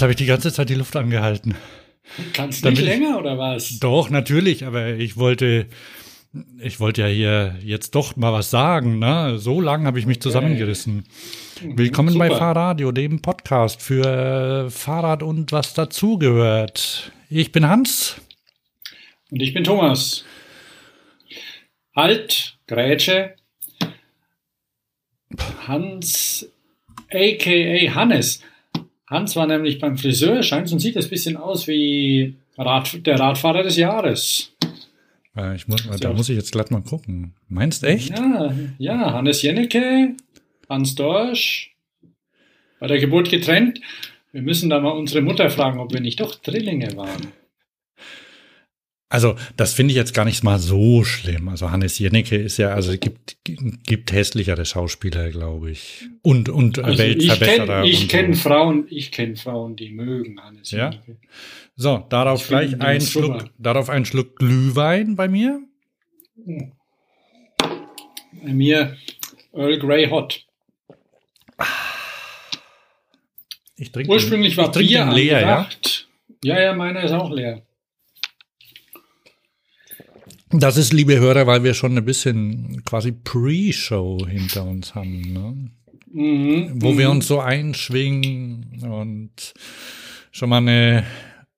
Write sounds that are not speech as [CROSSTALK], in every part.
Jetzt habe ich die ganze Zeit die Luft angehalten. Kannst du nicht länger oder was? Doch, natürlich, aber ich wollte, ich wollte ja hier jetzt doch mal was sagen. Ne? So lange habe ich mich okay. zusammengerissen. Mhm, Willkommen Super. bei Fahrradio, dem Podcast für Fahrrad und was dazugehört. Ich bin Hans. Und ich bin Thomas. Halt, Grätsche. Hans, aka Hannes. Hans war nämlich beim Friseur, scheint und sieht das bisschen aus wie Rad, der Radfahrer des Jahres. Äh, ich muss, da muss ich jetzt glatt mal gucken. Meinst echt? Ja, ja, Hannes Jennecke, Hans Dorsch, bei der Geburt getrennt. Wir müssen da mal unsere Mutter fragen, ob wir nicht doch Drillinge waren. Also, das finde ich jetzt gar nicht mal so schlimm. Also, Hannes Jennecke ist ja, also, gibt, gibt hässlichere Schauspieler, glaube ich. Und, und also Weltverbesserer. Ich kenne so. Frauen, ich kenne Frauen, die mögen Hannes ja? Jennecke. So, darauf gleich ein Schluck, darauf ein Schluck Glühwein bei mir. Bei mir Earl Grey Hot. Ich trinke Ursprünglich war ich Bier leer, ja? Ja, ja, meiner ist auch leer. Das ist, liebe Hörer, weil wir schon ein bisschen quasi Pre-Show hinter uns haben, ne? Mhm, wo wir mhm. uns so einschwingen und schon mal eine,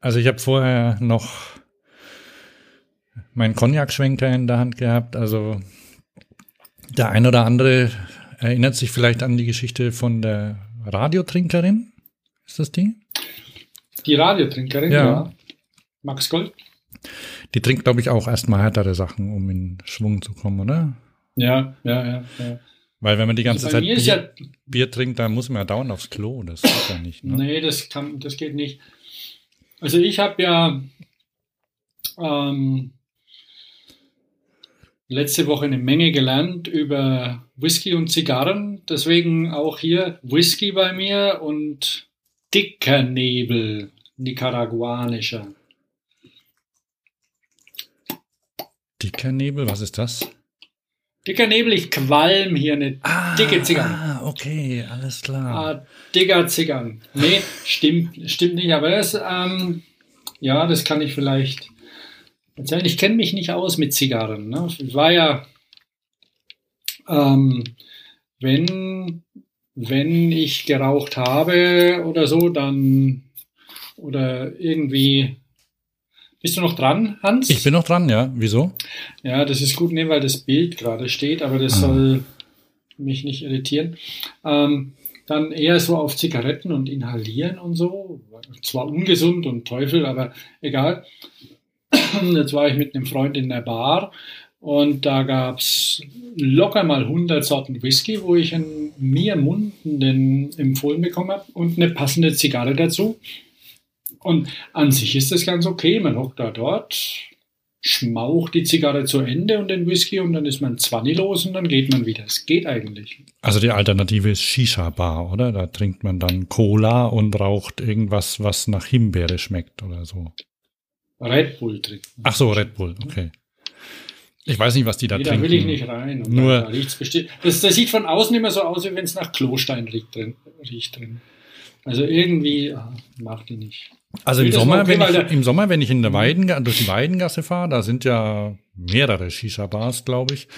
also ich habe vorher noch meinen Cognac-Schwenker in der Hand gehabt, also der ein oder andere erinnert sich vielleicht an die Geschichte von der Radiotrinkerin, ist das die? Die Radiotrinkerin, ja. ja. Max Gold. Die trinkt, glaube ich, auch erstmal härtere Sachen, um in Schwung zu kommen, oder? Ja, ja, ja. ja. Weil wenn man die ganze also Zeit Bier, ja, Bier, trinkt, dann muss man ja dauernd aufs Klo. Das geht ja nicht. Ne? Nee, das, kann, das geht nicht. Also ich habe ja ähm, letzte Woche eine Menge gelernt über Whisky und Zigarren. Deswegen auch hier Whisky bei mir und dicker Nebel, nicaraguanischer. Dicker Nebel, was ist das? Dicker Nebel, ich qualm hier eine ah, dicke Zigarre. Ah, okay, alles klar. Ah, dicker Zigarren. Nee, stimmt, stimmt nicht, aber das, ähm, ja, das kann ich vielleicht erzählen. Ich kenne mich nicht aus mit Zigarren. Ne? Ich war ja, ähm, wenn, wenn ich geraucht habe oder so, dann, oder irgendwie bist du noch dran, Hans? Ich bin noch dran, ja. Wieso? Ja, das ist gut, ne, weil das Bild gerade steht, aber das ah. soll mich nicht irritieren. Ähm, dann eher so auf Zigaretten und Inhalieren und so. Zwar ungesund und Teufel, aber egal. [CLEARS THROAT] Jetzt war ich mit einem Freund in der Bar und da gab es locker mal 100 Sorten Whisky, wo ich einen mir mundenden empfohlen bekommen habe und eine passende Zigarre dazu. Und an sich ist das ganz okay. Man hockt da dort, schmaucht die Zigarre zu Ende und den Whisky und dann ist man 20 los und dann geht man wieder. Es geht eigentlich. Also die Alternative ist Shisha-Bar, oder? Da trinkt man dann Cola und raucht irgendwas, was nach Himbeere schmeckt oder so. Red Bull trinkt. Ach so, Red Bull, okay. Ich weiß nicht, was die da nee, trinken. Da will ich nicht rein. Nur da das, das, sieht von außen immer so aus, wie wenn es nach Klostein riecht drin. Riecht drin. Also irgendwie ach, macht die nicht. Also im Sommer, okay, wenn ich, im Sommer, wenn ich in der Weiden, durch die Weidengasse fahre, da sind ja mehrere Shisha-Bars, glaube ich.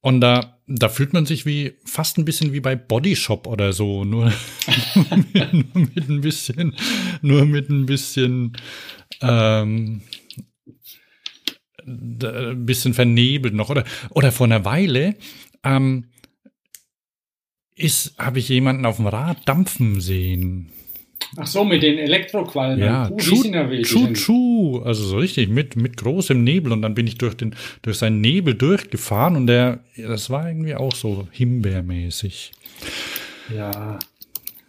Und da, da fühlt man sich wie fast ein bisschen wie bei Bodyshop oder so, nur, [LAUGHS] nur mit ein bisschen, nur mit ein bisschen, ähm, ein bisschen vernebelt noch. Oder, oder vor einer Weile ähm, ist, habe ich jemanden auf dem Rad dampfen sehen. Ach so, mit den Elektroqualmen. Ja, Chu, Chu, also so richtig mit, mit großem Nebel und dann bin ich durch den, durch seinen Nebel durchgefahren und der, das war irgendwie auch so himbeermäßig. Ja.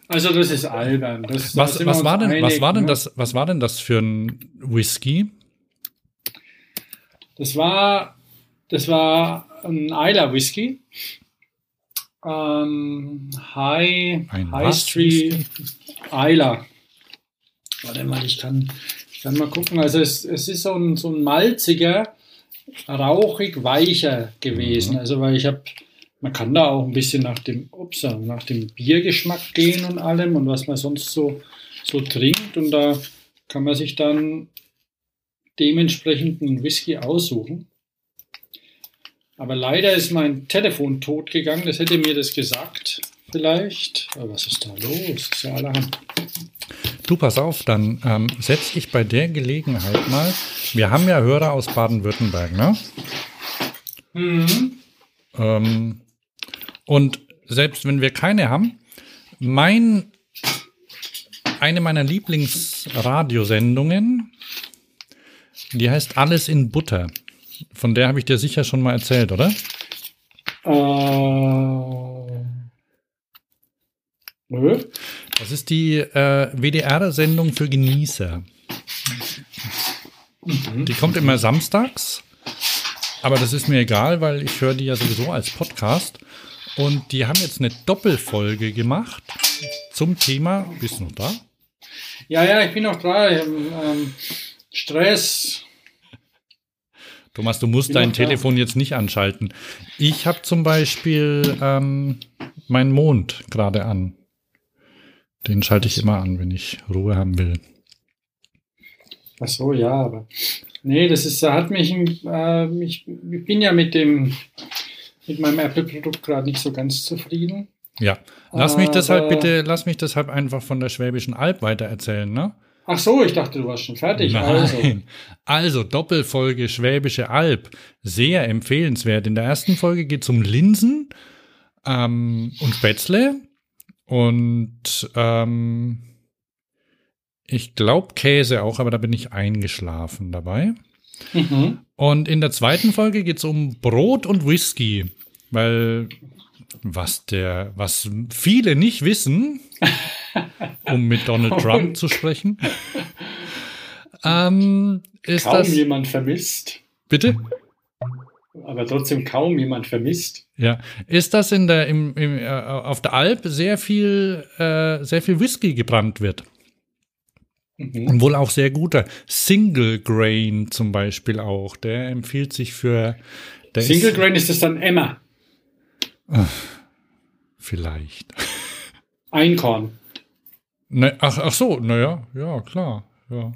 Also das ist albern. Das, was, was war denn, einig, was war denn ne? das, was war denn das für ein Whisky? Das war, das war ein Isla Whisky. Ähm, High, Ein High Street Isla. Warte mal, ich kann, ich kann mal gucken. Also es, es ist so ein, so ein malziger, rauchig weicher gewesen. Mhm. Also weil ich habe, man kann da auch ein bisschen nach dem, ups, nach dem Biergeschmack gehen und allem und was man sonst so so trinkt und da kann man sich dann dementsprechend einen Whisky aussuchen. Aber leider ist mein Telefon tot gegangen. Das hätte mir das gesagt, vielleicht. Aber was ist da los? Das ist ja allerhand. Du, pass auf, dann ähm, setze ich bei der Gelegenheit mal. Wir haben ja Hörer aus Baden-Württemberg, ne? Mhm. Ähm, und selbst wenn wir keine haben, mein, eine meiner Lieblingsradiosendungen, die heißt Alles in Butter. Von der habe ich dir sicher schon mal erzählt, oder? Äh, nö. Das ist die äh, WDR-Sendung für Genießer. Mhm. Die kommt immer samstags. Aber das ist mir egal, weil ich höre die ja sowieso als Podcast. Und die haben jetzt eine Doppelfolge gemacht zum Thema. Bist du noch da? Ja, ja, ich bin noch da. Ähm, Stress, Thomas, du musst dein Telefon jetzt nicht anschalten. Ich habe zum Beispiel ähm, meinen Mond gerade an. Den schalte ich immer an, wenn ich Ruhe haben will. Ach so, ja, aber nee, das ist, hat mich, äh, ich, ich bin ja mit dem, mit meinem Apple-Produkt gerade nicht so ganz zufrieden. Ja, lass mich deshalb bitte, lass mich deshalb einfach von der Schwäbischen Alb weiter erzählen, ne? Ach so, ich dachte, du warst schon fertig. Nein. Also. also Doppelfolge Schwäbische Alb, sehr empfehlenswert. In der ersten Folge geht es um Linsen ähm, und Spätzle und ähm, ich glaube Käse auch, aber da bin ich eingeschlafen dabei. Mhm. Und in der zweiten Folge geht es um Brot und Whisky, weil was der, was viele nicht wissen, [LAUGHS] um mit Donald Trump zu sprechen. Ähm, ist kaum das, jemand vermisst. Bitte? Aber trotzdem kaum jemand vermisst. Ja, ist das in der im, im äh, auf der Alp sehr viel äh, sehr viel Whisky gebrannt wird. Mhm. Und wohl auch sehr guter Single Grain zum Beispiel auch. Der empfiehlt sich für. Single ist, Grain ist das dann Emma. Vielleicht. Einkorn. Ne, ach, ach so, naja, ja, klar, ja. Um,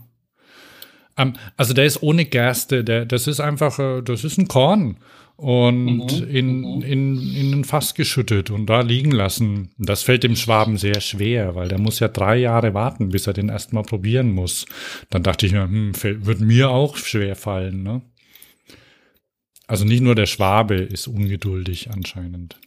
ähm, also der ist ohne Gerste, der, das ist einfach, äh, das ist ein Korn und mhm, in, mhm. in, in ein Fass geschüttet und da liegen lassen. Das fällt dem Schwaben sehr schwer, weil der muss ja drei Jahre warten, bis er den erstmal probieren muss. Dann dachte ich mir, hm, wird mir auch schwer fallen, ne? Also nicht nur der Schwabe ist ungeduldig anscheinend.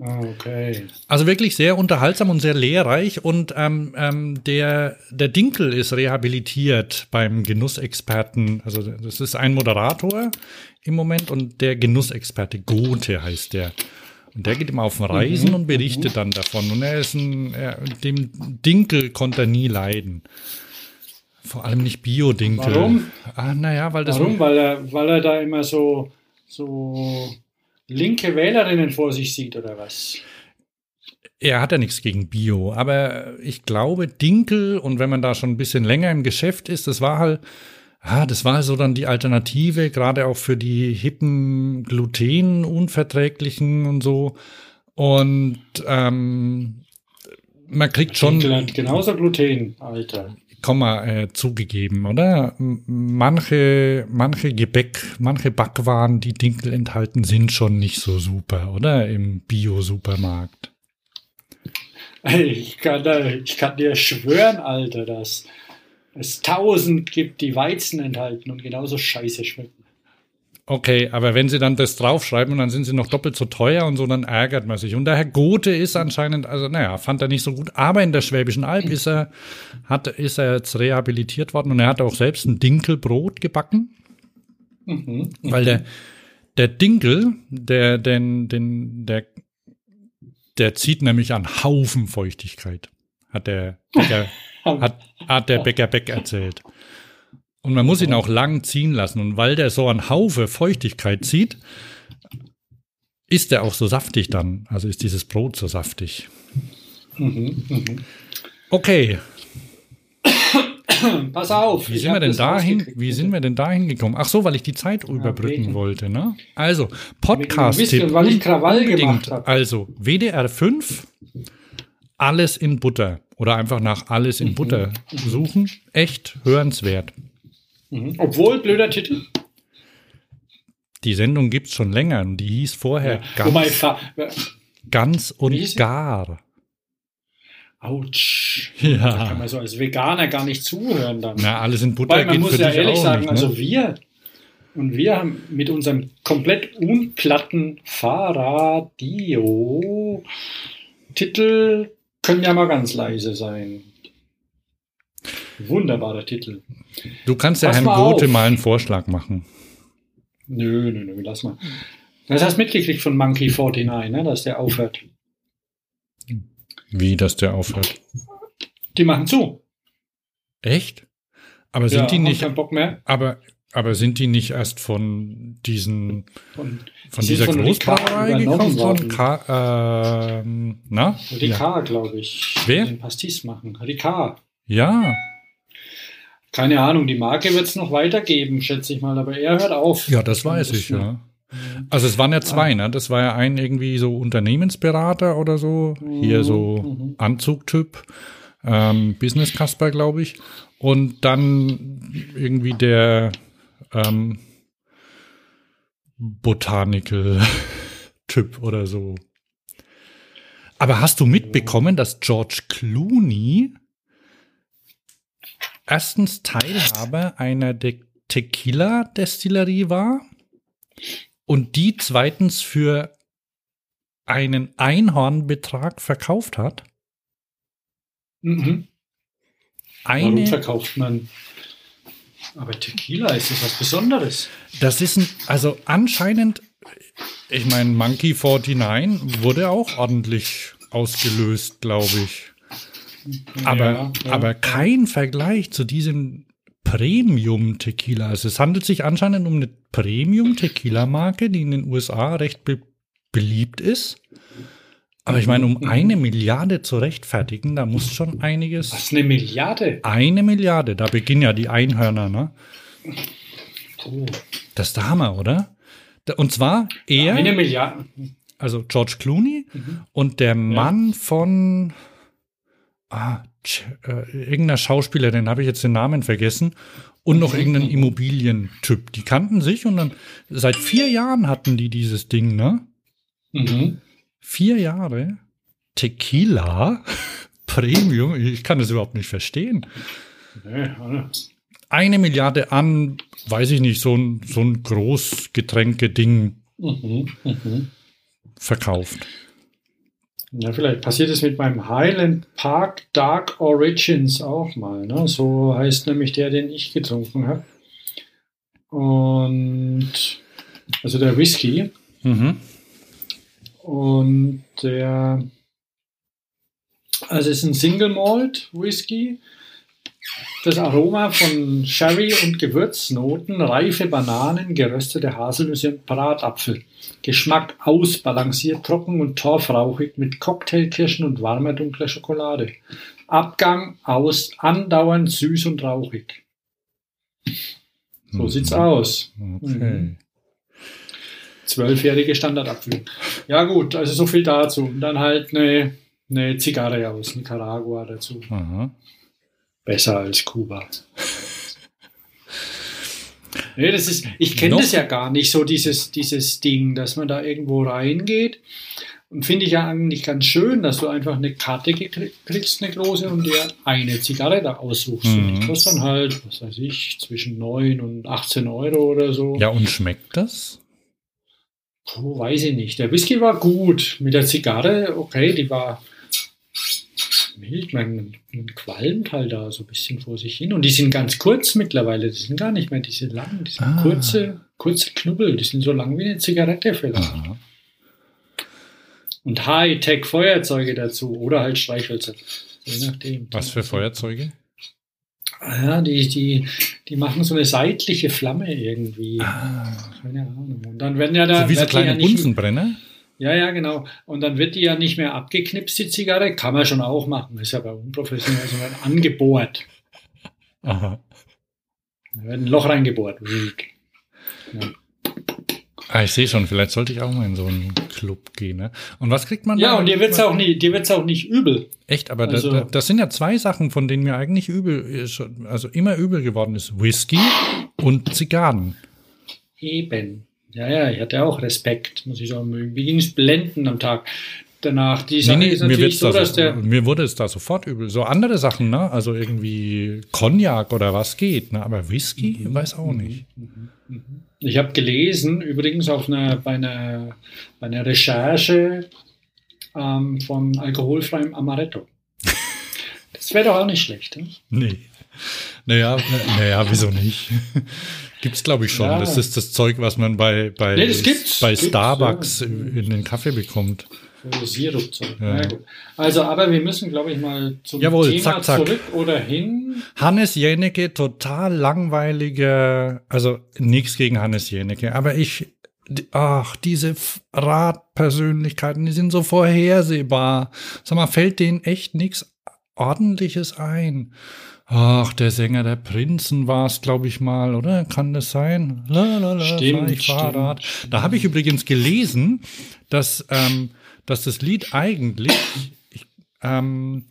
Ah, okay. Also wirklich sehr unterhaltsam und sehr lehrreich und ähm, ähm, der, der Dinkel ist rehabilitiert beim Genussexperten. Also das ist ein Moderator im Moment und der Genussexperte Gothe heißt der. Und der geht immer auf Reisen mhm. und berichtet mhm. dann davon. Und er ist ein, er, dem Dinkel konnte er nie leiden. Vor allem nicht Bio-Dinkel. Warum? Ah, naja, weil das. Warum? Weil er, weil er da immer so, so linke Wählerinnen vor sich sieht oder was? Er hat ja nichts gegen Bio, aber ich glaube, Dinkel und wenn man da schon ein bisschen länger im Geschäft ist, das war halt, ah, das war so dann die Alternative, gerade auch für die hippen Glutenunverträglichen und so. Und ähm, man kriegt schon. Dinkel hat genauso Gluten, Alter. Komma äh, zugegeben, oder? Manche, manche Gebäck, manche Backwaren, die Dinkel enthalten, sind schon nicht so super, oder? Im Bio-Supermarkt. Ich kann, ich kann dir schwören, Alter, dass es tausend gibt, die Weizen enthalten und genauso scheiße schmecken. Okay, aber wenn sie dann das draufschreiben und dann sind sie noch doppelt so teuer und so, dann ärgert man sich. Und der Herr Gothe ist anscheinend, also naja, fand er nicht so gut. Aber in der Schwäbischen Alb ist er, hat, ist er jetzt rehabilitiert worden und er hat auch selbst ein Dinkelbrot gebacken. Mhm, weil der, der Dinkel, der, den, den, der, der zieht nämlich an Haufen Feuchtigkeit. Hat der Bäcker, [LAUGHS] hat, hat der Bäcker Beck erzählt. Und man muss ihn auch lang ziehen lassen. Und weil der so einen Haufe Feuchtigkeit zieht, ist der auch so saftig dann. Also ist dieses Brot so saftig. Mhm, mh. Okay. [COUGHS] Pass auf. Wie sind wir denn dahin? Wie sind wir denn dahin gekommen? Ach so, weil ich die Zeit überbrücken ja, wollte, ne? Also Podcast-Tipp. Weil ich Krawall gemacht habe. Also WDR 5, alles in Butter. Oder einfach nach alles in Butter suchen. Echt hörenswert. Mhm. Obwohl, blöder Titel. Die Sendung gibt's schon länger und die hieß vorher Ja. ganz, Fa- ganz und gar. Autsch. Da kann Ja. man so als Veganer gar nicht zuhören dann. Na, alles in Butter Wobei, man muss ja ehrlich sagen, nicht, ne? also wir und wir haben mit unserem komplett unplatten Faradio Titel können ja mal ganz leise sein. Wunderbarer Titel. Du kannst ja Pass Herrn auf. mal einen Vorschlag machen. Nö, nö, nö, lass mal. Das hast du mitgekriegt von Monkey 49, ne, dass der aufhört. Wie, dass der aufhört. Die machen zu. Echt? Aber sind ja, die nicht, keinen Bock mehr. aber, aber sind die nicht erst von diesen, von sind dieser von Großbrauerei Ricard gekauft? Von Ka ähm, na? Ja. Ricard, glaube ich. Wer? Den Pastis machen. Ricard. ja. Keine Ahnung, die Marke wird es noch weitergeben, schätze ich mal, aber er hört auf. Ja, das weiß ich, ja. Also es waren ja zwei, ne? Das war ja ein irgendwie so Unternehmensberater oder so, hier so Mhm. Anzugtyp, ähm, Business Casper, glaube ich. Und dann irgendwie der ähm, Botanical Typ oder so. Aber hast du mitbekommen, dass George Clooney erstens Teilhaber einer De Tequila-Destillerie war und die zweitens für einen Einhornbetrag verkauft hat? Mhm. Warum Eine, verkauft man? Aber Tequila ist das was Besonderes. das ist ein, also anscheinend, ich meine, Monkey 49 wurde auch ordentlich ausgelöst, glaube ich. Aber, Ja, ja. aber kein Vergleich zu diesem Premium-Tequila. Also es handelt sich anscheinend um eine Premium-Tequila-Marke, die in den USA recht be beliebt ist. Aber ich meine, um eine Milliarde zu rechtfertigen, da muss schon einiges. Was, eine Milliarde? Eine Milliarde, da beginnen ja die Einhörner, ne? Oh, Das ist der Hammer, oder? Und zwar er, eine Milliarde. also George Clooney und der Mann von ah, äh, irgendeiner Schauspielerin, habe ich jetzt den Namen vergessen, und noch irgendein Immobilientyp. Die kannten sich und dann seit vier Jahren hatten die dieses Ding, ne? Mhm. Vier Jahre Tequila [LAUGHS] Premium, ich kann das überhaupt nicht verstehen. Nee, ja. Eine Milliarde an, weiß ich nicht, so ein, so ein Großgetränke-Ding Mhm. Mhm. verkauft. Ja, vielleicht passiert es mit meinem Highland Park Dark Origins auch mal. Ne? So heißt nämlich der, den ich getrunken habe. Und also der Whisky. Mhm. Und der, also es ist ein Single Malt Whisky. Das Aroma von Sherry und Gewürznoten, reife Bananen, geröstete Haselnüsse und Bratapfel. Geschmack ausbalanciert, trocken und torfrauchig mit Cocktailkirschen und warmer dunkler Schokolade. Abgang aus andauernd süß und rauchig. So sieht's aus. Okay. Mhm. Zwölfjährige Standardabfüllung. Ja gut, also so viel dazu. Und dann halt eine, eine Zigarre aus Nicaragua dazu. Aha. Besser als Kuba. [LAUGHS] Nee, das ist, ich kenne das ja gar nicht, so dieses, dieses Ding, dass man da irgendwo reingeht. Und finde ich ja eigentlich ganz schön, dass du einfach eine Karte kriegst, eine große, und dir eine Zigarre da aussuchst. Und Mhm. die kostet dann halt, was weiß ich, zwischen 9 und 18 Euro oder so. Ja, und schmeckt das? Puh, weiß ich nicht. Der Whisky war gut. Mit der Zigarre, okay, die war Man, man qualmt halt da so ein bisschen vor sich hin. Und die sind ganz kurz mittlerweile. Die sind gar nicht mehr diese langen. Die sind Ah. kurze, kurze Knubbel. Die sind so lang wie eine Zigarette vielleicht. Aha. Und Hightech-Feuerzeuge dazu. Oder halt Streichhölzer. Je nachdem. Was für Feuerzeuge? Ah Ja, die, die, die machen so eine seitliche Flamme irgendwie. Ah, Keine Ahnung. Und dann werden ja da. so wie so die ja kleine nicht- Bunsenbrenner? Ja, ja, genau. Und dann wird die ja nicht mehr abgeknipst, die Zigarre. Kann man schon auch machen. Ist aber unprofessionell, sondern angebohrt. Aha. Da wird ein Loch reingebohrt. Ja. Ah, ich sehe schon, vielleicht sollte ich auch mal in so einen Club gehen. Ne? Und was kriegt man Ja, da? und dir wird's auch nie, dir wird's auch nicht übel. Echt, aber Also- das, das sind ja zwei Sachen, von denen mir eigentlich übel ist, also immer übel geworden ist. Whisky und Zigarren. Eben. Ja, ja, ich hatte auch Respekt, muss ich sagen. Mir ging's blenden am Tag danach. Die Sache ist mir, natürlich wird's so, da dass der, mir wurde es da sofort übel. So andere Sachen, ne? Also irgendwie Cognac oder was geht, ne? Aber Whisky, Mhm. weiß auch nicht. Ich habe gelesen, übrigens auf einer, bei, einer, bei einer Recherche ähm, von alkoholfreiem Amaretto. [LAUGHS] Das wäre doch auch nicht schlecht. Hm? Nee. Naja, naja, wieso nicht? Gibt's, glaube ich, schon. Ja. Das ist das Zeug, was man bei, bei, Nee, das bei Starbucks ja. in den Kaffee bekommt. Sirupzeug. Ja. Also, aber wir müssen, glaube ich, mal zum Jawohl, Thema zack, zack. zurück oder hin. Hannes Jennecke, total langweiliger, also nichts gegen Hannes Jennecke, aber ich, ach, diese Radpersönlichkeiten, die sind so vorhersehbar. Sag mal, fällt denen echt nichts Ordentliches ein? Ach, der Sänger der Prinzen war es, glaube ich mal, oder? Kann das sein? La, la, la, Stimmt, ich stimmt, Fahrrad. stimmt. Da habe ich übrigens gelesen, dass, ähm, dass das Lied eigentlich ich, ähm,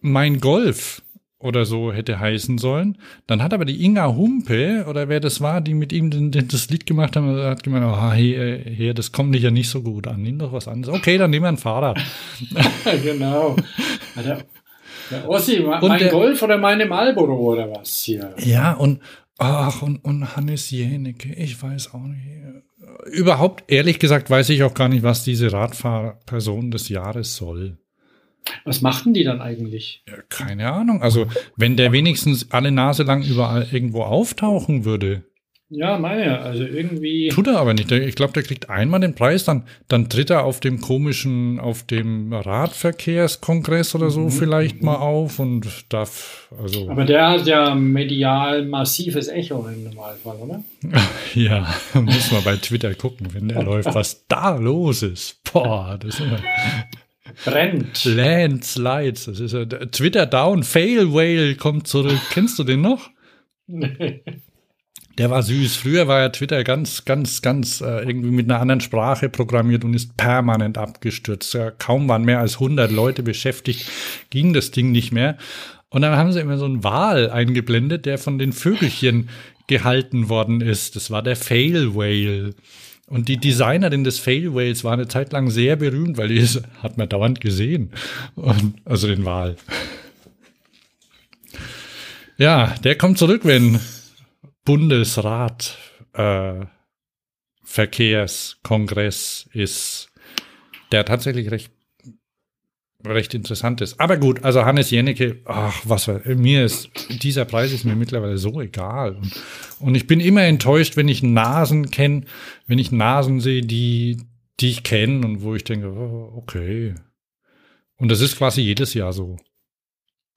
mein Golf oder so hätte heißen sollen. Dann hat aber die Inga Humpe oder wer das war, die mit ihm den, den, das Lied gemacht haben, hat gemeint, oh, hier, hier, das kommt nicht ja nicht so gut an. Nimm doch was anderes. Okay, dann nehmen wir ein Fahrrad. [LAUGHS] genau. [LAUGHS] Der, Ossi, Und mein der- Golf oder meine Marlboro oder was hier? Ja, und ach, und, und Hannes Jenecke, ich weiß auch nicht. Überhaupt, ehrlich gesagt, weiß ich auch gar nicht, was diese Radfahrperson des Jahres soll. Was machten die dann eigentlich? Ja, keine Ahnung. Also, wenn der wenigstens alle Nase lang überall irgendwo auftauchen würde, Ja, meine, also irgendwie. Tut er aber nicht. Ich glaube, der kriegt einmal den Preis, dann, dann tritt er auf dem komischen, auf dem Radverkehrskongress oder so vielleicht mal auf und darf, also, Aber der hat ja medial massives Echo im Normalfall, oder? [LAUGHS] ja, muss man bei Twitter gucken, wenn der läuft, was da los ist. Boah, das ist ja Brennt. Landslides. Das ist ja, Twitter down, Fail Whale kommt zurück. Kennst du den noch? [LAUGHS] Der war süß. Früher war ja Twitter ganz, ganz, ganz äh, irgendwie mit einer anderen Sprache programmiert und ist permanent abgestürzt. Ja, kaum waren mehr als 100 Leute beschäftigt, ging das Ding nicht mehr. Und dann haben sie immer so einen Wal eingeblendet, der von den Vögelchen gehalten worden ist. Das war der Fail Whale. Und die Designerin des Fail Whales war eine Zeit lang sehr berühmt, weil die ist, hat man dauernd gesehen. Und, also den Wal. Ja, der kommt zurück, wenn Bundesrat äh, Verkehrskongress ist, der tatsächlich recht recht interessant ist. Aber gut, also Hannes Jennecke, ach, was mir ist, dieser Preis ist mir mittlerweile so egal. Und, und ich bin immer enttäuscht, wenn ich Nasen kenne, wenn ich Nasen sehe, die, die ich kenne und wo ich denke, oh, okay. Und das ist quasi jedes Jahr so.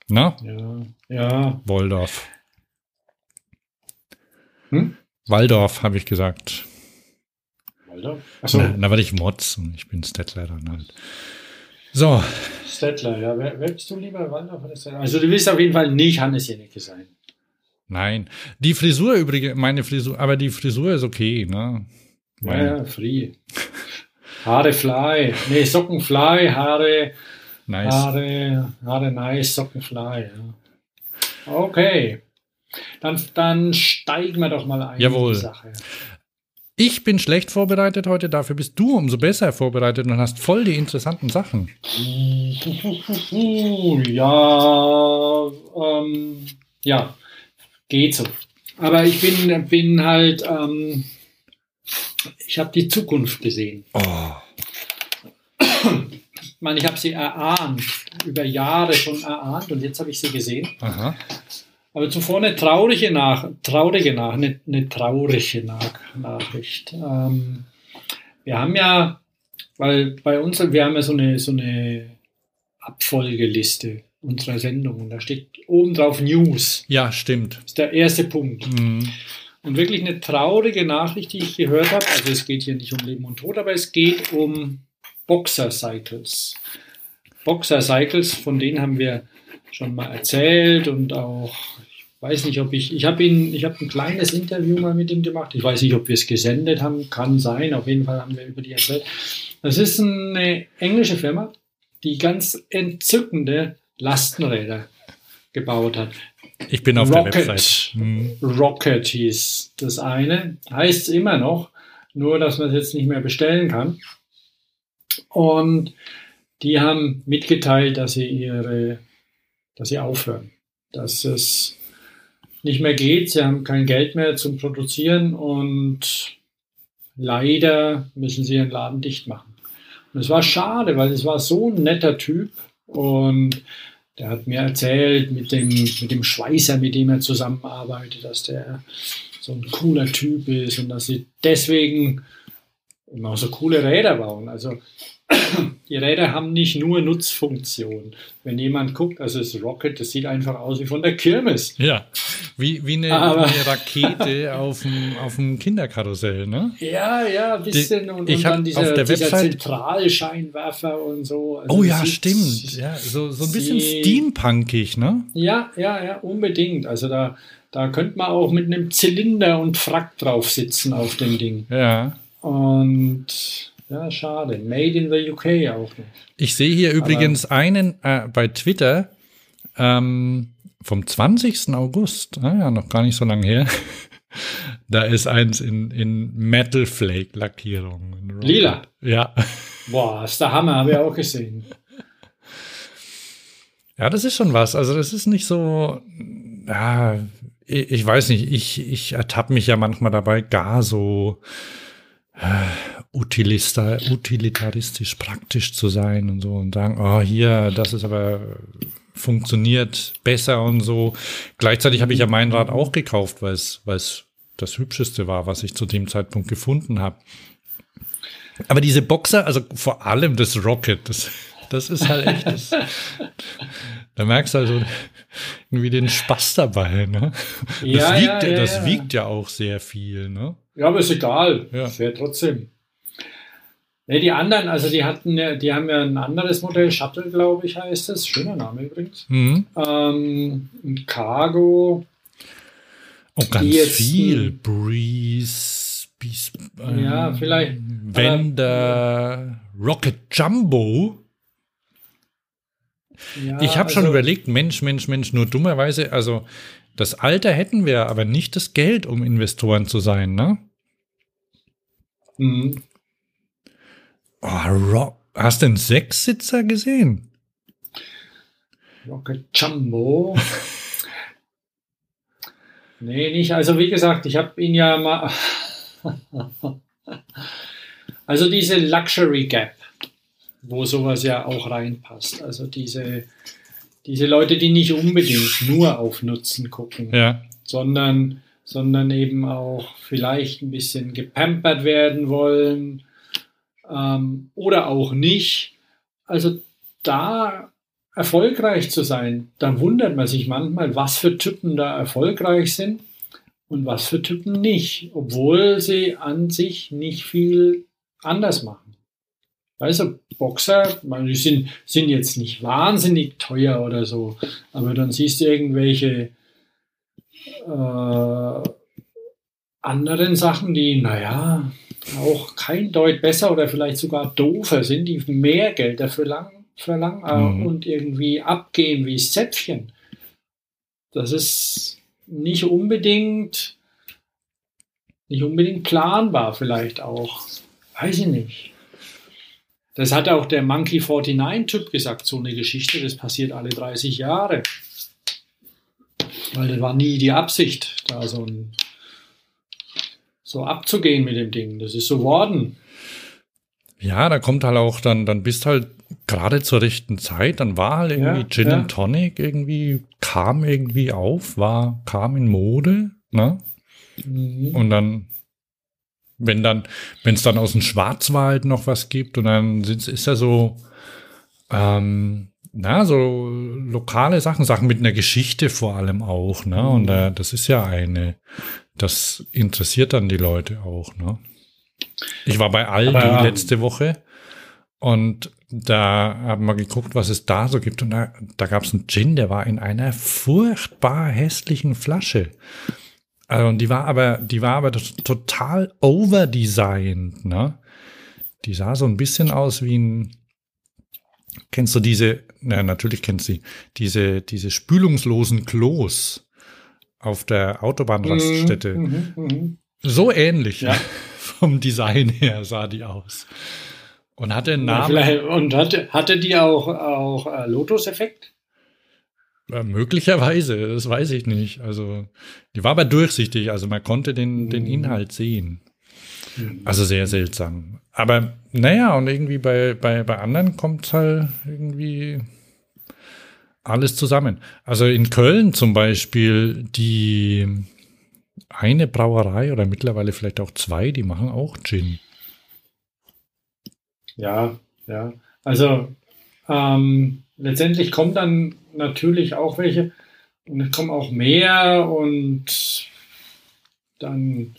Na, Ja, ja. Woldorf. Hm? Waldorf, habe ich gesagt. Alter. Achso, Na, da war ich Motz und ich bin Stettler dann halt. So, Stettler, ja. Wer, wer bist du lieber, Waldorf oder Stettler? Also, du willst auf jeden Fall nicht Hannes Jennecke sein. nein. Die Frisur übrigens, meine Frisur, aber die Frisur ist okay, ne? Ja, ja, free. Haare fly. Nee, Socken fly, Haare, Nice. Haare, Haare nice, Socken fly. Ja. Okay. Dann, dann steigen wir doch mal ein Jawohl. in die Sache. Ich bin schlecht vorbereitet heute, dafür bist du umso besser vorbereitet und hast voll die interessanten Sachen. [LAUGHS] Ja, ähm, ja, geht so. Aber ich bin, bin halt, ähm, ich habe die Zukunft gesehen. Oh, Ich meine, ich habe sie erahnt, über Jahre schon erahnt und jetzt habe ich sie gesehen. aha. Aber zuvor eine traurige, Nach traurige Nach eine, eine traurige Nach Nachricht. Ähm, wir haben ja, weil bei uns, wir haben ja so eine, so eine Abfolgeliste unserer Sendung und da steht oben drauf News. Ja, stimmt. Das ist der erste Punkt. Mhm. Und wirklich eine traurige Nachricht, die ich gehört habe. Also es geht hier nicht um Leben und Tod, aber es geht um Boxer Cycles. Boxer Cycles, von denen haben wir schon mal erzählt und auch weiß nicht, ob ich, ich habe ihn, ich habe ein kleines Interview mal mit ihm gemacht. Ich weiß nicht, ob wir es gesendet haben, kann sein. Auf jeden Fall haben wir über die erzählt. Das ist eine englische Firma, die ganz entzückende Lastenräder gebaut hat. Ich bin auf Rocket, der Website. Hm. Rocket hieß das eine. Heißt es immer noch, nur dass man es jetzt nicht mehr bestellen kann. Und die haben mitgeteilt, dass sie ihre, dass sie aufhören. Dass es nicht mehr geht. Sie haben kein Geld mehr zum Produzieren und leider müssen sie ihren Laden dicht machen. Und es war schade, weil es war so ein netter Typ und der hat mir erzählt mit dem, mit dem Schweißer, mit dem er zusammenarbeitet, dass der so ein cooler Typ ist und dass sie deswegen immer so coole Räder bauen. Also die Räder haben nicht nur Nutzfunktion. Wenn jemand guckt, also das Rocket, das sieht einfach aus wie von der Kirmes. Ja, wie, wie eine, eine Rakete auf dem, auf dem Kinderkarussell, ne? Ja, ja, ein bisschen. Die- und, und dann dieser, auf der dieser Zentralscheinwerfer und so. Also Oh ja, sieht- stimmt. Ja, so, so ein bisschen sie- steampunkig, ne? Ja, ja, ja, unbedingt. Also da, da könnte man auch mit einem Zylinder und Frack drauf sitzen auf dem Ding. Ja. Und ja, schade. Made in the UK auch noch. Ich sehe hier übrigens einen äh, bei Twitter ähm, vom 20. August, ah, ja, noch gar nicht so lange her. [LAUGHS] da ist eins in, in Metal Flake Lackierung. Lila? Ja. Boah, ist der Hammer, habe ich auch gesehen. Ja, das ist schon was. Also das ist nicht so, ja, ich, ich weiß nicht, ich, ich ertappe mich ja manchmal dabei, gar so utilitaristisch praktisch zu sein und so und sagen, oh hier, das ist aber funktioniert besser und so. Gleichzeitig habe ich ja mein Rad auch gekauft, weil es, weil es das hübscheste war, was ich zu dem Zeitpunkt gefunden habe. Aber diese Boxer, also vor allem das Rocket, das, das ist halt echt, das, [LAUGHS] da merkst du also irgendwie den Spaß dabei, ne? Das, Ja, wiegt, ja, ja, das wiegt ja auch sehr viel, ne? Ja, aber ist egal. Ja. Fährt trotzdem. Ne, die anderen, also die hatten ja, die haben ja ein anderes Modell, Shuttle, glaube ich, heißt es. Schöner Name übrigens. Mhm. Ähm, ein Cargo. Oh, ganz viel. Breeze, Bees, ähm, Ja, vielleicht. Wender, Rocket Jumbo. Ja, Ich habe schon also- überlegt, Mensch, Mensch, Mensch, nur dummerweise, also das Alter hätten wir, aber nicht das Geld, um Investoren zu sein, ne? Mhm. Oh, Ro Hast du einen Sechssitzer gesehen? Rocket Jumbo. [LAUGHS] nee, nicht. Also wie gesagt, ich habe ihn ja mal. [LAUGHS] also diese Luxury Gap, wo sowas ja auch reinpasst. Also diese, diese Leute, die nicht unbedingt nur auf Nutzen gucken, Ja. sondern, sondern eben auch vielleicht ein bisschen gepampert werden wollen ähm, oder auch nicht. Also da erfolgreich zu sein, da wundert man sich manchmal, was für Typen da erfolgreich sind und was für Typen nicht, obwohl sie an sich nicht viel anders machen. Also Boxer, ich meine, die sind, sind jetzt nicht wahnsinnig teuer oder so, aber dann siehst du irgendwelche äh, anderen Sachen, die, naja, auch kein Deut besser oder vielleicht sogar doofer sind, die mehr Geld dafür lang, verlangen äh, Mhm. und irgendwie abgehen wie Zäpfchen. Das ist nicht unbedingt, nicht unbedingt planbar vielleicht auch. Weiß ich nicht. Das hat auch der Monkey 49-Typ gesagt, so eine Geschichte, das passiert alle 30 Jahre. Weil das war nie die Absicht, da so, ein, so abzugehen mit dem Ding. Das ist so worden. Ja, da kommt halt auch dann, dann bist halt gerade zur rechten Zeit, dann war halt irgendwie Ja, Gin ja. and Tonic irgendwie, kam irgendwie auf, war, kam in Mode, ne? Mhm. Und dann, wenn dann, wenn es dann aus dem Schwarzwald noch was gibt und dann sind, ist ja so, ähm, na, so lokale Sachen, Sachen mit einer Geschichte vor allem auch, ne? Und äh, das ist ja eine, das interessiert dann die Leute auch, ne? Ich war bei Aldi Aber- letzte Woche Und da haben wir geguckt, was es da so gibt. Und da, da gab es einen Gin, der war in einer furchtbar hässlichen Flasche. Also, und die war aber, die war aber total overdesigned, ne? Die sah so ein bisschen aus wie ein, kennst du diese, na, natürlich kennst du sie, diese, diese spülungslosen Klos auf der Autobahnraststätte. Mhm, mh, mh. So ähnlich. Ja. [LAUGHS] Vom Design her sah die aus. Und hatte einen Namen. Ja, und hatte, hatte die auch, auch äh, Lotus-Effekt? Ja, möglicherweise, das weiß ich nicht. Also, die war aber durchsichtig, also man konnte den, mhm. den Inhalt sehen. Also sehr seltsam. Aber naja, und irgendwie bei, bei, bei anderen kommt halt irgendwie alles zusammen. Also in Köln zum Beispiel, die eine Brauerei oder mittlerweile vielleicht auch zwei, die machen auch Gin. Ja, ja. Also ähm, letztendlich kommen dann natürlich auch welche und es kommen auch mehr und dann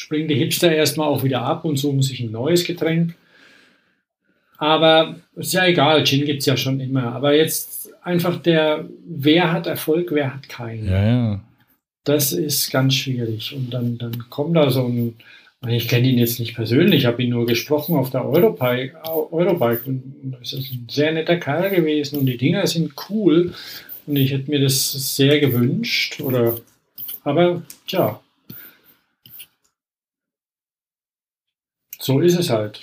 springen die Hipster erstmal auch wieder ab und suchen sich ein neues Getränk. Aber ist ja egal, Gin gibt es ja schon immer. Aber jetzt einfach der, wer hat Erfolg, wer hat keinen. Ja, ja. Das ist ganz schwierig. Und dann, dann kommt da so ein, ich kenne ihn jetzt nicht persönlich, habe ihn nur gesprochen auf der Eurobike, Eurobike und das ist ein sehr netter Kerl gewesen und die Dinger sind cool und ich hätte mir das sehr gewünscht oder aber tja so ist es halt.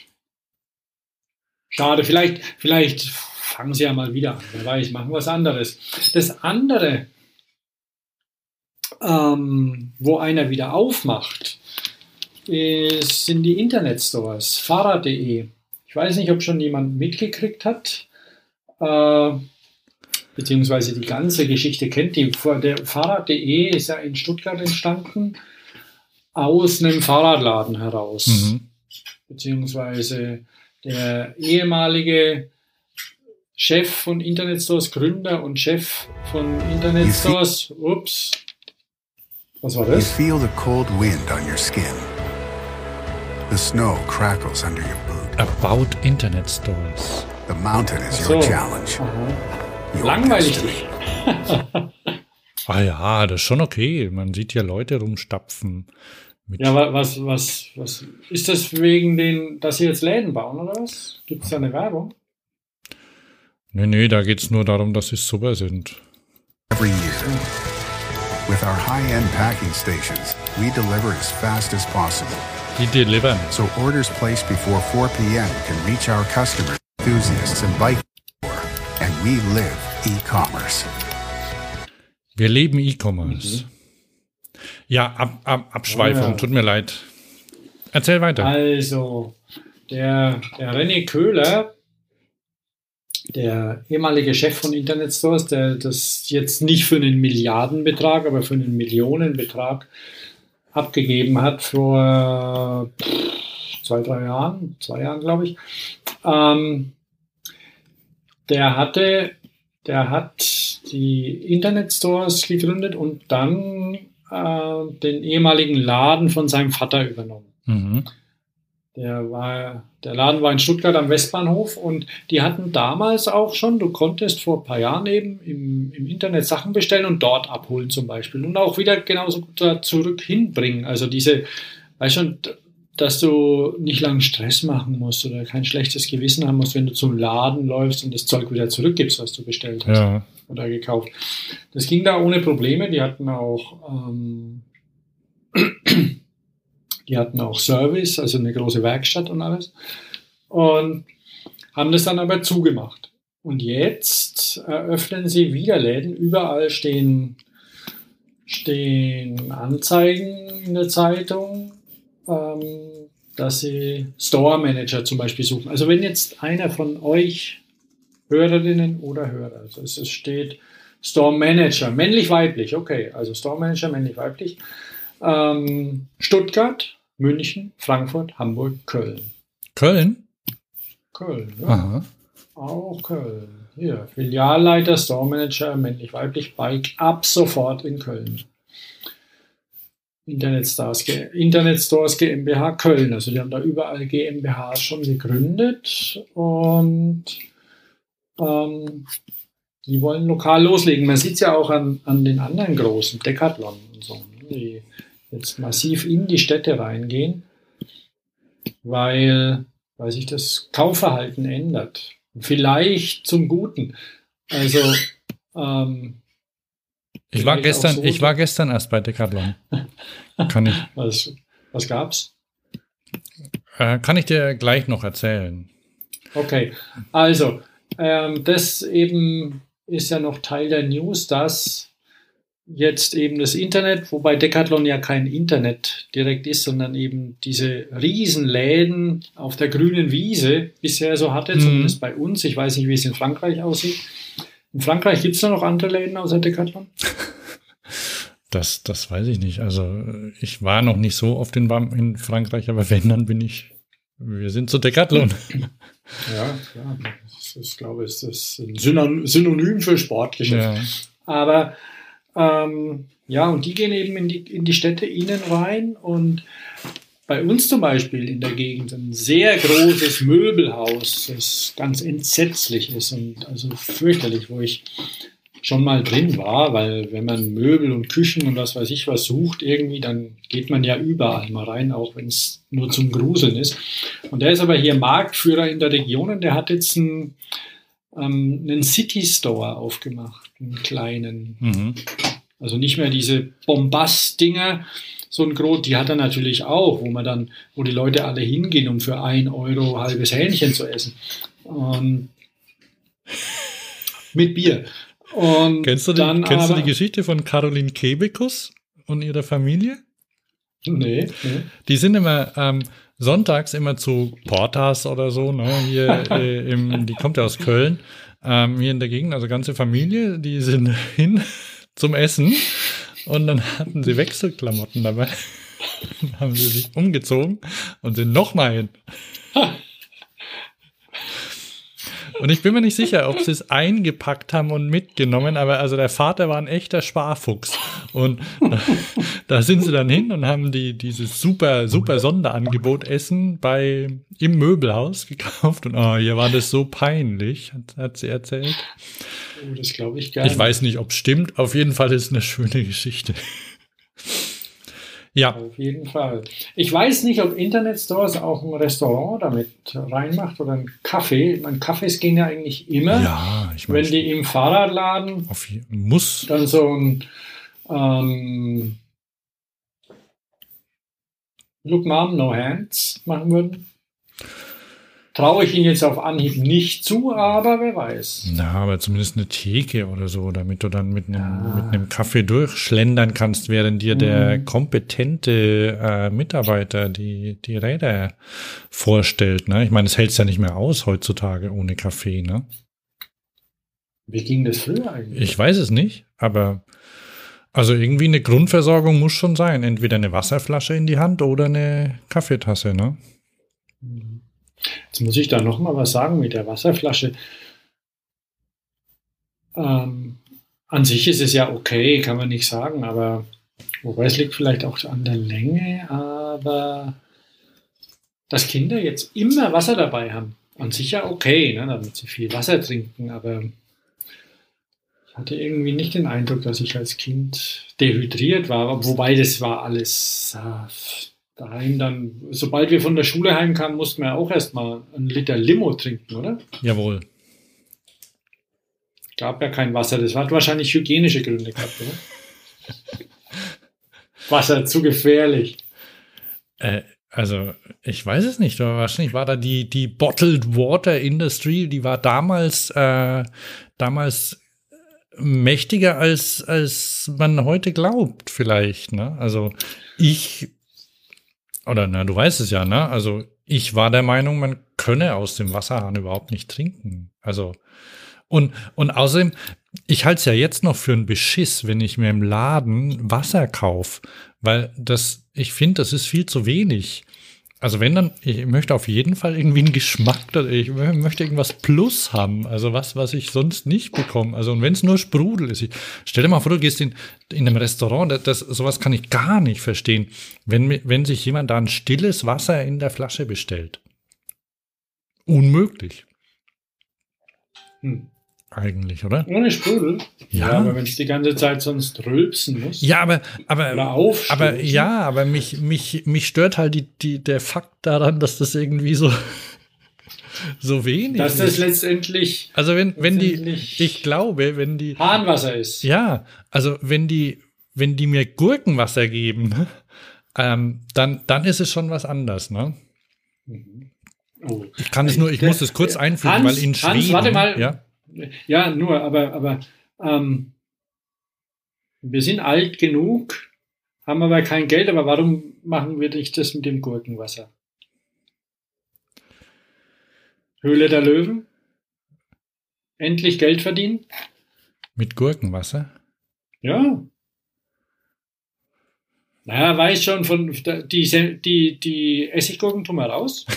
Schade, vielleicht, vielleicht fangen sie ja mal wieder an, wer weiß, machen was anderes. Das andere, ähm, wo einer wieder aufmacht, ist, sind die Internetstores, Fahrrad.de. Ich weiß nicht, ob schon jemand mitgekriegt hat, äh, beziehungsweise die ganze Geschichte kennt. Die, der Fahrrad.de ist ja in Stuttgart entstanden, aus einem Fahrradladen heraus. Mhm. Beziehungsweise der ehemalige Chef von Internetstores, Gründer und Chef von Internetstores, ups, was war das? You feel the cold wind on your skin. The snow crackles under your boot. About Internet Stores. The mountain is so. your challenge. Your Langweilig. [LAUGHS] ah ja, das ist schon okay. Man sieht ja Leute rumstapfen. Ja, was, was, was ist das wegen den, dass sie jetzt Läden bauen oder was? Gibt es da eine Werbung? Nee, nee, da geht es nur darum, dass sie super sind. Every year. With our high-end packing stations, we deliver as fast as possible. Die delivern. So orders placed before 4 p.m. can reach our customers, enthusiasts and bike and we live e-commerce. Wir leben E-Commerce. Mhm. Ja, ab, ab, Abschweifung, ja. tut mir leid. Erzähl weiter. Also, der, der René Köhler, der ehemalige Chef von Internet Stores, der das jetzt nicht für einen Milliardenbetrag, aber für einen Millionenbetrag abgegeben hat vor zwei, drei Jahren, zwei Jahren glaube ich. Ähm, der hatte, der hat die Internetstores gegründet und dann äh, den ehemaligen Laden von seinem Vater übernommen. Mhm. Der, war, der Laden war in Stuttgart am Westbahnhof und die hatten damals auch schon, du konntest vor ein paar Jahren eben im, im Internet Sachen bestellen und dort abholen zum Beispiel und auch wieder genauso gut da zurück hinbringen. Also diese, weißt schon, dass du nicht lange Stress machen musst oder kein schlechtes Gewissen haben musst, wenn du zum Laden läufst und das Zeug wieder zurückgibst, was du bestellt hast ja. oder gekauft. Das ging da ohne Probleme. Die hatten auch ähm, [CLEARS THROAT] die hatten auch Service, also eine große Werkstatt und alles. Und haben das dann aber zugemacht. Und jetzt eröffnen sie wieder Läden. Überall stehen, stehen Anzeigen in der Zeitung, ähm, dass sie Store Manager zum Beispiel suchen. Also wenn jetzt einer von euch Hörerinnen oder Hörer, also es steht Store Manager, männlich-weiblich, okay, also Store Manager, männlich-weiblich, ähm, Stuttgart, München, Frankfurt, Hamburg, Köln. Köln? Köln, ja. Aha. Auch Köln. Hier, Filialleiter, Store Manager, männlich-weiblich, Bike, ab sofort in Köln. Internet Stars, Stores GmbH Köln. Also die haben da überall GmbHs schon gegründet und ähm, die wollen lokal loslegen. Man sieht es ja auch an, an den anderen großen, Decathlon und so, die jetzt massiv in die Städte reingehen, weil, weil sich das Kaufverhalten ändert. Vielleicht zum Guten. Also ähm, ich war gestern, so ich war gestern erst bei Decathlon. Kann ich. [LAUGHS] Was, was gab's? Äh, kann ich dir gleich noch erzählen. Okay, also ähm, das eben ist ja noch Teil der News, dass jetzt eben das Internet, wobei Decathlon ja kein Internet direkt ist, sondern eben diese Riesenläden auf der grünen Wiese bisher so hatte, mhm. zumindest bei uns. Ich weiß nicht, wie es in Frankreich aussieht. In Frankreich gibt es da noch andere Läden außer Decathlon? [LAUGHS] Das, das weiß ich nicht. Also ich war noch nicht so oft in, in Frankreich, aber wenn, dann bin ich. Wir sind zu Decathlon. [LAUGHS] Ja, ja. Das ist, ich glaube, ist das ein Synonym für Sportgeschäft. Ja. Aber ähm, ja, und die gehen eben in die, in die Städte innen rein und bei uns zum Beispiel in der Gegend ein sehr großes Möbelhaus, das ganz entsetzlich ist und also fürchterlich, wo ich schon mal drin war, weil wenn man Möbel und Küchen und was weiß ich was sucht irgendwie, dann geht man ja überall mal rein, auch wenn es nur zum Gruseln ist. Und der ist aber hier Marktführer in der Region und der hat jetzt einen, ähm, einen City Store aufgemacht, einen kleinen. Mhm. Also nicht mehr diese Bombast-Dinger, so ein Grot, die hat er natürlich auch, wo man dann, wo die Leute alle hingehen, um für ein Euro halbes Hähnchen zu essen. Ähm, mit Bier. Und kennst du, die, dann kennst aber, du die Geschichte von Caroline Kebekus und ihrer Familie? Nee, nee. Die sind immer ähm, sonntags immer zu Portas oder so, ne? Hier [LAUGHS] äh, im, die kommt ja aus Köln, ähm, hier in der Gegend, also ganze Familie, die sind [LAUGHS] hin zum Essen und dann hatten sie Wechselklamotten dabei. dann haben sie sich umgezogen und sind nochmal hin. Und ich bin mir nicht sicher, ob sie es eingepackt haben und mitgenommen, aber also der Vater war ein echter Sparfuchs. Und da sind sie dann hin und haben die dieses super, super Sonderangebot Essen bei, im Möbelhaus gekauft. Und oh, hier war das so peinlich, hat, hat sie erzählt. Oh, das glaube ich gar nicht. Ich weiß nicht, ob es stimmt. Auf jeden Fall ist es eine schöne Geschichte. Ja. Auf jeden Fall. Ich weiß nicht, ob Internet Stores auch ein Restaurant damit reinmacht oder ein Kaffee. Meine, Kaffees gehen ja eigentlich immer. Ja, ich meine. Wenn die im Fahrradladen auf, muss. dann so ein ähm, Look Mom, No Hands machen würden traue ich ihn jetzt auf Anhieb nicht zu, aber wer weiß. Na, aber zumindest eine Theke oder so, damit du dann mit einem, ja. mit einem Kaffee durchschlendern kannst, während dir mhm. der kompetente äh, Mitarbeiter die, die Räder vorstellt. Ne? Ich meine, es hält ja nicht mehr aus heutzutage ohne Kaffee. Ne? Wie ging das früher eigentlich? Ich weiß es nicht, aber also irgendwie eine Grundversorgung muss schon sein. Entweder eine Wasserflasche in die Hand oder eine Kaffeetasse, ne? Mhm. Jetzt muss ich da noch mal was sagen mit der Wasserflasche. Ähm, an sich ist es ja okay, kann man nicht sagen, aber wobei es liegt vielleicht auch an der Länge, aber dass Kinder jetzt immer Wasser dabei haben, an sich ja okay, ne, damit sie viel Wasser trinken, aber ich hatte irgendwie nicht den Eindruck, dass ich als Kind dehydriert war, wobei das war alles äh, daheim dann, sobald wir von der Schule heimkamen, mussten wir auch erstmal einen Liter Limo trinken, oder? Jawohl. Gab ja kein Wasser, das hat wahrscheinlich hygienische Gründe gehabt, oder? [LAUGHS] Wasser zu gefährlich. Äh, also, ich weiß es nicht, wahrscheinlich war da die, die Bottled Water Industry, die war damals, äh, damals mächtiger als, als man heute glaubt, vielleicht, ne? Also, ich oder na, du weißt es ja, ne? Also ich war der Meinung, man könne aus dem Wasserhahn überhaupt nicht trinken. Also und und außerdem, ich halte es ja jetzt noch für einen Beschiss, wenn ich mir im Laden Wasser kaufe, weil das, ich finde, das ist viel zu wenig. Also wenn dann, ich möchte auf jeden Fall irgendwie einen Geschmack, ich möchte irgendwas Plus haben, also was, was ich sonst nicht bekomme. Also und wenn es nur Sprudel ist, ich, stell dir mal vor, du gehst in, in einem Restaurant, das, das, sowas kann ich gar nicht verstehen, wenn, wenn sich jemand da ein stilles Wasser in der Flasche bestellt. Unmöglich. Hm eigentlich, oder? Ohne Sprudel. Ja, ja aber wenn es die ganze Zeit sonst rülpsen muss. Ja, aber, aber, aber ja, aber mich, mich, mich stört halt die, die, der Fakt daran, dass das irgendwie so, [LAUGHS] so wenig Dass das letztendlich. Also wenn, wenn die, ich glaube, wenn die. Harnwasser ist. Ja, also wenn die, wenn die mir Gurkenwasser geben, ähm, dann, dann ist es schon was anderes, ne? Mhm. Oh. Ich kann es nur, ich muss es kurz einfügen, Hans, weil in Schweden. Hans, warte mal, ja? Ja, nur, aber, aber ähm, wir sind alt genug, haben aber kein Geld, aber warum machen wir nicht das mit dem Gurkenwasser? Höhle der Löwen? Endlich Geld verdienen? Mit Gurkenwasser? Ja. Naja, weiß schon von die, die, die Essiggurken tun wir raus. [LAUGHS]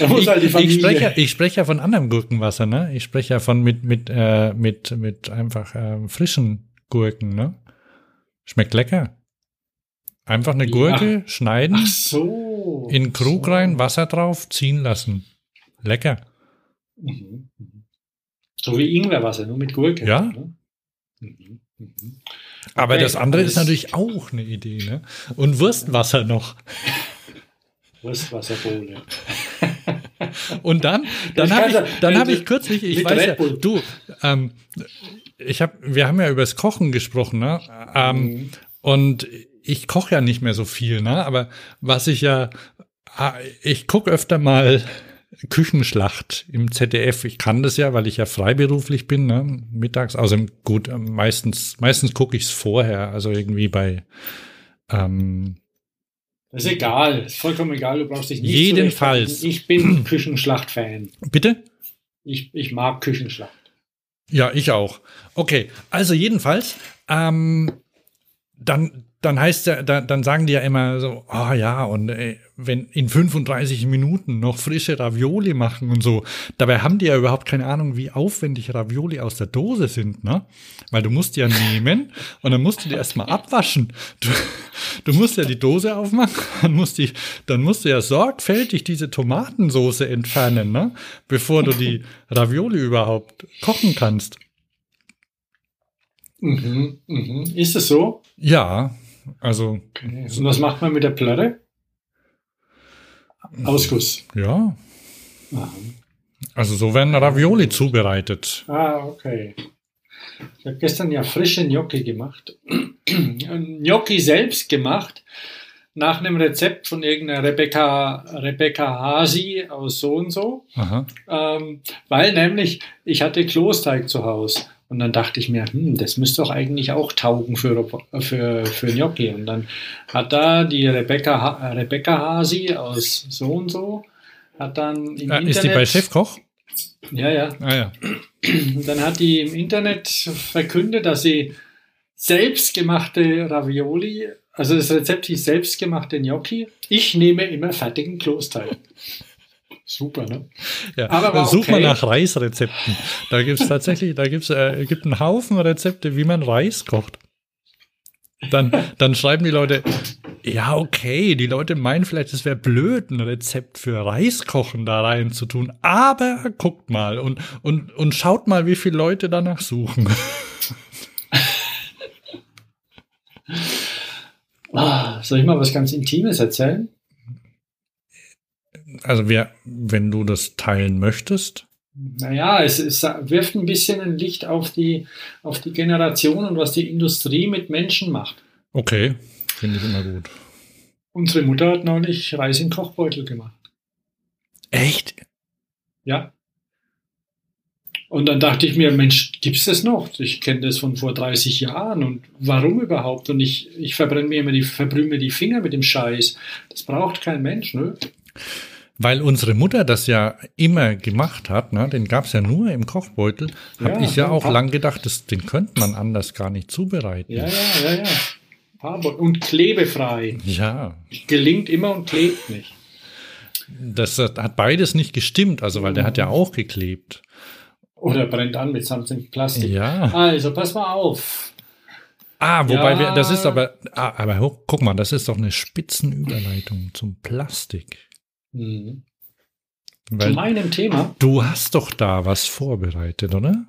ich, halt ich, spreche, ich spreche ja von anderem Gurkenwasser, ne? Ich spreche ja von mit, mit, äh, mit, mit einfach äh, frischen Gurken, ne? Schmeckt lecker. Einfach eine Gurke schneiden, Ach so, in Krug so. rein, Wasser drauf, ziehen lassen. Lecker. Mhm. mhm. So wie Ingwerwasser, nur mit Gurke. Ja. Mhm. Mhm. Aber okay, das andere ist natürlich auch eine Idee, ne? Und Wurstwasser noch. [LAUGHS] Wurstwasserbohle. [LAUGHS] Und dann, dann habe ich, dann habe ich kürzlich, ich weiß ja, du, ähm, ich habe, wir haben ja über das Kochen gesprochen, ne? Ähm, mhm. Und ich koche ja nicht mehr so viel, ne? Aber was ich ja, ah, ich gucke öfter mal Küchenschlacht im ZDF. Ich kann das ja, weil ich ja freiberuflich bin, ne? mittags. Also gut, meistens, meistens gucke ich es vorher, also irgendwie bei ähm, das ist egal, ist vollkommen egal, du brauchst dich nicht Jedenfalls. Ich bin [CLEARS THROAT] Küchenschlacht-Fan. Bitte? Ich, ich mag Küchenschlacht. Ja, ich auch. Okay, also jedenfalls, ähm, dann, dann heißt ja, dann, dann sagen die ja immer so, ah oh ja, und ey, wenn in 35 Minuten noch frische Ravioli machen und so, dabei haben die ja überhaupt keine Ahnung, wie aufwendig Ravioli aus der Dose sind, ne? Weil du musst ja nehmen [LAUGHS] und dann musst du die erstmal abwaschen. Du, du musst ja die Dose aufmachen, dann musst, die, dann musst du ja sorgfältig diese Tomatensoße entfernen, ne? Bevor du die [LAUGHS] Ravioli überhaupt kochen kannst. Mhm, mhm. Ist es so? Ja, also. Okay. Und was macht man mit der Platte? Ausguss. Ja. Aha. Also so werden Ravioli zubereitet. Ah, okay. Ich habe gestern ja frische Gnocchi gemacht. [CLEARS THROAT] Gnocchi selbst gemacht, nach einem Rezept von irgendeiner Rebecca, Rebecca Hasi aus so und so. Ähm, weil nämlich ich hatte Klosteig zu Hause und dann dachte ich mir, hm, das müsste doch eigentlich auch taugen für, für, für Gnocchi. Und dann hat da die Rebecca, Rebecca Hasi aus so und so, hat dann im ja, Internet. Ist die bei Chefkoch? Ja, ja. Ah, ja. Und dann hat die im Internet verkündet, dass sie selbstgemachte Ravioli, also das Rezept hieß selbstgemachte Gnocchi. Ich nehme immer fertigen Klosteig. Super, ne? Ja, aber such okay. mal nach Reisrezepten. Da gibt's tatsächlich, da gibt's äh, gibt einen Haufen Rezepte, wie man Reis kocht. Dann, dann schreiben die Leute, ja, okay, die Leute meinen vielleicht, es wäre blöd, ein Rezept für Reiskochen da rein zu tun. Aber guckt mal und, und, und schaut mal, wie viele Leute danach suchen. Ah, soll ich mal was ganz Intimes erzählen? Also wer, wenn du das teilen möchtest. Naja, es, es wirft ein bisschen ein Licht auf die, auf die Generation und was die Industrie mit Menschen macht. Okay, finde ich immer gut. Unsere Mutter hat neulich Reis in Kochbeutel gemacht. Echt? Ja. Und dann dachte ich mir, Mensch, gibt's das noch? Ich kenne das von vor 30 Jahren und warum überhaupt? Und ich, ich verbrenne mir immer die, verbrühe mir die Finger mit dem Scheiß. Das braucht kein Mensch, ne? Weil unsere Mutter das ja immer gemacht hat, ne? den gab's ja nur im Kochbeutel, habe ja, ich ja auch lang gedacht, das, den könnte man anders gar nicht zubereiten. Ja, ja, ja, ja. Und klebefrei. Ja. Gelingt immer und klebt nicht. Das hat beides nicht gestimmt, also weil der hat ja auch geklebt. Oder brennt an mit Samsung Plastik. Ja. Also, pass mal auf. Ah, wobei Ja. wir, das ist aber, ah, aber guck mal, das ist doch eine Spitzenüberleitung zum Plastik. Mhm. Zu meinem Thema. du hast doch da was vorbereitet, oder?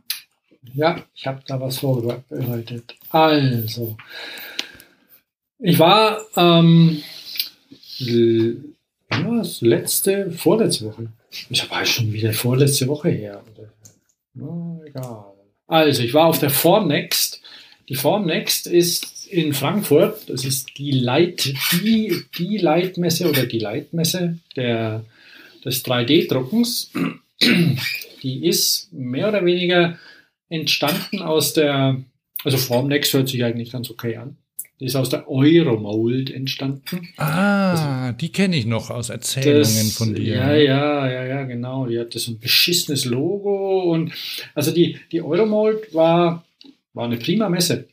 Ja, ich habe da was vorbereitet. Also, ich war ähm, es? letzte, vorletzte Woche. Ich war schon wieder vorletzte Woche her. Na, egal. Also, ich war auf der Formnext. Die Formnext ist in Frankfurt. Das ist die Leit, die, die Leitmesse oder die Leitmesse der, des 3D-Druckens. Die ist mehr oder weniger entstanden aus der, also Formnext hört sich eigentlich ganz okay an. Die ist aus der Euromold entstanden. Ah, die kenne ich noch aus Erzählungen Das- von dir. Ja, ja, ja, ja, genau. Die hatte so ein beschissenes Logo und also die, die Euromold war, war eine prima Messe.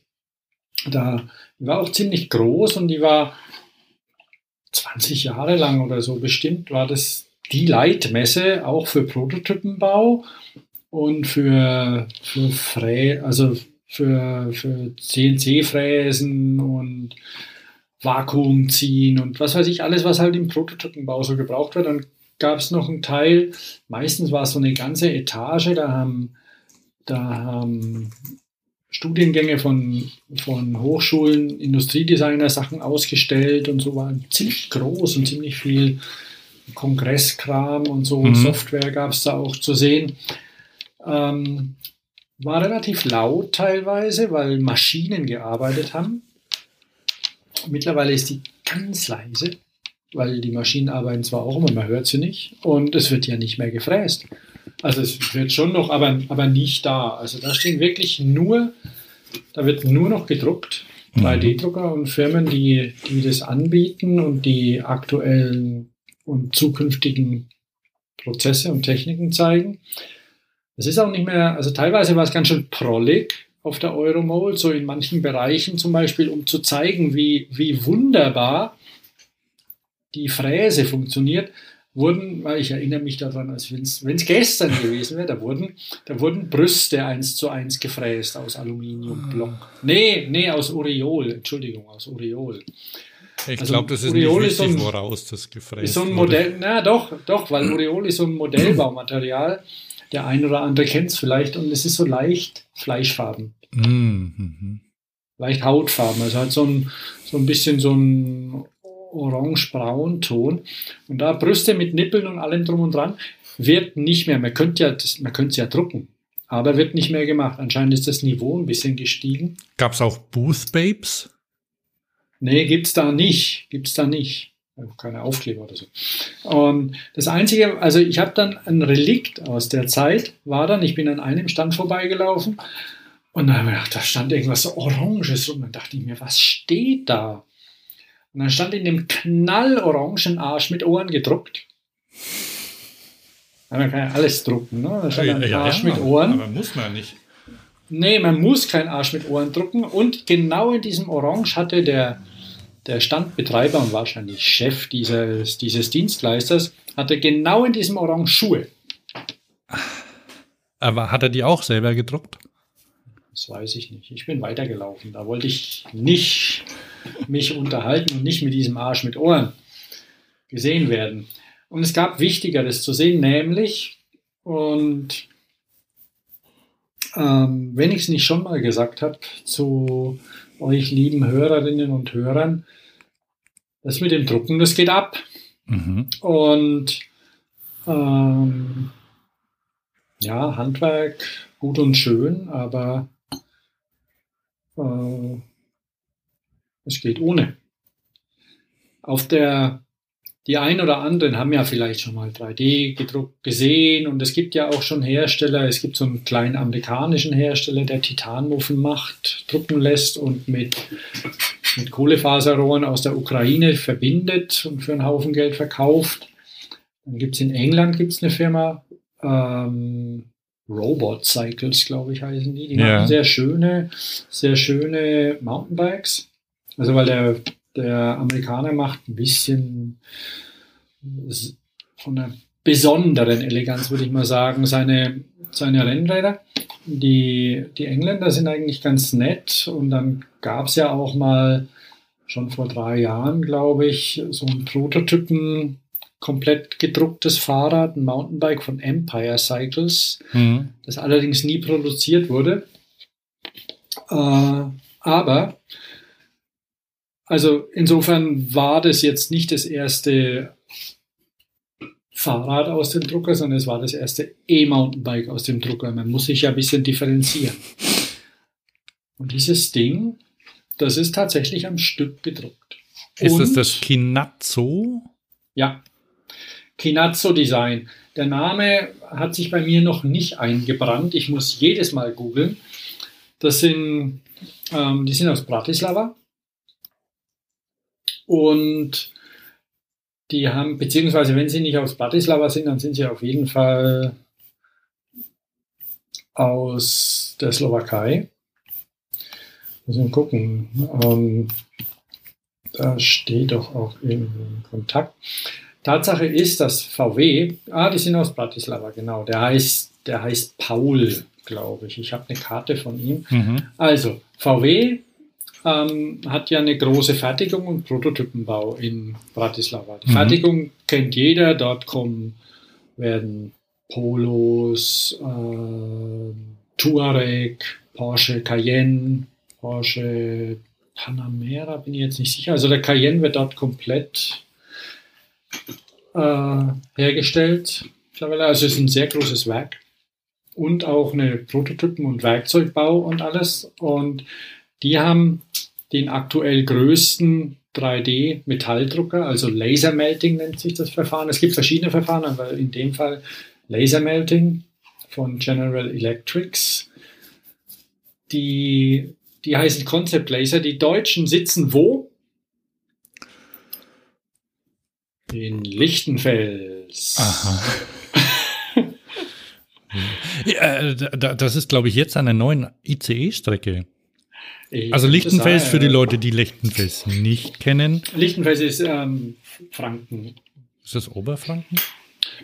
Da, die war auch ziemlich groß und die war 20 Jahre lang oder so bestimmt, war das die Leitmesse auch für Prototypenbau und für, für Frä, also für, für CNC-Fräsen und Vakuum ziehen und was weiß ich, alles, was halt im Prototypenbau so gebraucht wird. Dann gab es noch einen Teil, meistens war es so eine ganze Etage, da haben, da haben Studiengänge von, von Hochschulen, Industriedesigner Sachen ausgestellt und so war ziemlich groß und ziemlich viel Kongresskram und so, Mhm. Software gab es da auch zu sehen. Ähm, war relativ laut teilweise, weil Maschinen gearbeitet haben. Mittlerweile ist die ganz leise, weil die Maschinen arbeiten zwar auch immer, man hört sie nicht und es wird ja nicht mehr gefräst. Also es wird schon noch, aber, aber nicht da. Also da stehen wirklich nur, da wird nur noch gedruckt. 3D-Drucker und Firmen, die, die das anbieten und die aktuellen und zukünftigen Prozesse und Techniken zeigen. Es ist auch nicht mehr, also teilweise war es ganz schön prollig auf der Euromold, so in manchen Bereichen zum Beispiel, um zu zeigen, wie, wie wunderbar die Fräse funktioniert, wurden, weil ich erinnere mich daran, als wenn es gestern gewesen wäre, da wurden, da wurden Brüste eins zu eins gefräst aus Aluminiumblock. Nee, nee, aus Ureol, Entschuldigung, aus Ureol. Ich Also glaube, das ist Ureol nicht ist wichtig, so ein- woraus das gefräst Ist so ein wurde. Modell, na doch, doch, weil Ureol ist so ein Modellbaumaterial. Der ein oder andere kennt es vielleicht und es ist so leicht fleischfarben, Mhm, mhm. leicht hautfarben. Also hat so ein, so ein bisschen so ein orange-braun Ton. Und da Brüste mit Nippeln und allem drum und dran wird nicht mehr, man könnte ja, das, man könnte es ja drucken, aber wird nicht mehr gemacht. Anscheinend ist das Niveau ein bisschen gestiegen. Gab es auch Booth Babes? Nee, gibt's da nicht. Gibt's da nicht. Also Keine Aufkleber oder so. Und das Einzige, also ich habe dann ein Relikt aus der Zeit, war dann, ich bin an einem Stand vorbeigelaufen und dann habe ich gedacht, da stand irgendwas so Oranges und dann dachte ich mir, was steht da? Und dann stand in dem knallorangen Arsch mit Ohren gedruckt. Man kann ja alles drucken, ne? Da stand ein Arsch mit Ohren. Aber muss man nicht. Nee, man muss keinen Arsch mit Ohren drucken. Und genau in diesem Orange hatte der, der Standbetreiber und wahrscheinlich Chef dieses, dieses Dienstleisters, hatte genau in diesem Orange Schuhe. Aber hat er die auch selber gedruckt? Das weiß ich nicht. Ich bin weitergelaufen. Da wollte ich nicht mich unterhalten und nicht mit diesem Arsch mit Ohren gesehen werden. Und es gab Wichtigeres zu sehen, nämlich, und ähm, wenn ich es nicht schon mal gesagt habe, zu euch lieben Hörerinnen und Hörern, das mit dem Drucken, das geht ab. Mhm. Und ähm, ja, Handwerk gut und schön, aber äh, es geht ohne. Auf der, die ein oder anderen haben ja vielleicht schon mal 3D gedruckt gesehen und es gibt ja auch schon Hersteller, es gibt so einen kleinen amerikanischen Hersteller, der Titanmuffen macht, drucken lässt und mit, mit Kohlefaserrohren aus der Ukraine verbindet und für einen Haufen Geld verkauft. Dann gibt es in England gibt's eine Firma, ähm, Robot Cycles, glaube ich, heißen die. Die Ja. machen sehr schöne, sehr schöne Mountainbikes. Also weil der, der Amerikaner macht ein bisschen von einer besonderen Eleganz, würde ich mal sagen, seine, seine Rennräder. Die, die Engländer sind eigentlich ganz nett und dann gab es ja auch mal schon vor drei Jahren, glaube ich, so ein Prototypen komplett gedrucktes Fahrrad, ein Mountainbike von Empire Cycles, mhm. das allerdings nie produziert wurde. Äh, aber, also insofern war das jetzt nicht das erste Fahrrad aus dem Drucker, sondern es war das erste E-Mountainbike aus dem Drucker. Man muss sich ja ein bisschen differenzieren. Und dieses Ding, das ist tatsächlich am Stück gedruckt. Ist es das Kinazzo? Ja, Kinazzo Design. Der Name hat sich bei mir noch nicht eingebrannt. Ich muss jedes Mal googeln. Das sind, ähm, die sind aus Bratislava. Und die haben, beziehungsweise wenn sie nicht aus Bratislava sind, dann sind sie auf jeden Fall aus der Slowakei. Müssen wir gucken. Ähm, da steht doch auch ein Kontakt. Tatsache ist, dass VW, ah, die sind aus Bratislava, genau, der heißt, der heißt Paul, glaube ich. Ich habe eine Karte von ihm. Mhm. Also, VW ähm, hat ja eine große Fertigung und Prototypenbau in Bratislava. Die mhm. Fertigung kennt jeder, dort kommen, werden Polos, äh, Touareg, Porsche Cayenne, Porsche Panamera, bin ich jetzt nicht sicher. Also der Cayenne wird dort komplett äh, hergestellt. Also es ist ein sehr großes Werk und auch eine Prototypen- und Werkzeugbau und alles. Und die haben den aktuell größten 3D-Metalldrucker, also Laser Melting nennt sich das Verfahren. Es gibt verschiedene Verfahren, aber in dem Fall Laser Melting von General Electrics. Die, die heißen Concept Laser. Die Deutschen sitzen wo? In Lichtenfels. Aha. [LAUGHS] ja, das ist, glaube ich, jetzt an der neuen ICE-Strecke. Also Lichtenfels für die Leute, die Lichtenfels nicht kennen. Lichtenfels ist ähm, Franken. Ist das Oberfranken?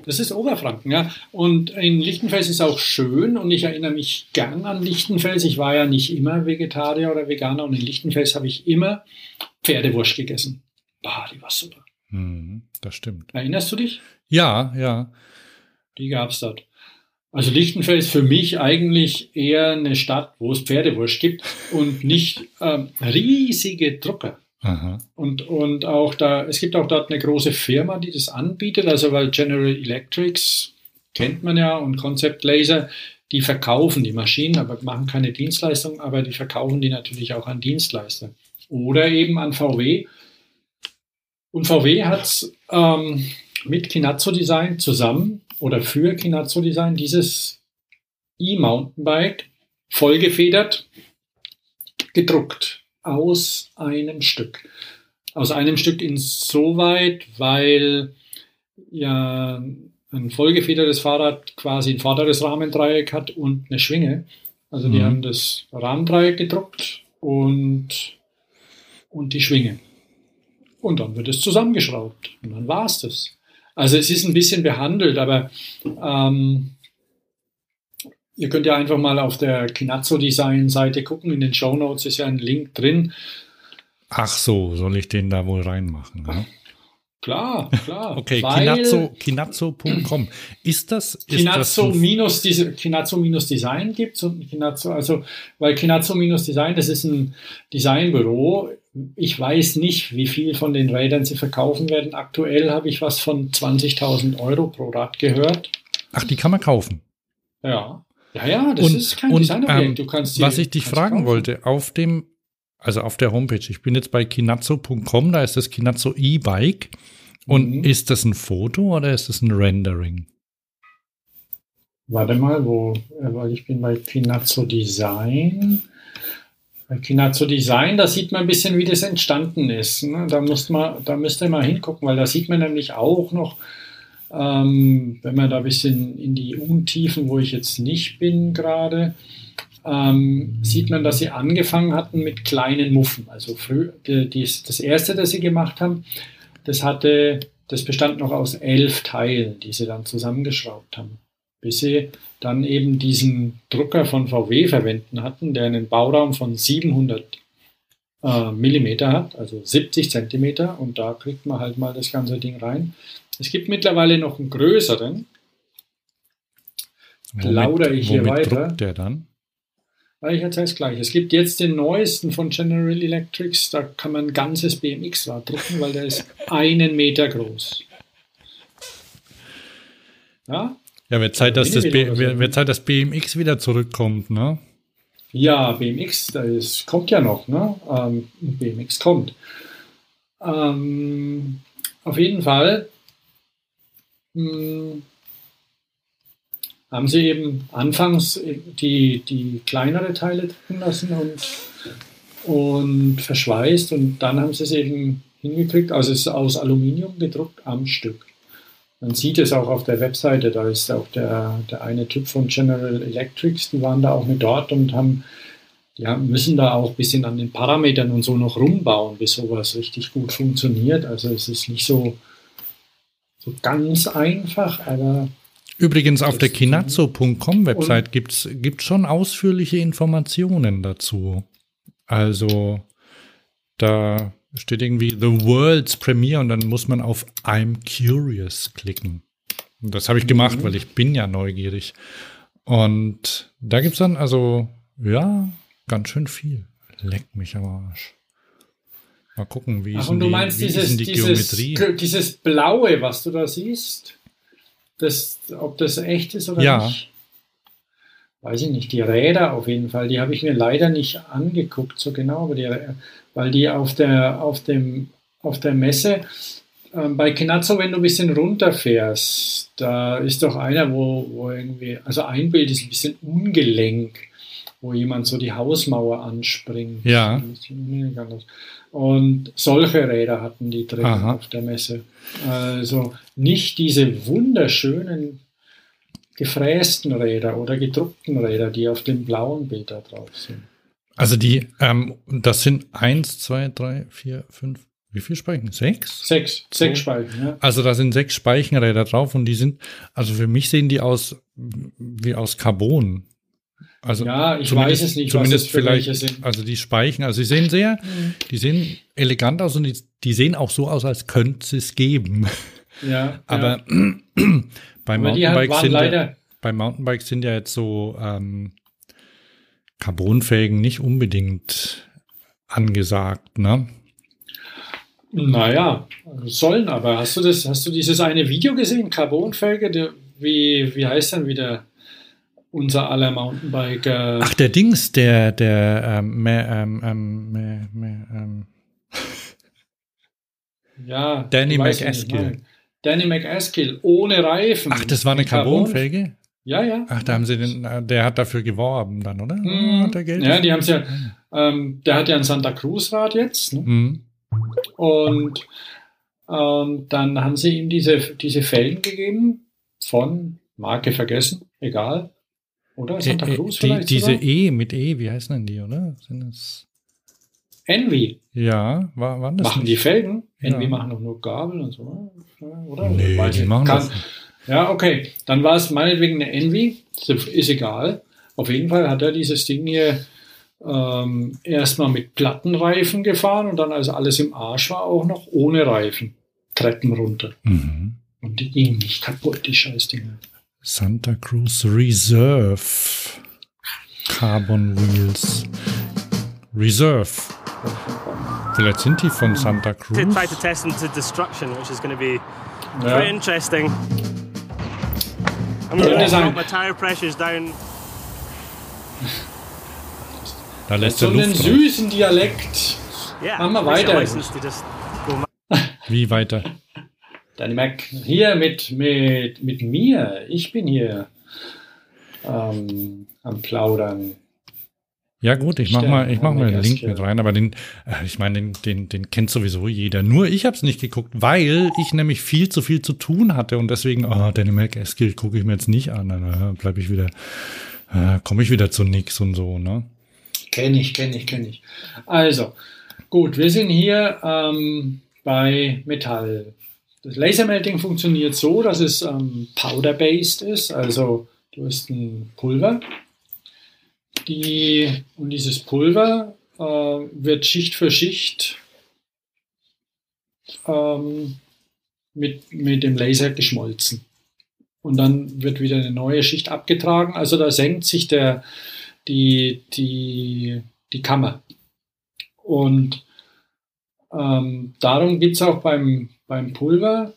Das ist Oberfranken, ja. Und in Lichtenfels ist auch schön und ich erinnere mich gern an Lichtenfels. Ich war ja nicht immer Vegetarier oder Veganer und in Lichtenfels habe ich immer Pferdewurst gegessen. Bah, die war super. Hm, das stimmt. Erinnerst du dich? Ja, ja. Die gab es dort. Also Lichtenfels ist für mich eigentlich eher eine Stadt, wo es Pferdewurst gibt und nicht ähm, riesige Drucker. Aha. Und, und auch da, es gibt auch dort eine große Firma, die das anbietet, also weil General Electrics kennt man ja und Concept Laser, die verkaufen die Maschinen, aber machen keine Dienstleistung, aber die verkaufen die natürlich auch an Dienstleister. Oder eben an VW. Und VW hat ähm, mit Kinazzo Design zusammen oder für Kinazzo Design dieses E-Mountainbike vollgefedert gedruckt aus einem Stück. Aus einem Stück insoweit, weil ja ein vollgefedertes Fahrrad quasi ein vorderes Rahmendreieck hat und eine Schwinge. Also die mhm. haben das Rahmendreieck gedruckt und, und die Schwinge. Und dann wird es zusammengeschraubt. Und dann war es das. Also es ist ein bisschen behandelt, aber ähm, ihr könnt ja einfach mal auf der Kinazzo Design Seite gucken. In den Show Notes ist ja ein Link drin. Ach so, soll ich den da wohl reinmachen? Ja? Klar, klar. [LAUGHS] Okay, Kinazzo, Kinazzo.com. Ist das. Ist Kinazzo, das minus, Kinazzo minus Design gibt es und Kinazzo, also, weil Kinazzo minus Design, das ist ein Designbüro. Ich weiß nicht, wie viel von den Rädern sie verkaufen werden. Aktuell habe ich was von 20.000 Euro pro Rad gehört. Ach, die kann man kaufen. Ja. Ja, ja, das und, ist kein Designobjekt. Ähm, du kannst die, was ich dich fragen kaufen. wollte, auf dem also auf der Homepage. Ich bin jetzt bei kinazzo.com, da ist das Kinazzo E-Bike. Und mhm. ist das ein Foto oder ist das ein Rendering? Warte mal, wo, äh, weil ich bin bei Kinazzo Design. Bei Kinazzo Design, da sieht man ein bisschen, wie das entstanden ist. Ne? Da, muss man, da müsst ihr mal hingucken, weil da sieht man nämlich auch noch, ähm, wenn man da ein bisschen in die Untiefen, wo ich jetzt nicht bin gerade, ähm, sieht man, dass sie angefangen hatten mit kleinen Muffen. Also früh, die, die, das erste, das sie gemacht haben, das hatte, das bestand noch aus elf Teilen, die sie dann zusammengeschraubt haben. Bis sie dann eben diesen Drucker von VW verwenden hatten, der einen Bauraum von 700 äh, Millimeter hat, also 70 Zentimeter, und da kriegt man halt mal das ganze Ding rein. Es gibt mittlerweile noch einen größeren. Plaudere ich hier weiter. Druckt der dann? Ich erzähle es gleich. Es gibt jetzt den neuesten von General Electrics, da kann man ein ganzes BMX-Rad drucken, weil der ist einen Meter groß. Ja? Ja, wird Zeit, dass das, wird Zeit, dass BMX wieder zurückkommt, ne? Ja, BMX, das kommt ja noch, ne? Ähm, BMX kommt. Ähm, auf jeden Fall mh, hm, haben sie eben anfangs die, die kleinere Teile drucken lassen und, und verschweißt und dann haben sie es eben hingekriegt, also es ist aus Aluminium gedruckt am Stück. Man sieht es auch auf der Webseite, da ist auch der, der eine Typ von General Electrics, die waren da auch mit dort und haben, ja, müssen da auch ein bisschen an den Parametern und so noch rumbauen, bis sowas richtig gut funktioniert. Also es ist nicht so, so ganz einfach, aber Übrigens auf der kinazzo.com Website gibt es schon ausführliche Informationen dazu. Also da steht irgendwie The World's Premiere und dann muss man auf I'm Curious klicken. Und das habe ich gemacht, mhm. weil ich bin ja neugierig. Und da gibt es dann also, ja, ganz schön viel. Leck mich am Arsch. Mal gucken, wie Ach, ist, und du die, meinst dieses, die dieses, Geometrie? Dieses Blaue, was du da siehst? das, ob das echt ist oder ja. nicht. Weiß ich nicht. Die Räder auf jeden Fall, die habe ich mir leider nicht angeguckt, so genau, aber die, weil die auf der, auf dem, auf der Messe äh, bei Knazzo, wenn du ein bisschen runterfährst, da ist doch einer, wo, wo irgendwie, also ein Bild ist ein bisschen ungelenk, wo jemand so die Hausmauer anspringt. Ja. Und solche Räder hatten die drin Aha. auf der Messe. Also nicht diese wunderschönen gefrästen Räder oder gedruckten Räder, die auf dem blauen Bild da drauf sind. Also die, ähm, das sind eins, zwei, drei, vier, fünf, wie viele Speichen? Sechs? Sechs, sechs Speichen, ja. Also da sind sechs Speichenräder drauf und die sind, also für mich sehen die aus wie aus Carbon. Also ja, ich weiß es nicht, zumindest vielleicht, sind. also die Speichen, also sie sehen sehr, mhm. die sehen elegant aus und die, die sehen auch so aus, als könnte es geben. Ja. Aber ja. [CLEARS THROAT] bei Mountainbikes sind ja, bei Mountainbikes sind ja jetzt so ähm, Carbonfelgen nicht unbedingt angesagt, ne? Naja, sollen aber. Hast du das, hast du dieses eine Video gesehen, Carbonfelge? Wie, wie heißt dann wieder? unser aller Mountainbiker. Ach, der Dings, der, der, ähm, mehr, ähm, ähm, mehr, mehr, ähm. [LAUGHS] ja, Danny McAskill. Danny McAskill, ohne Reifen. Ach, das war eine Carbonfelge? Ja, ja. Ach, da haben sie den, äh, der hat dafür geworben dann, oder? Mhm. Hat der Geld ja, die haben es ja, ähm, der hat ja ein Santa Cruz Rad jetzt, ne? mhm. Und ähm, dann haben sie ihm diese, diese Felgen gegeben von Marke vergessen, egal. Oder? Santa Cruz die, vielleicht Diese sogar? E mit E, wie heißen denn die, oder? Sind das Envy. Ja, war, waren das Machen nicht? die Felgen? Envy ja. machen doch nur Gabel und so, oder? Nee, die machen kann. das Ja, okay. Dann war es meinetwegen eine Envy. Ist egal. Auf jeden Fall hat er dieses Ding hier ähm, erstmal mit Plattenreifen gefahren und dann, als alles im Arsch war, auch noch ohne Reifen. Treppen runter. Mhm. Und die gingen nicht kaputt, die Scheißdinger. Santa Cruz Reserve Carbon Wheels. Reserve. Vielleicht sind die von Santa Cruz. Did try to test them to destruction, which is going to be yeah. very interesting. Pressures down. Da lässt so einen süßen Dialekt. Yeah, Machen wir weiter. Wie weiter? Danny Mac, hier mit, mit, mit mir. Ich bin hier ähm, am Plaudern. Ja gut, ich mach mal, ich mach mal den Link mit rein, aber den, äh, ich meine, den, den, den kennt sowieso jeder. Nur ich habe es nicht geguckt, weil ich nämlich viel zu viel zu tun hatte und deswegen, oh, Danny Mac Eskil gucke ich mir jetzt nicht an, dann äh, bleibe ich wieder Ja, Komme ich wieder zu nix und so, ne? Kenne ich, kenne ich, kenne ich. Also, gut, wir sind hier ähm, bei Metall. Das Lasermelting funktioniert so, dass es ähm, powder-based ist, also du hast ein Pulver. Die, und dieses Pulver äh, wird Schicht für Schicht ähm, mit, mit dem Laser geschmolzen. Und dann wird wieder eine neue Schicht abgetragen. Also da senkt sich der, die, die, die Kammer. Und ähm, darum gibt es auch beim, beim Pulver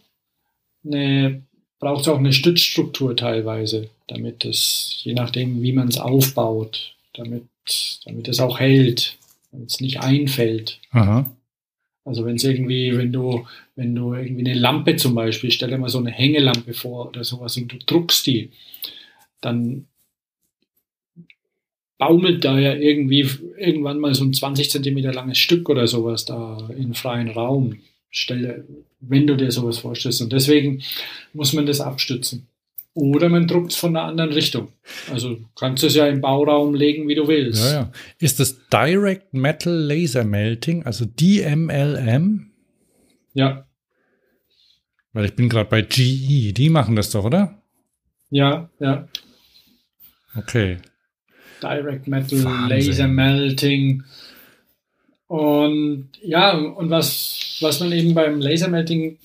eine, braucht es auch eine Stützstruktur teilweise, damit es, je nachdem, wie man es aufbaut, damit, damit es auch hält, damit es nicht einfällt. Aha. Also wenn es irgendwie, wenn du, wenn du irgendwie eine Lampe zum Beispiel, stell dir mal so eine Hängelampe vor oder sowas und du druckst die, dann baumelt da ja irgendwie irgendwann mal so ein 20 Zentimeter langes Stück oder sowas da in freien Raum. Stelle, wenn du dir sowas vorstellst. Und deswegen muss man das abstützen. Oder man druckt es von einer anderen Richtung. Also du kannst es ja im Bauraum legen, wie du willst. Ja, ja. Ist das Direct Metal Laser Melting, also DMLM? Ja, Weil ich bin gerade bei GE, die machen das doch, oder? ja, ja. Okay. Direct Metal, Wahnsinn. Laser Melting. Und ja, und was, was man eben beim Laser Melting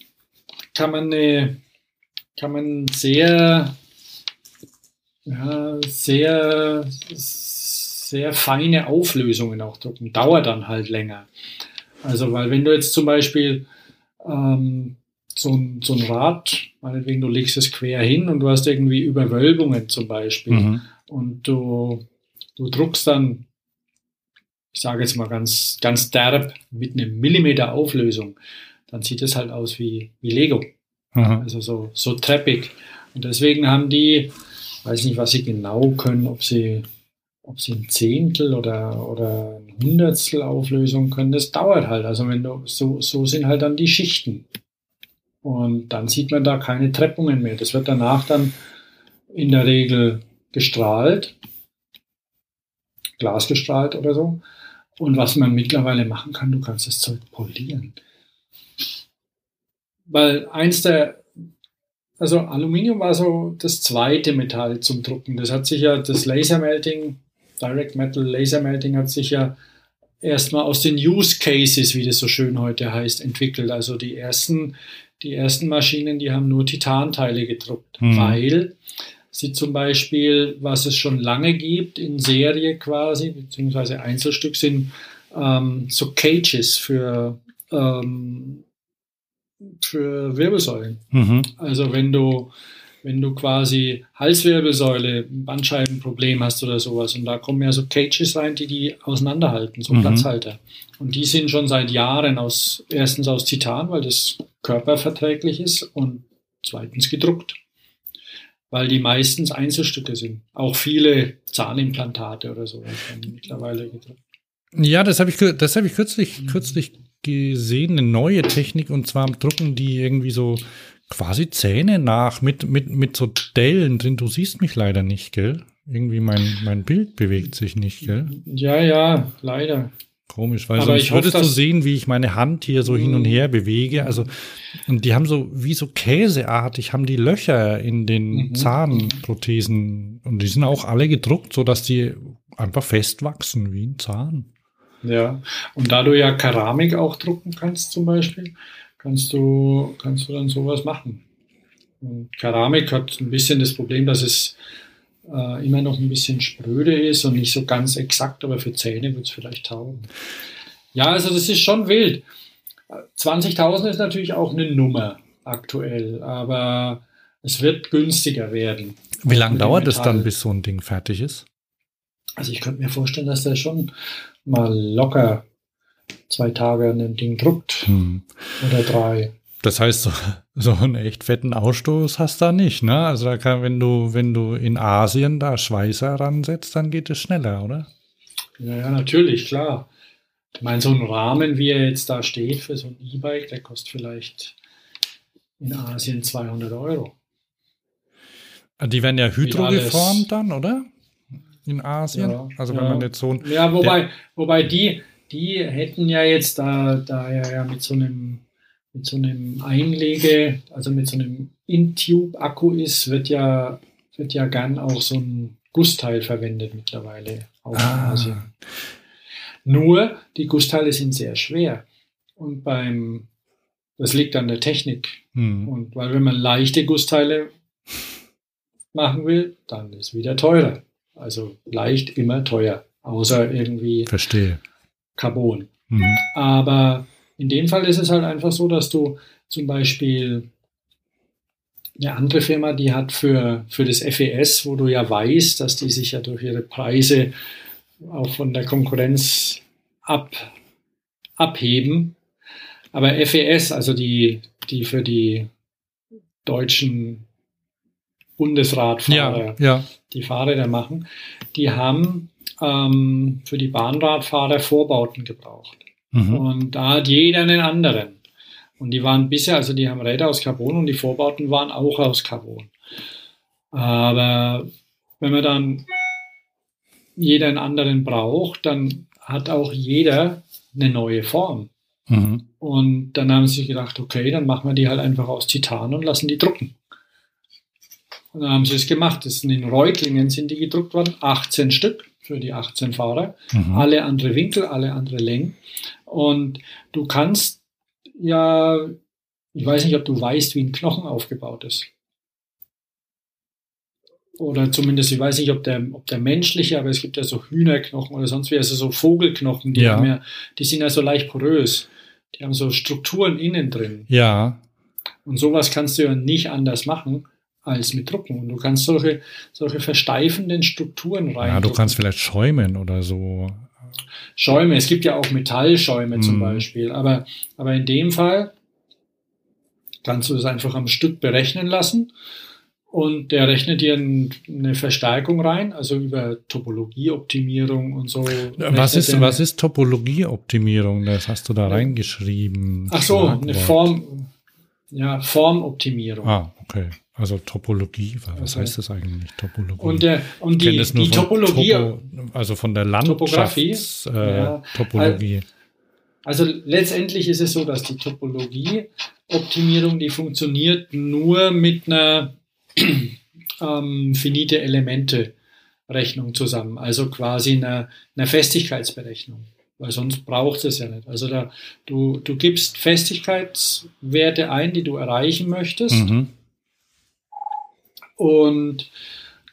kann man eine, kann man sehr, ja, sehr, sehr feine Auflösungen auch drucken. Dauert dann halt länger. Also, weil wenn du jetzt zum Beispiel ähm, so, ein, so ein Rad, meinetwegen du legst es quer hin und du hast irgendwie Überwölbungen zum Beispiel Mhm. und du, du druckst dann, ich sage jetzt mal ganz, ganz derb, mit einem Millimeter Auflösung, dann sieht es halt aus wie, wie Lego. Aha. Also so, so treppig. Und deswegen haben die, weiß nicht, was sie genau können, ob sie, ob sie ein Zehntel oder, oder ein Hundertstel Auflösung können, das dauert halt. Also wenn du, so, so sind halt dann die Schichten. Und dann sieht man da keine Treppungen mehr. Das wird danach dann in der Regel gestrahlt, glasgestrahlt oder so. Und was man mittlerweile machen kann, du kannst das Zeug polieren. Weil eins der, also Aluminium war so das zweite Metall zum Drucken. Das hat sich ja, das Lasermelting, Direct Metal Lasermelting hat sich ja erstmal aus den Use Cases, wie das so schön heute heißt, entwickelt. Also die ersten, die ersten Maschinen, die haben nur Titanteile gedruckt, Mhm. weil sie zum Beispiel, was es schon lange gibt, in Serie quasi, beziehungsweise Einzelstück sind ähm, so Cages für, ähm, für Wirbelsäulen. Mhm. Also wenn du, wenn du quasi Halswirbelsäule, Bandscheibenproblem hast oder sowas und da kommen ja so Cages rein, die die auseinanderhalten, so Mhm. Platzhalter. Und die sind schon seit Jahren aus, erstens aus Titan, weil das körperverträglich ist und zweitens gedruckt. Weil die meistens Einzelstücke sind. Auch viele Zahnimplantate oder werden mittlerweile. Ja, das habe ich, das hab ich kürzlich, kürzlich gesehen, eine neue Technik, und zwar drucken die irgendwie so quasi Zähne nach mit, mit, mit so Dellen drin. Du siehst mich leider nicht, gell? Irgendwie mein, mein Bild bewegt sich nicht, gell? Ja, ja, leider. Komisch, weil Aber sonst ich hoffe, würdest du dass- sehen, wie ich meine Hand hier so hin und her bewege. Also, und die haben so, wie so käseartig, haben die Löcher in den Mhm. Zahnprothesen. Und die sind auch alle gedruckt, sodass die einfach fest wachsen, wie ein Zahn. Ja, und da du ja Keramik auch drucken kannst zum Beispiel, kannst du, kannst du dann sowas machen. Und Keramik hat ein bisschen das Problem, dass es äh, immer noch ein bisschen spröde ist und nicht so ganz exakt, aber für Zähne wird es vielleicht taugen. Ja, also das ist schon wild. 20.000 ist natürlich auch eine Nummer aktuell, aber es wird günstiger werden. Wie lange dauert es dann, bis so ein Ding fertig ist? Also ich könnte mir vorstellen, dass der schon mal locker zwei Tage an dem Ding druckt Hm. oder drei. Das heißt, so, [LAUGHS] so einen echt fetten Ausstoß hast du da nicht, ne? Also da kann, wenn du, wenn du in Asien da Schweißer ransetzt, dann geht es schneller, oder? Ja, ja, natürlich, klar. Ich meine, so ein Rahmen, wie er jetzt da steht für so ein E-Bike, der kostet vielleicht in Asien 200 Euro. Die werden ja hydro alles- geformt dann, oder? in Asien. Ja, also wenn ja. man jetzt so ein, Ja, wobei, wobei die, die hätten ja jetzt, da, da ja mit so einem, mit so einem Einlege, also mit so einem In-Tube-Akku ist, wird ja, wird ja gern auch so ein Gussteil verwendet mittlerweile auch Ah. in Asien. Nur, die Gussteile sind sehr schwer. Und beim, das liegt an der Technik. hm, Und weil wenn man leichte Gussteile machen will, dann ist wieder teurer. Also leicht immer teuer, außer irgendwie verstehe. Carbon. Mhm. Aber in dem Fall ist es halt einfach so, dass du zum Beispiel eine andere Firma, die hat für, für das FES, wo du ja weißt, dass die sich ja durch ihre Preise auch von der Konkurrenz ab, abheben. Aber FES, also die, die für die deutschen Bundesradfahrer, Ja, ja. die Fahrräder machen, die haben ähm, für die Bahnradfahrer Vorbauten gebraucht. Mhm. Und da hat jeder einen anderen. Und die waren bisher, also die haben Räder aus Carbon und die Vorbauten waren auch aus Carbon. Aber wenn man dann jeder einen anderen braucht, dann hat auch jeder eine neue Form. Mhm. Und dann haben sie gedacht, okay, dann machen wir die halt einfach aus Titan und lassen die drucken. Und dann haben sie es gemacht. Das sind in Reutlingen sind die gedruckt worden, 18 Stück für die 18 Fahrer Mhm. alle andere Winkel, alle andere Längen. Und du kannst ja, ich weiß nicht, ob du weißt, wie ein Knochen aufgebaut ist. Oder zumindest, ich weiß nicht, ob der, ob der menschliche, aber es gibt ja so Hühnerknochen oder sonst wie, also so Vogelknochen, die, Ja. haben ja, die sind ja so leicht porös. Die haben so Strukturen innen drin. Ja, Und sowas kannst du ja nicht anders machen als mit Drucken. Und du kannst solche, solche versteifenden Strukturen rein. ja, du kannst vielleicht schäumen oder so. Schäume, es gibt ja auch Metallschäume zum Mhm. Beispiel, aber, aber in dem Fall kannst du das einfach am Stück berechnen lassen und der rechnet dir ein, eine Verstärkung rein, also über Topologieoptimierung und so. Was ist, was ist Topologieoptimierung? Das hast du da reingeschrieben. Ach so, eine. Form, ja, Formoptimierung. Ah, okay. Also Topologie, was Also- heißt das eigentlich, Topologie? Und, der, und die, die von Topologie, Topo, also von der Topographie? Landschafts äh, Ja. Topologie. Also letztendlich ist es so, dass die Topologieoptimierung, die funktioniert nur mit einer [CLEARS THROAT] ähm, finite Elemente Rechnung zusammen, also quasi einer, einer Festigkeitsberechnung, weil sonst braucht es ja nicht. Also da, du, du gibst Festigkeitswerte ein, die du erreichen möchtest Mhm. und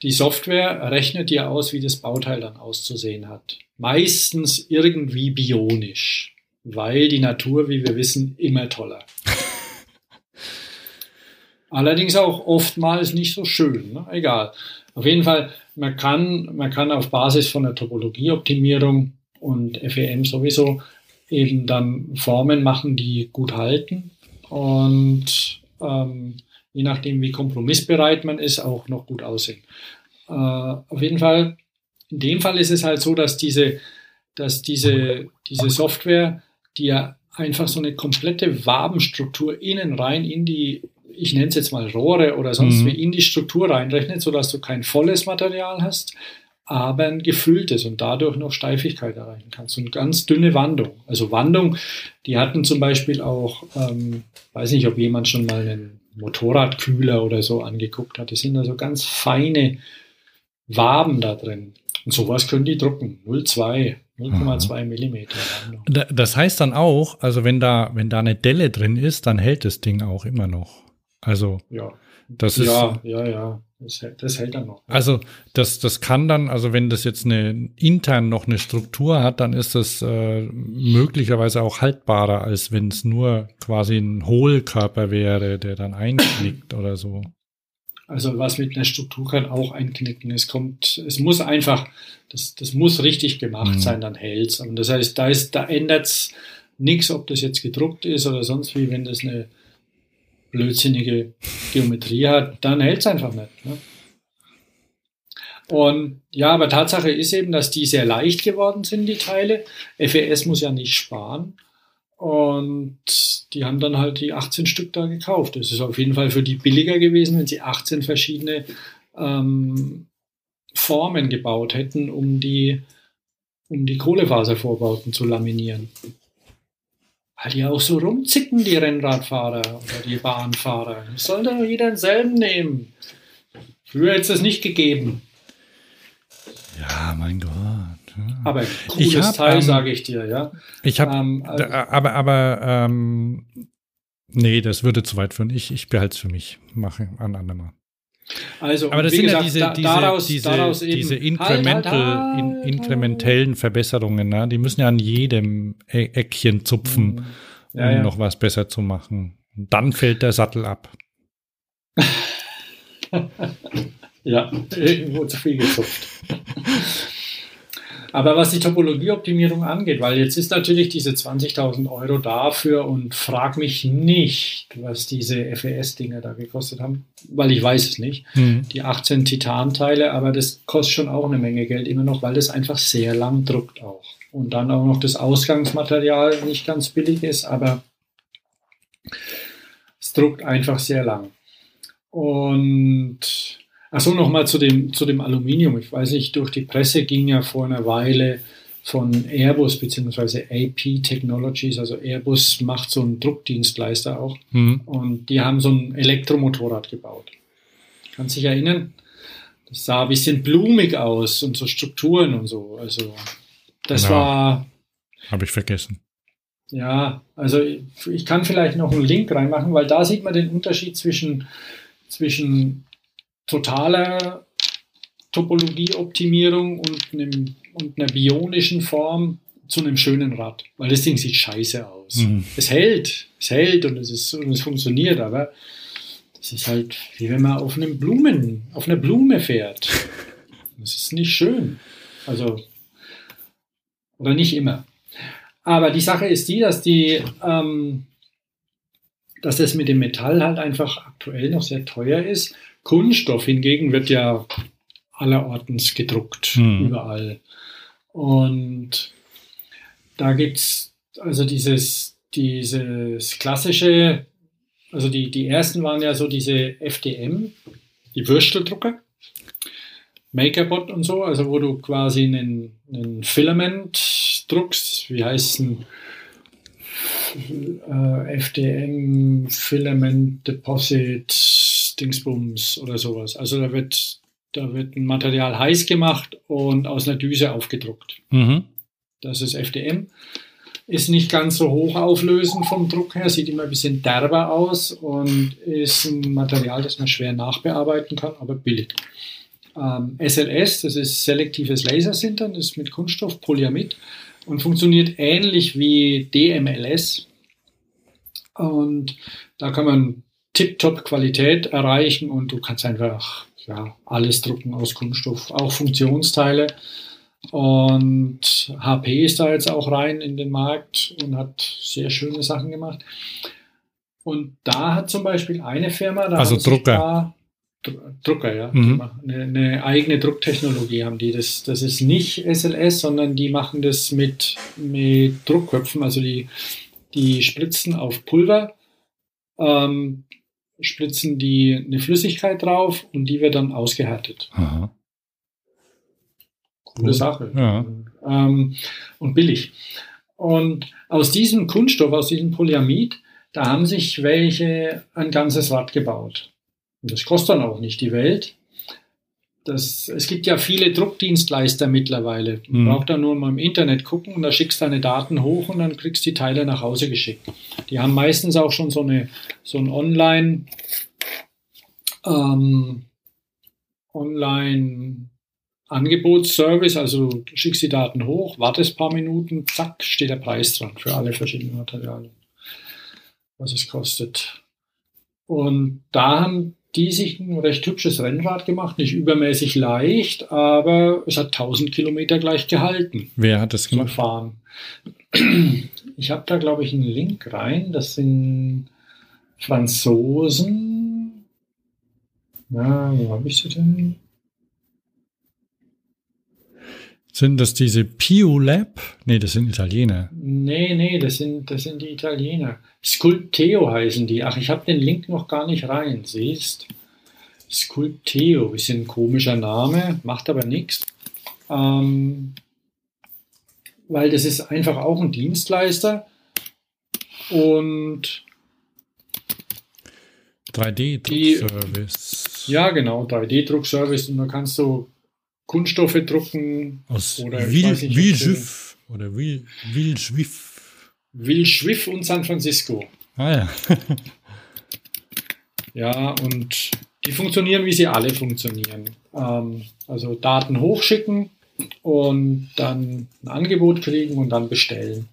die Software rechnet dir aus, wie das Bauteil dann auszusehen hat. Meistens irgendwie bionisch, weil die Natur, wie wir wissen, immer toller. [LAUGHS] Allerdings auch oftmals nicht so schön. Ne? Egal. Auf jeden Fall, man kann, man kann auf Basis von der Topologieoptimierung und FEM sowieso eben dann Formen machen, die gut halten und ähm, je nachdem, wie kompromissbereit man ist, auch noch gut aussehen. Äh, auf jeden Fall, in dem Fall ist es halt so, dass diese, dass diese, diese Software, die ja einfach so eine komplette Wabenstruktur innen rein in die, ich nenne es jetzt mal Rohre oder sonst Mhm. wie, in die Struktur reinrechnet, sodass du kein volles Material hast, aber ein gefülltes und dadurch noch Steifigkeit erreichen kannst und ganz dünne Wandung. Also Wandung, die hatten zum Beispiel auch, ähm, weiß nicht, ob jemand schon mal einen Motorradkühler oder so angeguckt hat. Die sind also ganz feine Waben da drin. Und sowas können die drucken. 0,2, 0,2 Millimeter Wandung. Da- Das heißt dann auch, also wenn da, wenn da eine Delle drin ist, dann hält das Ding auch immer noch. Also Ja, das ist, ja, ja, ja. Das, hält- das hält dann noch. also das, das kann dann, also wenn das jetzt eine intern noch eine Struktur hat, dann ist das äh, möglicherweise auch haltbarer, als wenn es nur quasi ein Hohlkörper wäre, der dann einknickt oder so. Also was mit einer Struktur kann auch einknicken. Es kommt, es muss einfach, das, das muss richtig gemacht Mhm. sein, dann hält's. Und das heißt, da ist, da ändert's nichts, ob das jetzt gedruckt ist oder sonst wie, wenn das eine blödsinnige Geometrie hat, dann hält's einfach nicht. Ne? Und ja, aber Tatsache ist eben, dass die sehr leicht geworden sind, die Teile. FES muss ja nicht sparen. Und die haben dann halt die 18 Stück da gekauft. Das ist auf jeden Fall für die billiger gewesen, wenn sie 18 verschiedene ähm, Formen gebaut hätten, um die, um die Kohlefaservorbauten zu laminieren. Weil die auch so rumzicken, die Rennradfahrer oder die Bahnfahrer. Das soll doch jeder denselben nehmen. Früher hätte es das nicht gegeben. Ja, mein Gott. Aber cooles Ich hab, Teil, ähm, sage ich dir, ja. Ich habe, Ähm, also- aber, aber, ähm, nee, das würde zu weit führen. Ich, ich behalte es für mich. Mache an andermal. Also, Aber das sind gesagt, ja diese, da- diese, daraus, diese, daraus eben, diese Halt, incremental, halt, in, halt, inkrementellen Verbesserungen, ne? die müssen ja an jedem Eckchen zupfen, Ja, um ja. noch was besser zu machen. Und dann fällt der Sattel ab. [LAUGHS] Ja, irgendwo zu viel gezupft. [LAUGHS] Aber was die Topologieoptimierung angeht, weil jetzt ist natürlich diese 20.000 Euro dafür und frag mich nicht, was diese FES-Dinger da gekostet haben, weil ich weiß es nicht. Hm. Die 18 Titanteile, aber das kostet schon auch eine Menge Geld immer noch, weil das einfach sehr lang druckt auch. Und dann auch noch das Ausgangsmaterial nicht ganz billig ist, aber es druckt einfach sehr lang. Und Achso, nochmal zu dem, zu dem Aluminium. Ich weiß nicht, durch die Presse ging ja vor einer Weile von Airbus bzw. AP Technologies, also Airbus macht so einen Druckdienstleister auch Hm. und die haben so ein Elektromotorrad gebaut. Kannst dich erinnern? Das sah ein bisschen blumig aus und so Strukturen und so. Also das Ja. war Habe ich vergessen. ja, also ich, ich kann vielleicht noch einen Link reinmachen, weil da sieht man den Unterschied zwischen, zwischen totaler Topologieoptimierung und, einem, und einer bionischen Form zu einem schönen Rad. Weil das Ding sieht scheiße aus. Mhm. Es hält, es hält und es, ist, und es funktioniert, aber das ist halt wie wenn man auf einem Blumen, auf einer Blume fährt. [LAUGHS] Das ist nicht schön. Also, oder nicht immer. Aber die Sache ist die, dass die, ähm, dass das mit dem Metall halt einfach aktuell noch sehr teuer ist. Kunststoff hingegen wird ja allerortens gedruckt, Hm. überall. Und da gibt's also dieses, dieses klassische, also die, die ersten waren ja so diese FDM, die Würsteldrucker. Makerbot und so, also wo du quasi einen, einen Filament druckst, wie heißt ein äh, FDM Filament Deposit Dingsbums oder sowas. Also da wird, da wird ein Material heiß gemacht und aus einer Düse aufgedruckt. Mhm. Das ist FDM. Ist nicht ganz so hochauflösend vom Druck her, sieht immer ein bisschen derber aus und ist ein Material, das man schwer nachbearbeiten kann, aber billig. Ähm, SLS, das ist selektives Lasersintern, das ist mit Kunststoff, Polyamid und funktioniert ähnlich wie DMLS. Und da kann man tiptop Qualität erreichen und du kannst einfach ja, alles drucken aus Kunststoff, auch Funktionsteile. Und HP ist da jetzt auch rein in den Markt und hat sehr schöne Sachen gemacht. Und da hat zum Beispiel eine Firma, da Also Drucker. Da, Dr- Drucker, ja. Mhm. Eine, eine eigene Drucktechnologie haben die. Das, das ist nicht SLS, sondern die machen das mit, mit Druckköpfen. Also die, die spritzen auf Pulver, ähm, spritzen die eine Flüssigkeit drauf und die wird dann ausgehärtet. Aha. Coole Cool. Sache. Ja. Ähm, und billig. Und aus diesem Kunststoff, aus diesem Polyamid, da haben sich welche ein ganzes Rad gebaut. Und das kostet dann auch nicht die Welt. Das, es gibt ja viele Druckdienstleister mittlerweile. Man Mhm. braucht da nur mal im Internet gucken und da schickst deine Daten hoch und dann kriegst die Teile nach Hause geschickt. Die haben meistens auch schon so, eine, so ein Online, ähm, Online Angebotsservice, also du schickst die Daten hoch, wartest ein paar Minuten, zack, steht der Preis dran für alle verschiedenen Materialien, was es kostet. Und da haben die sich ein recht hübsches Rennrad gemacht, nicht übermäßig leicht, aber es hat 1000 Kilometer gleich gehalten Wer hat das gemacht? Fahren. Ich habe da, glaube ich, einen Link rein. Das sind Franzosen. Na, wo habe ich sie denn? Sind das diese Pio Lab? Nee, das sind Italiener. Nee, nee, das sind, das sind die Italiener. Sculpteo heißen die. Ach, ich habe den Link noch gar nicht rein, siehst. Sculpteo, bisschen ein komischer Name, macht aber nichts. Ähm, weil das ist einfach auch ein Dienstleister und 3D-Druckservice. Ja, genau, 3D-Druckservice und da kannst du Kunststoffe drucken. Aus oder Wilschiff oder Wilschwiff. Wilschwiff und San Francisco. Ah ja. [LAUGHS] ja, und die funktionieren, wie sie alle funktionieren. Ähm, also Daten hochschicken und dann ein Angebot kriegen und dann bestellen.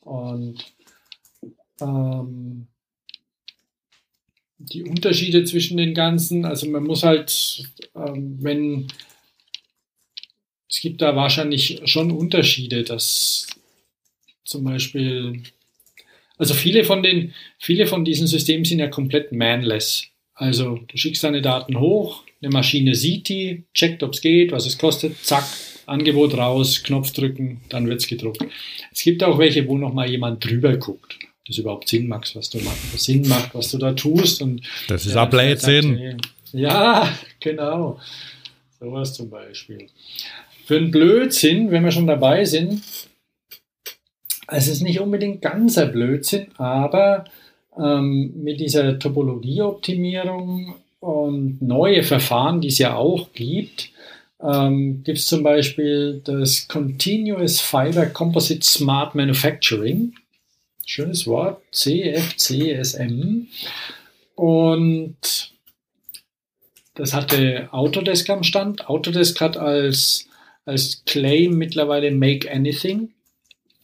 Und ähm, die Unterschiede zwischen den ganzen, also man muss halt, ähm, wenn es gibt da wahrscheinlich schon Unterschiede, dass zum Beispiel, also viele von den, viele von diesen Systemen sind ja komplett manless. Also du schickst deine Daten hoch, eine Maschine sieht die, checkt, ob es geht, was es kostet, zack, Angebot raus, Knopf drücken, dann wird es gedruckt. Es gibt auch welche, wo nochmal jemand drüber guckt das überhaupt Sinn macht, was du machst, Sinn macht, was du da tust. Und das ist Blödsinn. Ja, [LAUGHS] genau. Sowas zum Beispiel. Für einen Blödsinn, wenn wir schon dabei sind, es ist nicht unbedingt ganzer Blödsinn, aber ähm, mit dieser Topologieoptimierung und neue Verfahren, die es ja auch gibt, ähm, gibt es zum Beispiel das Continuous Fiber Composite Smart Manufacturing schönes Wort, CFCSM. Und das hatte Autodesk am Stand. Autodesk hat als, als Claim mittlerweile Make Anything.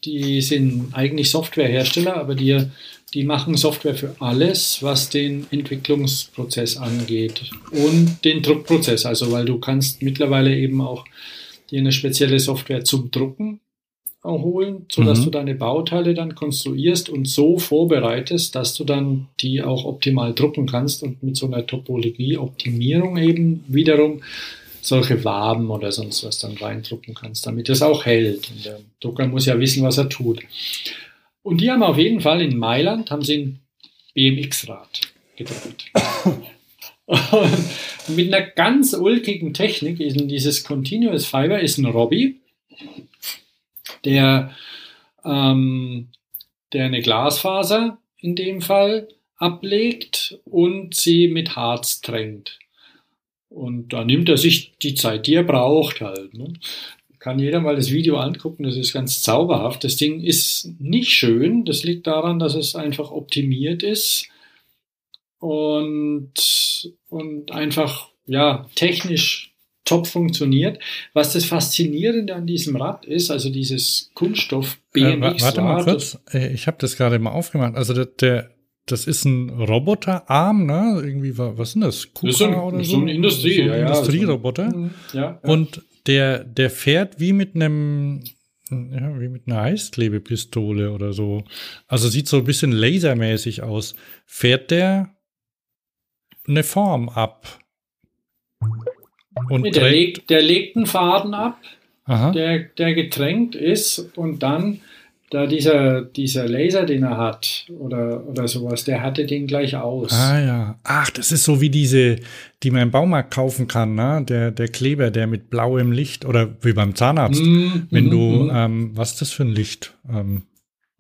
Die sind eigentlich Softwarehersteller, aber die, die machen Software für alles, was den Entwicklungsprozess angeht und den Druckprozess. Also, weil du kannst mittlerweile eben auch dir eine spezielle Software zum Drucken holen, sodass mhm. du deine Bauteile dann konstruierst und so vorbereitest, dass du dann die auch optimal drucken kannst und mit so einer Topologie-Optimierung eben wiederum solche Waben oder sonst was dann reindrucken kannst, damit es auch hält. Und der Drucker muss ja wissen, was er tut. Und die haben auf jeden Fall in Mailand, haben sie ein BMX-Rad gedruckt. [LAUGHS] und mit einer ganz ulkigen Technik ist dieses Continuous Fiber ist ein Robby der, ähm, der eine Glasfaser in dem Fall ablegt und sie mit Harz tränkt. Und da nimmt er sich die Zeit, die er braucht halt. Ne? Kann jeder mal das Video angucken, das ist ganz zauberhaft. Das Ding ist nicht schön, das liegt daran, dass es einfach optimiert ist und, und einfach ja, technisch top funktioniert. Was das Faszinierende an diesem Rad ist, also dieses Kunststoff BMX. Äh, warte mal kurz, äh, ich habe das gerade mal aufgemacht. Also der, der, das ist ein Roboterarm, ne? Irgendwie, was sind das? KUKA das ist ein, oder so? So ein Industrie, so ein ja, Industrieroboter. Mhm, ja, ja. Und der, der fährt wie mit einem, ja, wie mit einer Heißklebepistole oder so. Also sieht so ein bisschen lasermäßig aus. Fährt der eine Form ab? Und nee, der, legt, der legt einen Faden ab, der, der getränkt ist und dann, da dieser, dieser Laser, den er hat oder, oder sowas, der hatte den gleich aus. Ah ja. Ach, das ist so wie diese, die man im Baumarkt kaufen kann, ne? Der, der Kleber, der mit blauem Licht oder wie beim Zahnarzt. Mm, wenn mm, du, mm. Ähm, was ist das für ein Licht? Ähm,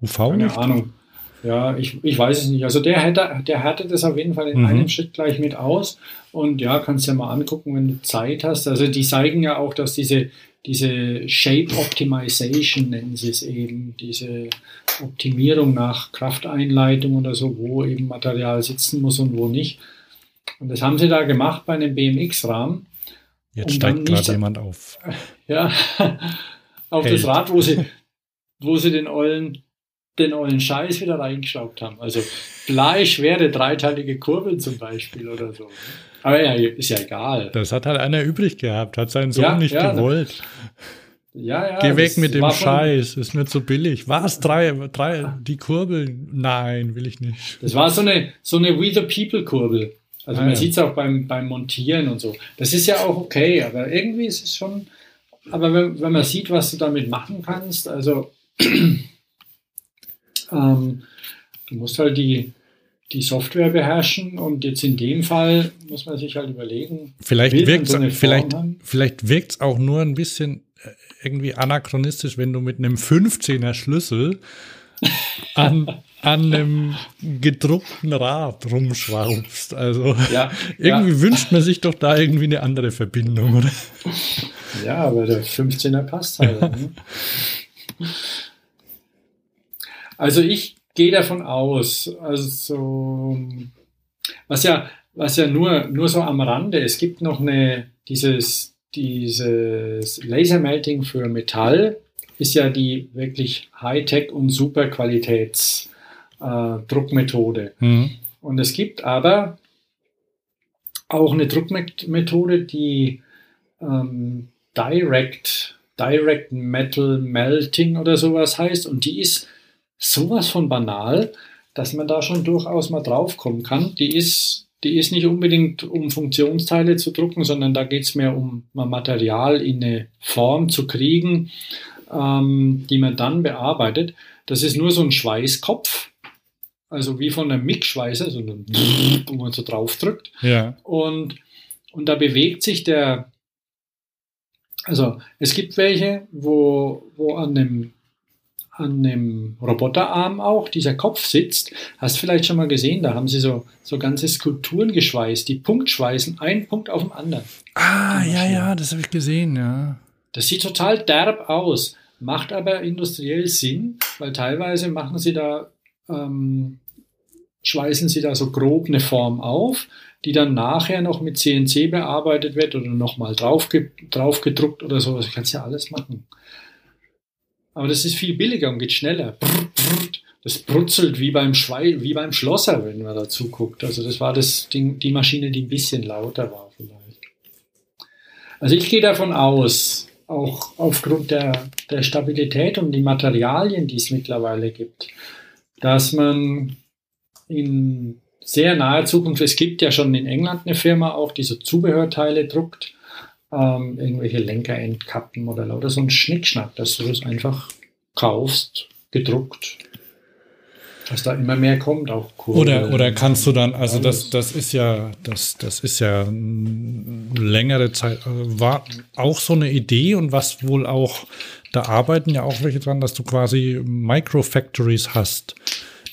UV-Licht? Keine Ahnung. Ja, ich, ich weiß es nicht. Also der hätte, der hatte das auf jeden Fall in mhm. einem Schritt gleich mit aus. Und ja, kannst du ja mal angucken, wenn du Zeit hast. Also die zeigen ja auch, dass diese, diese Shape Optimization nennen sie es eben, diese Optimierung nach Krafteinleitung oder so, wo eben Material sitzen muss und wo nicht. Und das haben sie da gemacht bei einem BMX-Rahmen. Jetzt um steigt gerade jemand auf. [LAUGHS] Ja, [LAUGHS] auf Hält. das Rad, wo sie, wo sie den ollen den ollen Scheiß wieder reingeschraubt haben. Also bleischwere dreiteilige Kurbeln zum Beispiel oder so. Aber ja, ist ja egal. Das hat halt einer übrig gehabt, hat seinen Sohn ja, nicht ja, gewollt. Ja, ja. Geh weg mit dem Scheiß, ist mir zu billig. Was? Drei, drei, die Kurbeln? Nein, will ich nicht. Das war so eine, so eine We the People Kurbel. Also ah, man ja. sieht es auch beim, beim Montieren und so. Das ist ja auch okay, aber irgendwie ist es schon, aber wenn, wenn man sieht, was du damit machen kannst, also [CLEARS THROAT] ähm, du musst halt die, die Software beherrschen und jetzt in dem Fall muss man sich halt überlegen. Vielleicht wirkt so vielleicht, vielleicht wirkt's auch nur ein bisschen äh, irgendwie anachronistisch, wenn du mit einem 15er Schlüssel an, an einem gedruckten Rad rumschraubst. Also ja, [LAUGHS] irgendwie ja. wünscht man sich doch da irgendwie eine andere Verbindung, oder? Ja, aber der 15er passt halt. ne? [LAUGHS] Also ich gehe davon aus, also was ja, was ja nur, nur so am Rande, es gibt noch eine, dieses, dieses Lasermelting für Metall ist ja die wirklich Hightech und Superqualitäts äh, Druckmethode. Mhm. Und es gibt aber auch eine Druckmethode, die ähm, Direct, Direct Metal Melting oder sowas heißt und die ist sowas von banal, dass man da schon durchaus mal draufkommen kann. Die ist, die ist nicht unbedingt um Funktionsteile zu drucken, sondern da geht es mehr um Material in eine Form zu kriegen, ähm, die man dann bearbeitet. Das ist nur so ein Schweißkopf, also wie von einem Mixschweißer, so ein [LAUGHS] wo man so drauf drückt. Ja. Und, und da bewegt sich der, also es gibt welche, wo, wo an einem an dem Roboterarm auch dieser Kopf sitzt. Hast vielleicht schon mal gesehen, da haben sie so, so ganze Skulpturen geschweißt, die Punktschweißen, ein Punkt auf dem anderen. Ah, ja, ja, das habe ich gesehen, ja. Das sieht total derb aus, macht aber industriell Sinn, weil teilweise machen sie da, ähm, schweißen sie da so grob eine Form auf, die dann nachher noch mit CNC bearbeitet wird oder nochmal drauf, drauf gedruckt oder so. Das kannst ja alles machen. Aber das ist viel billiger und geht schneller. Das brutzelt wie beim Schwei wie beim Schlosser, wenn man dazu guckt. Also das war das Ding, die Maschine, die ein bisschen lauter war vielleicht. Also ich gehe davon aus, auch aufgrund der, der Stabilität und die Materialien, die es mittlerweile gibt, dass man in sehr naher Zukunft, es gibt ja schon in England eine Firma auch, die so Zubehörteile druckt, ähm, irgendwelche Lenkerendkappen oder lauter so ein Schnickschnack, dass du das einfach kaufst, gedruckt, dass da immer mehr kommt, auch Kurve Oder, oder kannst du dann, also das, das ist ja, das, das ist ja längere Zeit, also war auch so eine Idee und was wohl auch, da arbeiten ja auch welche dran, dass du quasi Microfactories hast,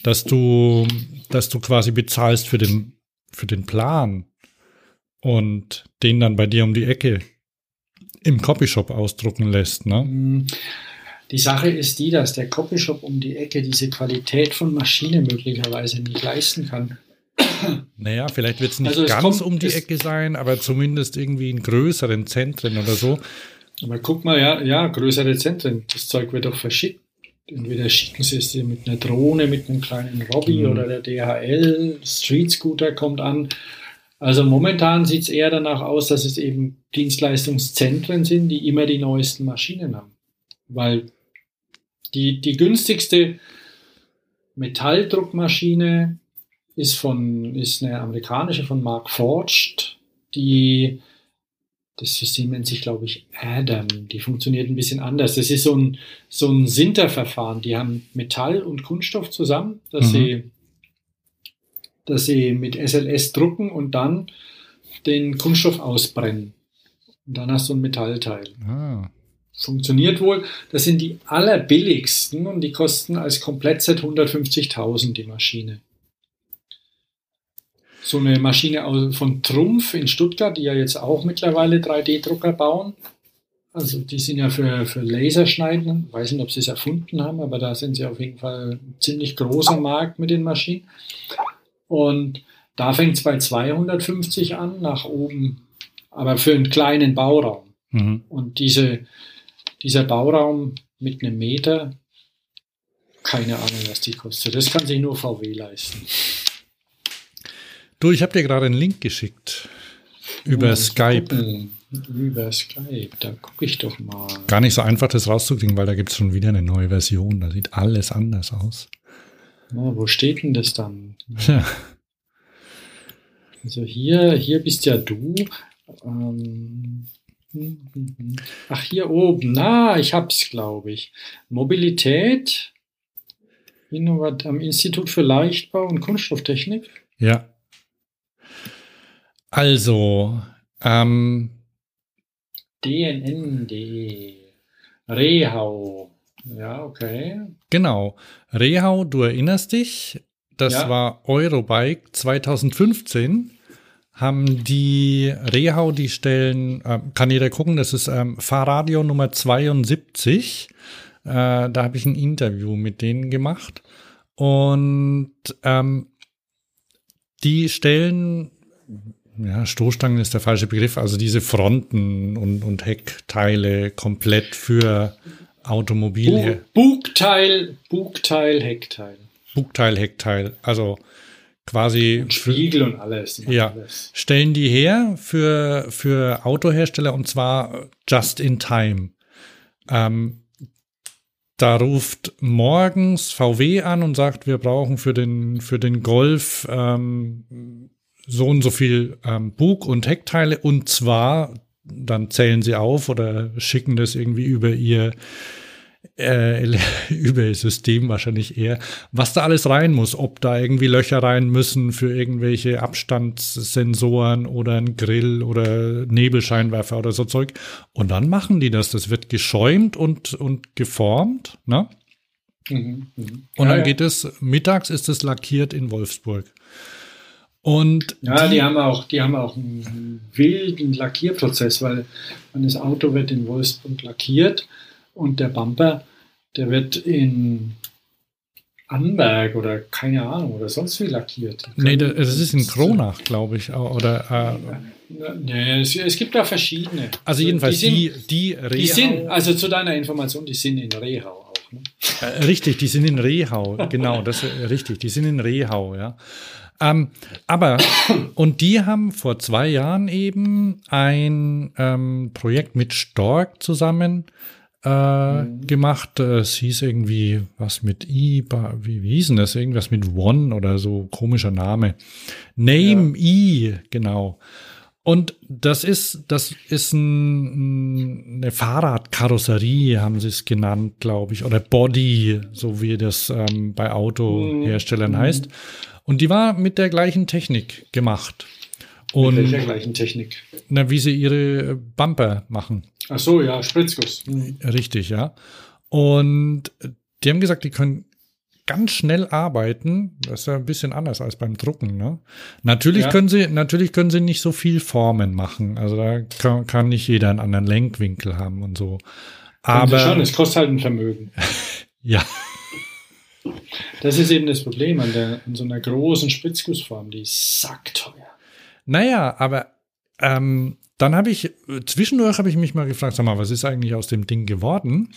dass du, dass du quasi bezahlst für den, für den Plan und den dann bei dir um die Ecke im Copyshop ausdrucken lässt. Ne? Mm. Die Sache ist die, dass der Copyshop um die Ecke diese Qualität von Maschine möglicherweise nicht leisten kann. Naja, vielleicht wird es nicht also ganz kommt, um die Ecke sein, aber zumindest irgendwie in größeren Zentren oder so. Aber guck mal, ja, ja, größere Zentren, das Zeug wird doch verschickt. Entweder schicken sie es dir mit einer Drohne, mit einem kleinen Robby mhm. oder der DHL, Street Scooter kommt an. Also momentan sieht es eher danach aus, dass es eben Dienstleistungszentren sind, die immer die neuesten Maschinen haben. Weil die, die günstigste Metalldruckmaschine ist von, ist eine amerikanische von Mark Forged, die, das System nennt sich, glaube ich, Adam. Die funktioniert ein bisschen anders. Das ist so ein, so ein Sinterverfahren. Die haben Metall und Kunststoff zusammen, dass mhm. sie dass sie mit SLS drucken und dann den Kunststoff ausbrennen. Und dann hast du ein Metallteil. Ah. Funktioniert wohl. Das sind die allerbilligsten und die kosten als Komplettset 150.000 die Maschine. So eine Maschine von Trumpf in Stuttgart, die ja jetzt auch mittlerweile 3D-Drucker bauen. Also die sind ja für, für Laserschneiden. Ich weiß nicht, ob sie es erfunden haben, aber da sind sie auf jeden Fall ein ziemlich großer Markt mit den Maschinen. Und da fängt es bei 250 an, nach oben, aber für einen kleinen Bauraum. Mhm. Und diese, dieser Bauraum mit einem Meter, keine Ahnung, was die kostet. Das kann sich nur VW leisten. Du, ich habe dir gerade einen Link geschickt über ja, Skype. Gucken. Über Skype, da gucke ich doch mal. Gar nicht so einfach, das rauszukriegen, weil da gibt es schon wieder eine neue Version. Da sieht alles anders aus. Na, wo steht denn das dann? Ja. Also hier, hier bist ja du. Ähm, ach, hier oben. Na, ich hab's, glaube ich. Mobilität. Innovat am Institut für Leichtbau und Kunststofftechnik. Ja. Also, ähm, DNN.de. Rehau. Ja, okay. Genau. Rehau, du erinnerst dich, das Ja. war Eurobike 2015. Haben die Rehau, die stellen, ähm, kann jeder gucken, das ist ähm, Fahrradio Nummer 72. Äh, da habe ich ein Interview mit denen gemacht. Und ähm, die stellen, ja, Stoßstangen ist der falsche Begriff, also diese Fronten und, und Heckteile komplett für Automobil. Bu Bugteil, Bugteil, Heckteil. Bugteil, Heckteil. Also quasi für, Spiegel und alles. machen ja, alles. stellen die her für, für Autohersteller und zwar just in time. Ähm, da ruft morgens VW an und sagt, wir brauchen für den, für den Golf ähm, so und so viel ähm, Bug- und Heckteile und zwar, dann zählen sie auf oder schicken das irgendwie über ihr äh, [LAUGHS] über ihr System wahrscheinlich eher, was da alles rein muss, ob da irgendwie Löcher rein müssen für irgendwelche Abstandssensoren oder ein Grill oder Nebelscheinwerfer oder so Zeug. Und dann machen die das. Das wird geschäumt und, und geformt, ne? Mhm, mhm. Und ja, dann geht es, mittags ist es lackiert in Wolfsburg. Und Ja, die, haben auch, die haben auch einen wilden Lackierprozess, weil das Auto wird in Wolfsburg lackiert und der Bumper, der wird in Anberg oder keine Ahnung oder sonst wie lackiert. nee, das, ist in Kronach, glaube ich, oder äh, Nee, es, es gibt da verschiedene. also jedenfalls die die, sind, die, die sind, Rehau- also zu deiner Information, die sind in Rehau auch. Ne? Äh, richtig, die sind in Rehau, genau, das ist richtig, die sind in Rehau, ja. Ähm, aber, und die haben vor zwei Jahren eben ein ähm, Projekt mit Stork zusammen äh, gemacht. Es hieß irgendwie was mit I, wie, wie hieß denn das? Irgendwas mit One oder so, komischer Name. Name I, genau. Und das ist, das ist ein, eine Fahrradkarosserie, haben sie es genannt, glaube ich, oder Body, so wie das ähm, bei Autoherstellern heißt. Und die war mit der gleichen Technik gemacht. Mit Und welcher gleichen Technik? na, wie sie ihre Bumper machen. Ach so, ja, Spritzguss. Mhm. Richtig, ja. Und die haben gesagt, die können ganz schnell arbeiten. Das ist ja ein bisschen anders als beim Drucken. Ne? Natürlich Ja. können sie, natürlich können sie nicht so viel Formen machen. Also da kann, kann nicht jeder einen anderen Lenkwinkel haben und so. Aber schon, es kostet halt ein Vermögen. [LAUGHS] ja, Das ist eben das Problem an, der, an so einer großen Spritzgussform, die ist sackteuer. naja, aber ähm, dann habe ich, zwischendurch habe ich mich mal gefragt, sag mal, was ist eigentlich aus dem Ding geworden?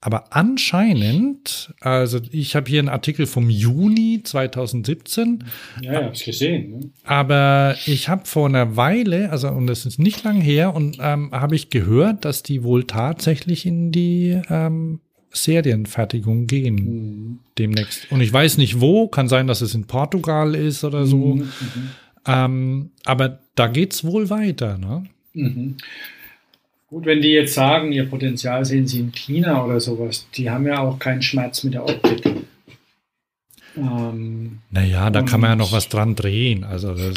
Aber anscheinend, also ich habe hier einen Artikel vom Juni 2017, Ja, ja, hab's gesehen. Ne? Aber ich habe vor einer Weile, also und das ist nicht lang her, und ähm, habe ich gehört, dass die wohl tatsächlich in die ähm, Serienfertigung gehen Mhm. demnächst. Und ich weiß nicht wo, kann sein, dass es in Portugal ist oder so. Mhm. Ähm, aber da geht's wohl weiter, ne? Mhm. Gut, wenn die jetzt sagen, ihr Potenzial sehen sie in China oder sowas, die haben ja auch keinen Schmerz mit der Optik. Ähm, Naja, da kann man ja noch was dran drehen. Also das,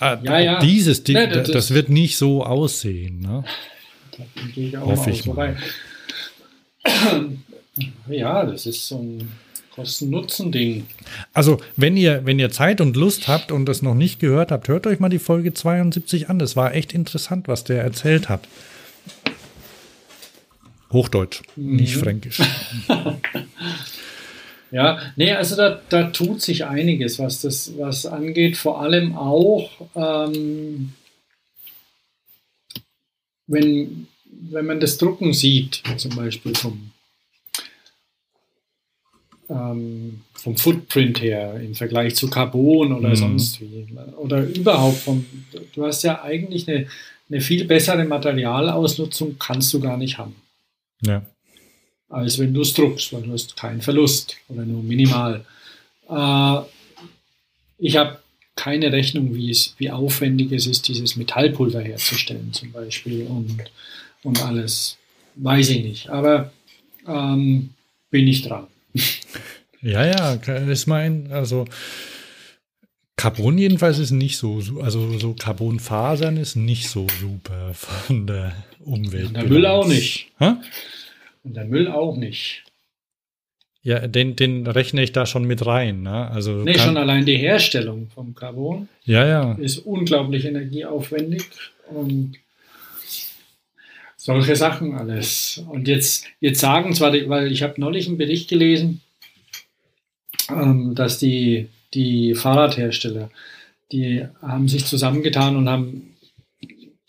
äh, Ja, ja. dieses Ding, Ja, das- das, wird nicht so aussehen. Ne? [LAUGHS] ich Hoffe mal ich. Wobei, [CLEARS THROAT] ja, das ist so ein Kosten-Nutzen-Ding. Also, wenn ihr, wenn ihr Zeit und Lust habt und das noch nicht gehört habt, hört euch mal die Folge 72 an. Das war echt interessant, was der erzählt hat. Hochdeutsch, nicht Fränkisch. [LAUGHS] Ja, nee, also da, da tut sich einiges, was das was angeht. Vor allem auch, ähm, wenn, wenn man das Drucken sieht, zum Beispiel vom, ähm, vom Footprint her im Vergleich zu Carbon oder Mhm. sonst wie. Oder überhaupt vom, du hast ja eigentlich eine, eine viel bessere Materialausnutzung, kannst du gar nicht haben Ja. als wenn du es druckst, weil du hast keinen Verlust oder nur minimal. Äh, ich habe keine Rechnung, wie, es, wie aufwendig es ist, dieses Metallpulver herzustellen zum Beispiel und, und alles. Weiß ich nicht, aber ähm, bin ich dran. Ja, ja, ist mein, also Carbon jedenfalls ist nicht so, also so Carbonfasern ist nicht so super von der Umwelt. Und der Müll auch nicht. Hä? Und der Müll auch nicht. Ja, den, den rechne ich da schon mit rein. Ne? Also nee, schon allein die Herstellung vom Carbon ja, ja. ist unglaublich energieaufwendig und solche Sachen alles. Und jetzt, jetzt sagen zwar, weil ich habe neulich einen Bericht gelesen, ähm, dass die, die Fahrradhersteller, die haben sich zusammengetan und haben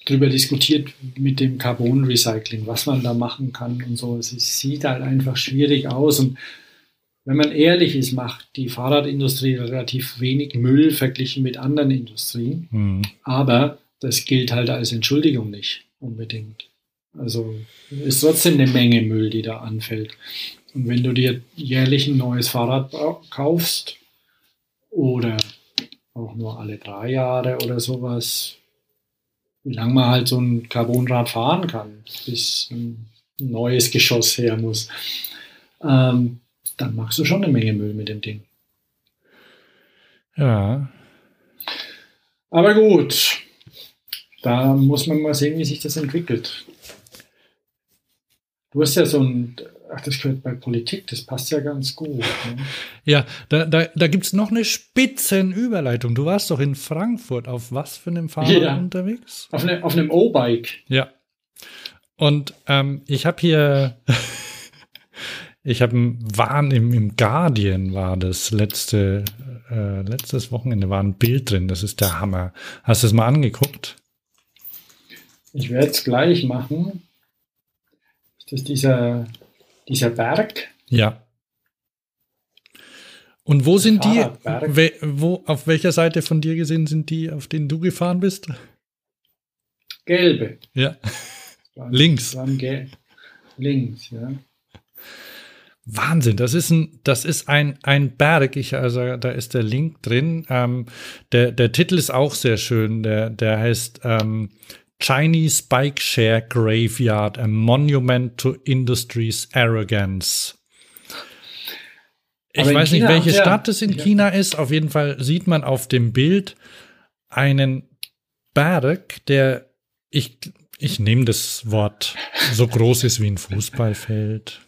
darüber diskutiert mit dem Carbon Recycling, was man da machen kann und so. Es sieht halt einfach schwierig aus und wenn man ehrlich ist, macht die Fahrradindustrie relativ wenig Müll verglichen mit anderen Industrien. Mhm. Aber das gilt halt als Entschuldigung nicht unbedingt. Also ist trotzdem eine Menge Müll, die da anfällt. Und wenn du dir jährlich ein neues Fahrrad kaufst oder auch nur alle drei Jahre oder sowas, wie lange man halt so ein Carbonrad fahren kann, bis ein neues Geschoss her muss, ähm, dann machst du schon eine Menge Müll mit dem Ding. Ja. Aber gut, da muss man mal sehen, wie sich das entwickelt. Du hast ja so ein, ach, das gehört bei Politik, das passt ja ganz gut. Ne? Ja, da, da, da gibt es noch eine Spitzenüberleitung. Du warst doch in Frankfurt. Auf was für einem Fahrrad ja, unterwegs? Auf, eine, auf einem O-Bike. Ja. Und ähm, ich habe hier [LAUGHS] Ich habe waren im, im Guardian war das letzte äh, letztes Wochenende war ein Bild drin. Das ist der Hammer. Hast du es mal angeguckt? Ich werde es gleich machen. Ist das dieser dieser Berg? Ja. Und wo sind die? We, wo auf welcher Seite von dir gesehen sind die, auf denen du gefahren bist? Gelbe. Ja. Links. Links, ja. Wahnsinn, das ist ein, das ist ein, ein Berg. Ich, also da ist der Link drin. Ähm, der, der Titel ist auch sehr schön. Der, der heißt ähm, Chinese Bike Share Graveyard, a Monument to Industry's Arrogance. Ich weiß China, nicht, welche ja. Stadt es in ja. China ist. Auf jeden Fall sieht man auf dem Bild einen Berg, der ich, ich nehme das Wort so groß ist wie ein Fußballfeld.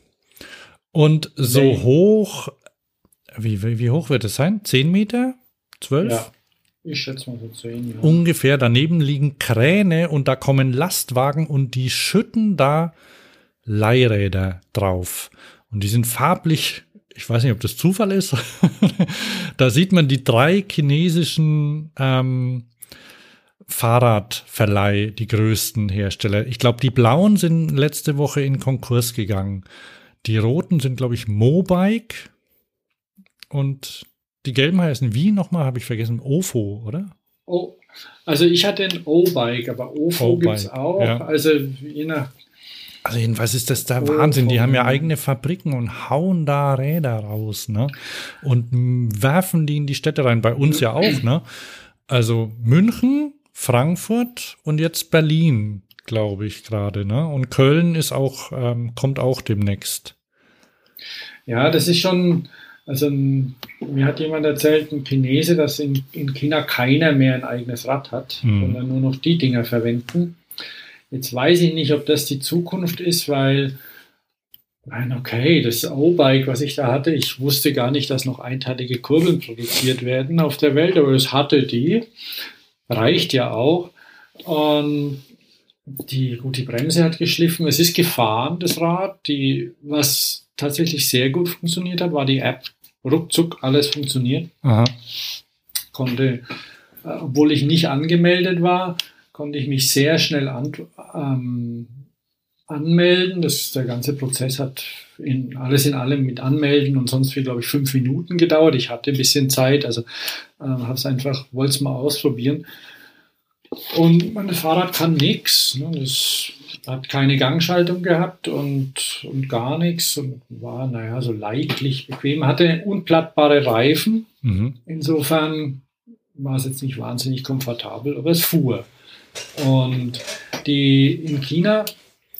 Und so nee. hoch, wie, wie, wie, hoch wird es sein? Zehn Meter? Zwölf? Ja, ich schätze mal so zehn. Ja. Ungefähr. Daneben liegen Kräne und da kommen Lastwagen und die schütten da Leihräder drauf. Und die sind farblich, ich weiß nicht, ob das Zufall ist. [LAUGHS] da sieht man die drei chinesischen ähm, Fahrradverleih, die größten Hersteller. Ich glaube, die blauen sind letzte Woche in Konkurs gegangen. Die roten sind, glaube ich, Mobike. Und die gelben heißen wie nochmal? Habe ich vergessen. Ofo, oder? Oh, also ich hatte ein O-Bike, aber Ofo gibt es auch. Ja. Also je nach. Also jedenfalls ist das der Wahnsinn. Die haben ja eigene Fabriken und hauen da Räder raus, ne? Und werfen die in die Städte rein. Bei uns ja auch, ne? Also München, Frankfurt und jetzt Berlin, glaube ich gerade, ne? Und Köln ist auch, ähm, kommt auch demnächst. Ja, das ist schon, also mir hat jemand erzählt, ein Chinese, dass in, in China keiner mehr ein eigenes Rad hat, mhm. sondern nur noch die Dinger verwenden. Jetzt weiß ich nicht, ob das die Zukunft ist, weil, nein, okay, das O-Bike, was ich da hatte, ich wusste gar nicht, dass noch einteilige Kurbeln produziert werden auf der Welt, aber es hatte die. Reicht ja auch. Und die, gut, die Bremse hat geschliffen. Es ist gefahren, das Rad. Die, was tatsächlich sehr gut funktioniert hat, war die App. Ruckzuck alles funktioniert. Aha. Konnte, äh, obwohl ich nicht angemeldet war, konnte ich mich sehr schnell an, ähm, anmelden. Das, der ganze Prozess hat in, alles in allem mit Anmelden und sonst wie, glaube ich, fünf Minuten gedauert. Ich hatte ein bisschen Zeit, also äh, habe es einfach, wollte es mal ausprobieren. Und mein Fahrrad kann nichts. Ne? Das hat keine Gangschaltung gehabt und, und gar nichts und war, naja, so leidlich bequem. Hatte unplattbare Reifen. Mhm. Insofern war es jetzt nicht wahnsinnig komfortabel, aber es fuhr. Und die in China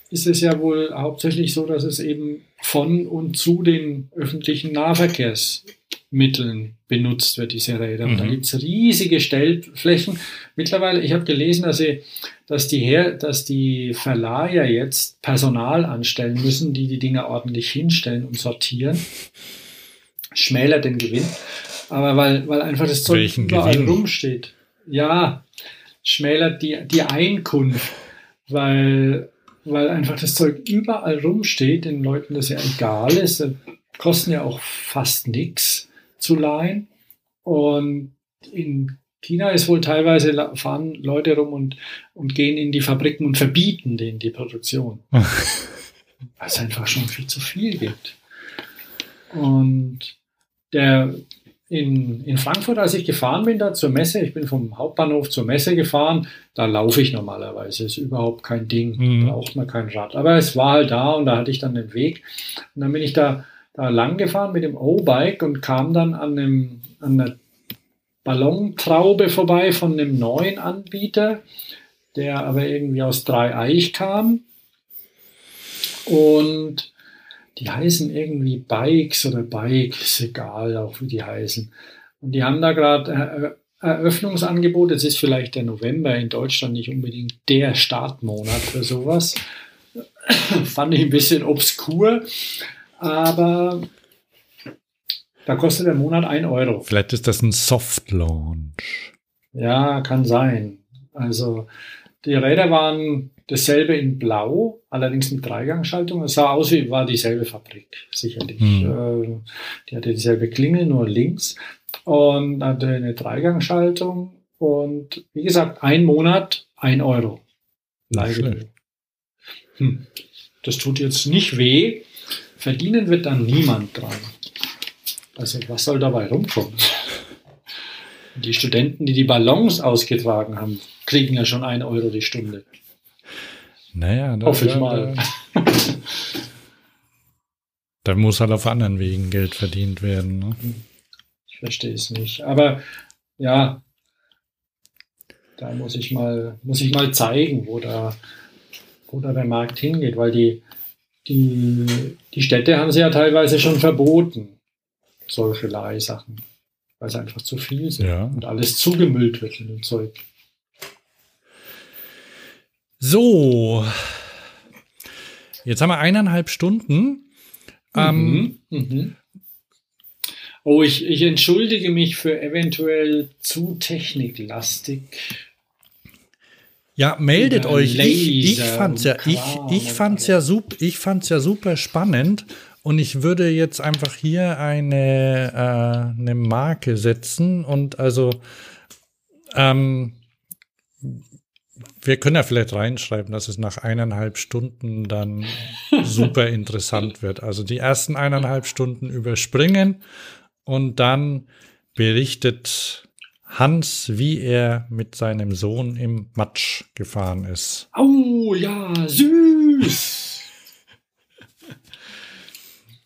ist es ja wohl hauptsächlich so, dass es eben von und zu den öffentlichen Nahverkehrsmitteln benutzt wird, diese Räder. Und da Mhm. gibt es riesige Stellflächen. Mittlerweile, ich habe gelesen, dass, sie, dass, die Her dass die Verleiher jetzt Personal anstellen müssen, die die Dinger ordentlich hinstellen und sortieren. Schmälert den Gewinn. Aber weil, weil einfach das Zeug Welchen überall Gewinn? rumsteht. Ja, schmälert die, die Einkunft, weil, weil einfach das Zeug überall rumsteht, den Leuten das ja egal ist. Kosten ja auch fast nichts zu leihen. Und in China ist wohl teilweise fahren Leute rum und, und gehen in die Fabriken und verbieten denen die Produktion. [LAUGHS] weil es einfach schon viel zu viel gibt. Und der in, in Frankfurt, als ich gefahren bin, da zur Messe, ich bin vom Hauptbahnhof zur Messe gefahren, da laufe ich normalerweise, ist überhaupt kein Ding, Mhm. braucht man kein Rad. Aber es war halt da und da hatte ich dann den Weg. Und dann bin ich da, da lang gefahren mit dem O-Bike und kam dann an, einem, an einer Ballontraube vorbei von einem neuen Anbieter, der aber irgendwie aus Dreieich kam. Und die heißen irgendwie Bikes oder Bike, ist egal, auch wie die heißen. Und die haben da gerade äh, Eröffnungsangebot. Es ist vielleicht der November in Deutschland nicht unbedingt der Startmonat für sowas. [COUGHS] Fand ich ein bisschen obskur, aber da kostet der Monat 1 Euro. Vielleicht ist das ein Soft Launch. Ja, kann sein. Also die Räder waren dasselbe in Blau, allerdings mit Dreigangschaltung. Es sah aus wie war dieselbe Fabrik, sicherlich. Hm. Äh, Die hatte dieselbe Klingel, nur links und hatte eine Dreigangschaltung und wie gesagt, ein Monat, ein Euro. Leihgebühr. Hm. Das tut jetzt nicht weh. Verdienen wird dann niemand dran. Also was soll dabei rumkommen? Die Studenten, die die Ballons ausgetragen haben, kriegen ja schon ein Euro die Stunde. Naja, da, Hoffe ich da, mal. Da, da muss halt auf anderen Wegen Geld verdient werden. Ne? Ich verstehe es nicht. Aber ja, da muss ich mal, muss ich mal zeigen, wo da, wo da der Markt hingeht, weil die, die, die Städte haben sie ja teilweise schon verboten, solche Leihsachen, weil sie einfach zu viel sind Ja. und alles zugemüllt wird in dem Zeug. So, jetzt haben wir eineinhalb Stunden. Ähm, Mhm. Mhm. Oh, ich, ich entschuldige mich für eventuell zu techniklastig. Ja, meldet Über euch. Ich, ich fand's ja, ich, ich fand's ja super, ich fand's ja super spannend und ich würde jetzt einfach hier eine, äh, eine Marke setzen und also ähm, wir können ja vielleicht reinschreiben, dass es nach eineinhalb Stunden dann [LAUGHS] super interessant wird. Also die ersten eineinhalb Stunden überspringen und dann berichtet Hans, wie er mit seinem Sohn im Matsch gefahren ist. Oh ja, süß. [LAUGHS]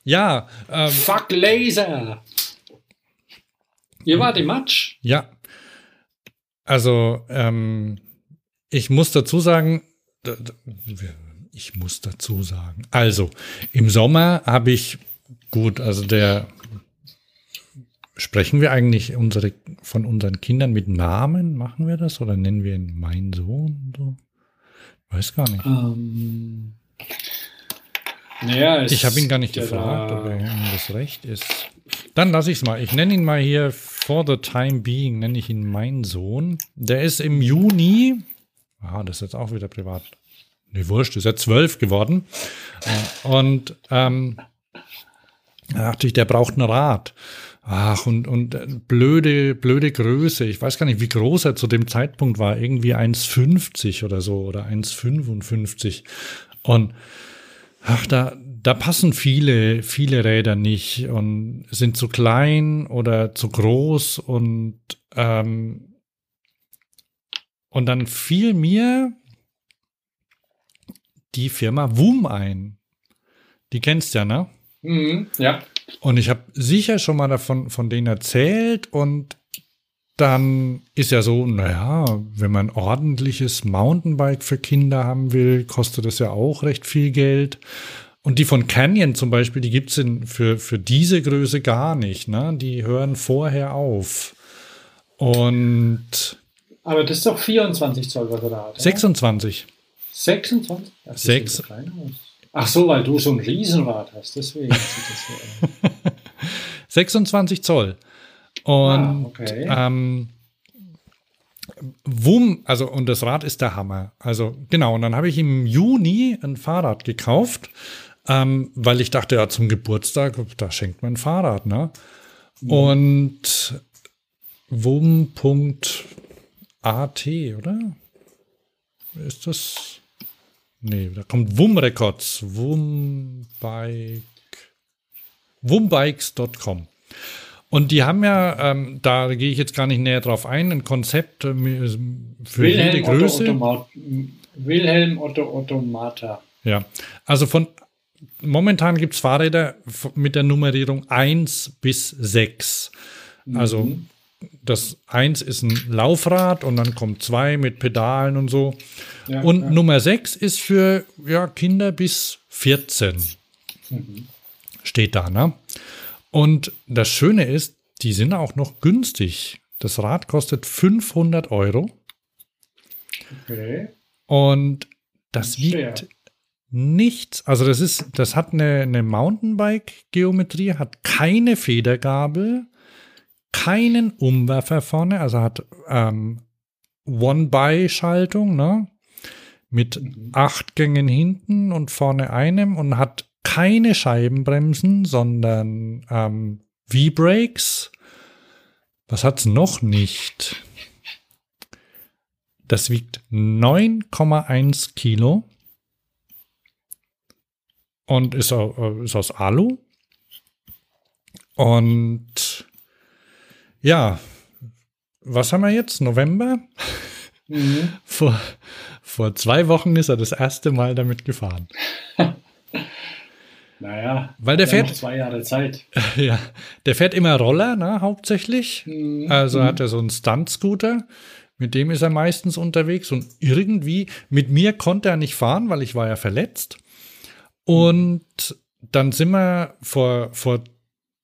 Ja, ähm, Fuck Laser. Ihr wart im Matsch. ja. Also, ähm, ich muss dazu sagen, ich muss dazu sagen, also im Sommer habe ich, gut, also der, sprechen wir eigentlich unsere, von unseren Kindern mit Namen? Machen wir das oder nennen wir ihn mein Sohn? So? Weiß gar nicht. Ähm, naja, Ich habe ihn gar nicht gefragt, ob er ihm das recht ist. Dann lasse ich es mal. Ich nenne ihn mal hier for the time being, nenne ich ihn mein Sohn. Der ist im Juni, ah, das ist jetzt auch wieder privat. Nee, wurscht, ist ja zwölf geworden. Äh, Und ähm, da dachte ich, der braucht ein Rad. Ach, und, und äh, blöde, blöde Größe. Ich weiß gar nicht, wie groß er zu dem Zeitpunkt war. Irgendwie 1,50 oder so oder 1,55. Und ach, da, da passen viele, viele Räder nicht und sind zu klein oder zu groß und, ähm, und dann fiel mir die Firma Woom ein. Die kennst ja, ne? Mhm, ja. Und ich habe sicher schon mal davon von denen erzählt und dann ist ja so, naja, wenn man ordentliches Mountainbike für Kinder haben will, kostet das ja auch recht viel Geld. Und die von Canyon zum Beispiel, die gibt's in, für, für diese Größe gar nicht. Ne? Die hören vorher auf. Und. Aber das ist doch 24 Zoll, was er da hat. 26. 26? Das Sechs. Ach so, weil du so ein Riesenrad hast, deswegen sieht das so aus. [LAUGHS] 26 Zoll. Und ah, okay. ähm, Wum, also und das Rad ist der Hammer. Also genau, und dann habe ich im Juni ein Fahrrad gekauft, ähm, weil ich dachte, ja, zum Geburtstag, da schenkt man ein Fahrrad, ne? Mhm. Und wum.at, oder? Ist das? Nee, da kommt Wum Records, Wumbike, wumbikes.com. Und die haben ja, ähm, da gehe ich jetzt gar nicht näher drauf ein, ein Konzept äh, für Wilhelm jede Größe. Otto, Wilhelm Otto Automata. Ja, also von momentan gibt es Fahrräder mit der Nummerierung 1 bis 6. Also mhm. Das 1 ist ein Laufrad und dann kommt 2 mit Pedalen und so. Ja, und ja. Nummer 6 ist für ja, Kinder bis 14. Mhm. Steht da, ne? Und das Schöne ist, die sind auch noch günstig. Das Rad kostet 500 Euro. Okay. Und das wiegt nichts. Also das ist, das hat eine, eine Mountainbike-Geometrie, hat keine Federgabel, keinen Umwerfer vorne, also hat ähm, One-By-Schaltung, ne? Mit acht Gängen hinten und vorne einem und hat keine Scheibenbremsen, sondern ähm, V-Brakes. Was hat's noch nicht? Das wiegt 9,1 Kilo und ist, äh, ist aus Alu. Und ja, was haben wir jetzt? November? Mhm. Vor, vor zwei Wochen ist er das erste Mal damit gefahren. [LAUGHS] Naja, weil der fährt zwei Jahre Zeit. [LAUGHS] Ja, der fährt immer Roller, ne, hauptsächlich. Mhm. Also mhm. hat er so einen Stunt-Scooter. Mit dem ist er meistens unterwegs und irgendwie mit mir konnte er nicht fahren, weil ich war ja verletzt. Und dann sind wir vor, vor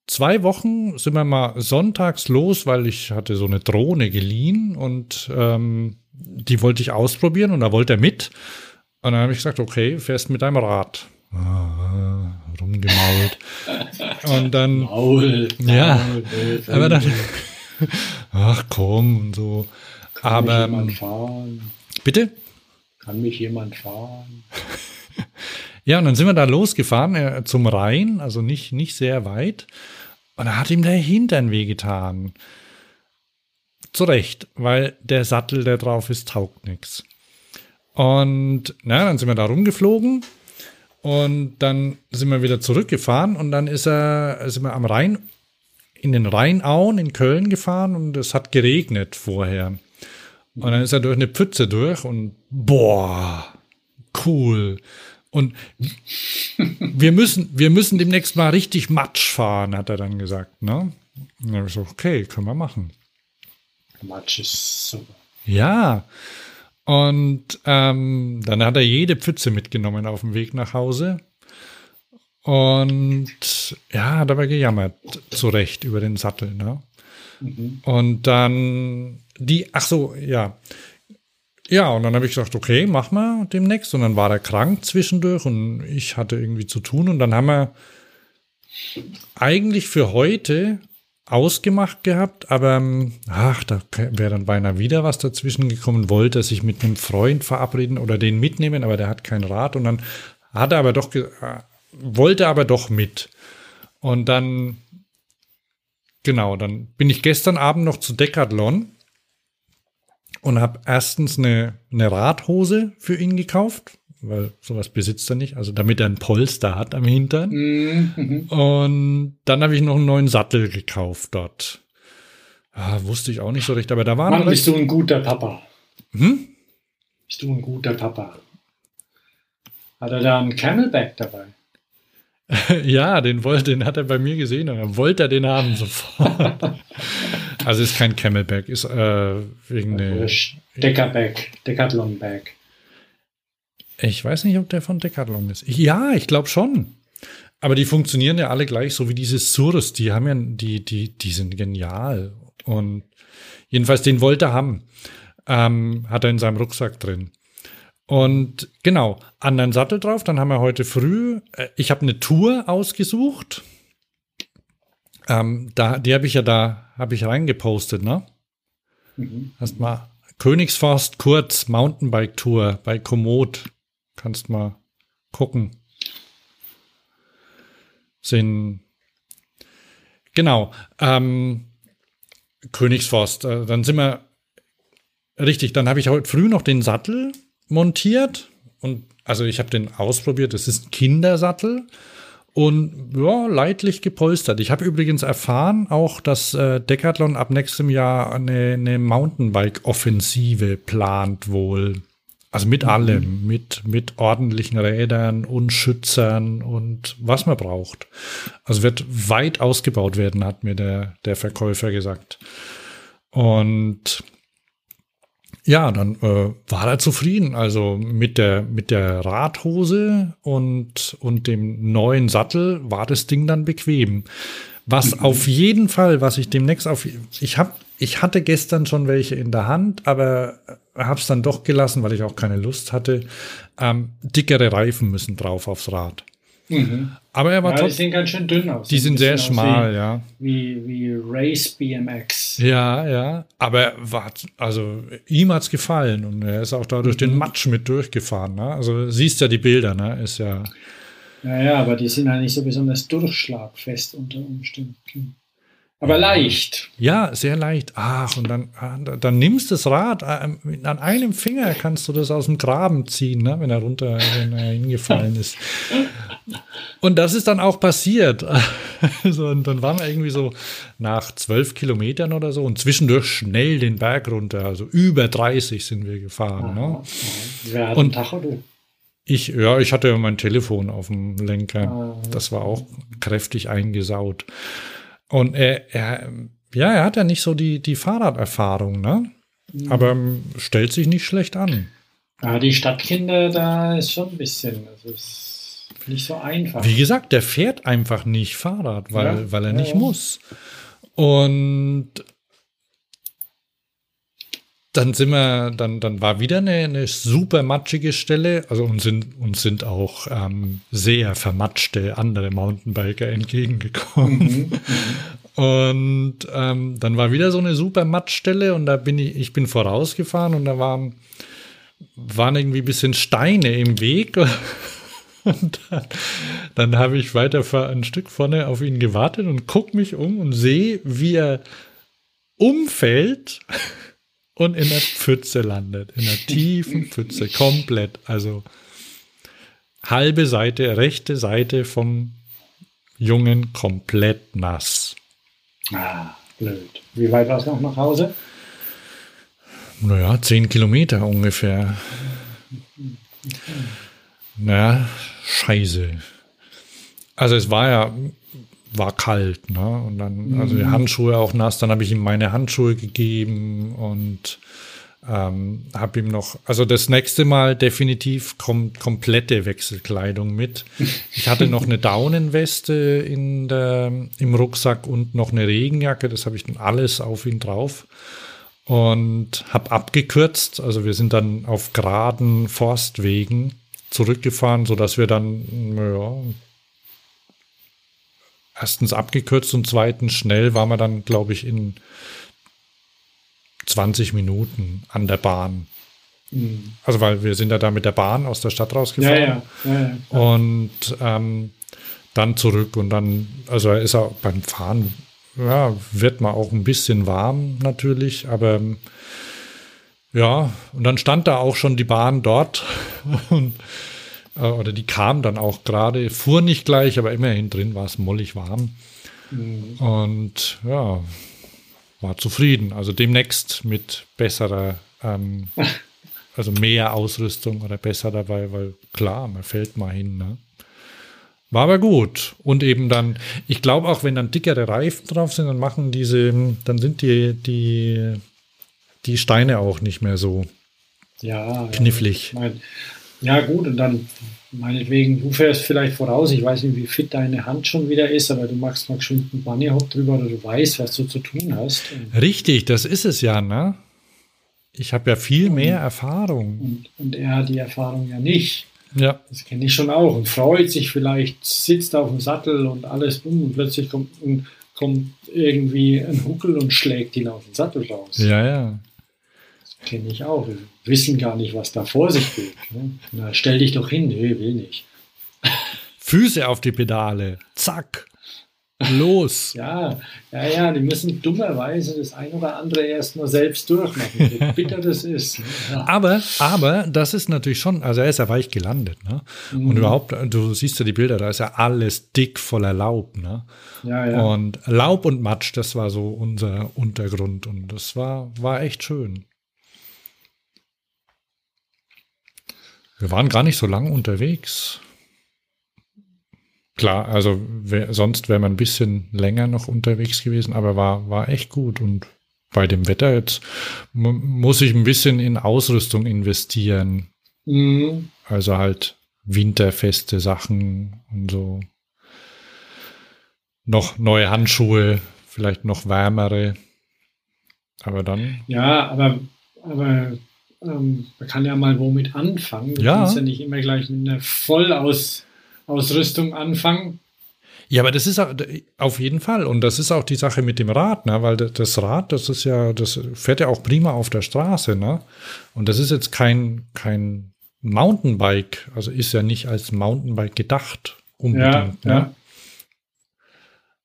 zwei Wochen sind wir mal sonntags los, weil ich hatte so eine Drohne geliehen und ähm, die wollte ich ausprobieren und da wollte er mit. Und dann habe ich gesagt, okay, fährst mit deinem Rad. Ah, rumgemault. [LAUGHS] Und dann. Maul, ja, Maul, aber dann. Ach komm und so. Kann aber. Mich jemand fahren? Bitte? Kann mich jemand fahren? [LAUGHS] ja, und dann sind wir da losgefahren äh, zum Rhein, also nicht, nicht sehr weit. Und da hat ihm der Hintern wehgetan. Zu Recht, weil der Sattel, der drauf ist, taugt nichts. Und na, dann sind wir da rumgeflogen und dann sind wir wieder zurückgefahren und dann ist er, sind wir am Rhein, in den Rheinauen in Köln gefahren und es hat geregnet vorher. Und dann ist er durch eine Pfütze durch und boah, cool. Und wir müssen, wir müssen demnächst mal richtig Matsch fahren, hat er dann gesagt. Ne? Und dann habe ich so, okay, können wir machen. Matsch ist super. Ja. Und ähm, dann hat er jede Pfütze mitgenommen auf dem Weg nach Hause. Und ja, hat aber gejammert, zu Recht, über den Sattel. Ne? Mhm. Und dann die, ach so, ja. Ja, und dann habe ich gesagt, okay, mach mal demnächst. Und dann war er krank zwischendurch und ich hatte irgendwie zu tun. Und dann haben wir eigentlich für heute ausgemacht gehabt, aber ähm, ach, da wäre dann beinahe wieder was dazwischen gekommen, wollte sich mit einem Freund verabreden oder den mitnehmen, aber der hat kein Rad und dann hat er aber doch, äh, wollte aber doch mit. Und dann, genau, dann bin ich gestern Abend noch zu Decathlon und habe erstens eine, eine Radhose für ihn gekauft, weil sowas besitzt er nicht, also damit er ein Polster hat am Hintern. Mhm. Und dann habe ich noch einen neuen Sattel gekauft dort. Ah, wusste ich auch nicht so recht, aber da war Mann, bist du ein guter Papa. Hm? Bist du ein guter Papa. Hat er da einen Camelback dabei? [LAUGHS] ja, den wollte, den hat er bei mir gesehen und er wollte den haben sofort. [LAUGHS] Also ist kein Camelback, ist äh, irgendeine. Deckerback, Decathlon-Bag. Ich weiß nicht, ob der von Decathlon ist. Ja, ich glaube schon. Aber die funktionieren ja alle gleich, so wie diese Surus. Die haben ja, die, die, die sind genial. Und jedenfalls den wollte er haben. Ähm, hat er in seinem Rucksack drin. Und genau, anderen Sattel drauf. Dann haben wir heute früh, äh, ich habe eine Tour ausgesucht. Ähm, da, die habe ich ja da, habe ich reingepostet, ne? Mhm. Hast mal Königsforst Kurz Mountainbike Tour bei Komoot. Kannst mal gucken. Sind genau. Ähm, Königsforst. Äh, dann sind wir richtig. Dann habe ich heute früh noch den Sattel montiert und also ich habe den ausprobiert. Das ist ein Kindersattel und ja, leidlich gepolstert. Ich habe übrigens erfahren auch, dass äh, Decathlon ab nächstem Jahr eine, eine Mountainbike-Offensive plant wohl. Also mit mhm. allem, mit, mit ordentlichen Rädern und Schützern und was man braucht. Also wird weit ausgebaut werden, hat mir der, der Verkäufer gesagt. Und ja, dann äh, war er zufrieden. Also mit der, mit der Radhose und, und dem neuen Sattel war das Ding dann bequem. Was mhm. auf jeden Fall, was ich demnächst auf, ich habe, ich hatte gestern schon welche in der Hand, aber habe es dann doch gelassen, weil ich auch keine Lust hatte. Ähm, dickere Reifen müssen drauf aufs Rad. Mhm. Aber er war ja, Die sehen ganz schön dünn aus. Die sind sehr schmal, ja. Wie, wie Race BMX. Ja, ja. Aber war, also ihm hat's gefallen und er ist auch da durch mhm. den Matsch mit durchgefahren. Ne? Also siehst ja die Bilder, ne? Ist ja. Ja, ja, aber die sind halt nicht so besonders durchschlagfest unter Umständen. Aber leicht. Ja, sehr leicht. Ach, und dann, ah, dann nimmst du das Rad, äh, an einem Finger kannst du das aus dem Graben ziehen, ne, wenn er runter, wenn er hingefallen ist. Und das ist dann auch passiert. [LAUGHS] Also, und dann waren wir irgendwie so nach zwölf Kilometern oder so und zwischendurch schnell den Berg runter. Also über 30 sind wir gefahren. Ne? Wer hat und Tacho, du? Ich, ja, ich hatte mein Telefon auf dem Lenker. Ah. Das war auch kräftig eingesaut. Und er, er, ja, er hat ja nicht so die, die Fahrraderfahrung, ne? Mhm. Aber ähm, stellt sich nicht schlecht an. Ja, die Stadtkinder, da ist schon ein bisschen, also ist nicht so einfach. Wie gesagt, der fährt einfach nicht Fahrrad, weil, ja, weil er ja, nicht ja. muss. Und dann sind wir, dann, dann war wieder eine, eine super matschige Stelle. Also uns sind, uns sind auch ähm, sehr vermatschte andere Mountainbiker entgegengekommen. Mhm, [LAUGHS] und ähm, dann war wieder so eine super Matschstelle und da bin ich, ich bin vorausgefahren und da waren, waren irgendwie ein bisschen Steine im Weg. [LAUGHS] Und dann, dann habe ich weiter ein Stück vorne auf ihn gewartet und gucke mich um und sehe, wie er umfällt [LAUGHS] und in der Pfütze landet. In der tiefen Pfütze, komplett. Also halbe Seite, rechte Seite vom Jungen komplett nass. Ah, blöd. Wie weit war es noch nach Hause? Naja, zehn Kilometer ungefähr. Naja, scheiße. Also es war ja war kalt, ne? Und dann, also die mhm. Handschuhe auch nass, dann habe ich ihm meine Handschuhe gegeben und ähm, habe ihm noch, also das nächste Mal definitiv kom komplette Wechselkleidung mit. Ich hatte noch eine Daunenweste in der, im Rucksack und noch eine Regenjacke, das habe ich dann alles auf ihn drauf und habe abgekürzt. Also wir sind dann auf geraden Forstwegen zurückgefahren, so dass wir dann ja, erstens abgekürzt und zweitens schnell war man dann, glaube ich, in 20 Minuten an der Bahn. Mhm. Also, weil wir sind ja da mit der Bahn aus der Stadt rausgefahren. Ja, ja. Ja, und ähm, dann zurück und dann, also ist er beim Fahren, ja, wird man auch ein bisschen warm natürlich, aber ja, und dann stand da auch schon die Bahn dort [LAUGHS] und äh, oder die kam dann auch gerade, fuhr nicht gleich, aber immerhin drin war es mollig warm. Mhm. Und ja, war zufrieden. Also demnächst mit besserer, ähm, [LAUGHS] also mehr Ausrüstung oder besser dabei, weil klar, man fällt mal hin. Ne? War aber gut. Und eben dann, ich glaube auch, wenn dann dickere Reifen drauf sind, dann machen diese, dann sind die, die, die Steine auch nicht mehr so Ja, knifflig. Ja, ja, gut, und dann meinetwegen, du fährst vielleicht voraus, ich weiß nicht, wie fit deine Hand schon wieder ist, aber du machst mal geschwind einen Bunny Hop drüber oder du weißt, was du zu tun hast. Und, Richtig, das ist es ja, ne? Ich habe ja viel mehr Erfahrung. und, und er hat die Erfahrung ja nicht. Ja. Das kenne ich schon auch und freut sich vielleicht, sitzt auf dem Sattel und alles um und plötzlich kommt, und kommt irgendwie ein Huckel und schlägt ihn auf den Sattel raus. Ja, ja. Kenne ich auch. Wir wissen gar nicht, was da vor sich geht. Ne? Na, stell dich doch hin. Nee, will nicht. [LAUGHS] Füße auf die Pedale. Zack. Los. [LAUGHS] Ja, ja, ja, die müssen dummerweise das ein oder andere erst mal selbst durchmachen, wie [LAUGHS] bitter das ist. ne? Ja. Aber, aber das ist natürlich schon, also er ist ja weich gelandet, ne? Mhm. Und überhaupt, du siehst ja die Bilder, da ist ja alles dick voller Laub, ne? Ja, ja. Und Laub und Matsch, das war so unser Untergrund und das war, war echt schön. Wir waren gar nicht so lange unterwegs. Klar, also wär, sonst wäre man ein bisschen länger noch unterwegs gewesen, aber war, war echt gut. Und bei dem Wetter jetzt mu- muss ich ein bisschen in Ausrüstung investieren. Mhm. Also halt winterfeste Sachen und so. Noch neue Handschuhe, vielleicht noch wärmere. Aber dann, ja, aber, aber ähm, man kann ja mal womit anfangen. Du Ja. kannst ja nicht immer gleich mit einer Vollausrüstung anfangen. ja, aber das ist auch- auf jeden Fall. Und das ist auch die Sache mit dem Rad, ne? Weil das- Rad, das ist ja, das fährt ja auch prima auf der Straße, ne? Und das ist jetzt kein, kein Mountainbike, also ist ja nicht als Mountainbike gedacht, Ja, unbedingt, ne? ja.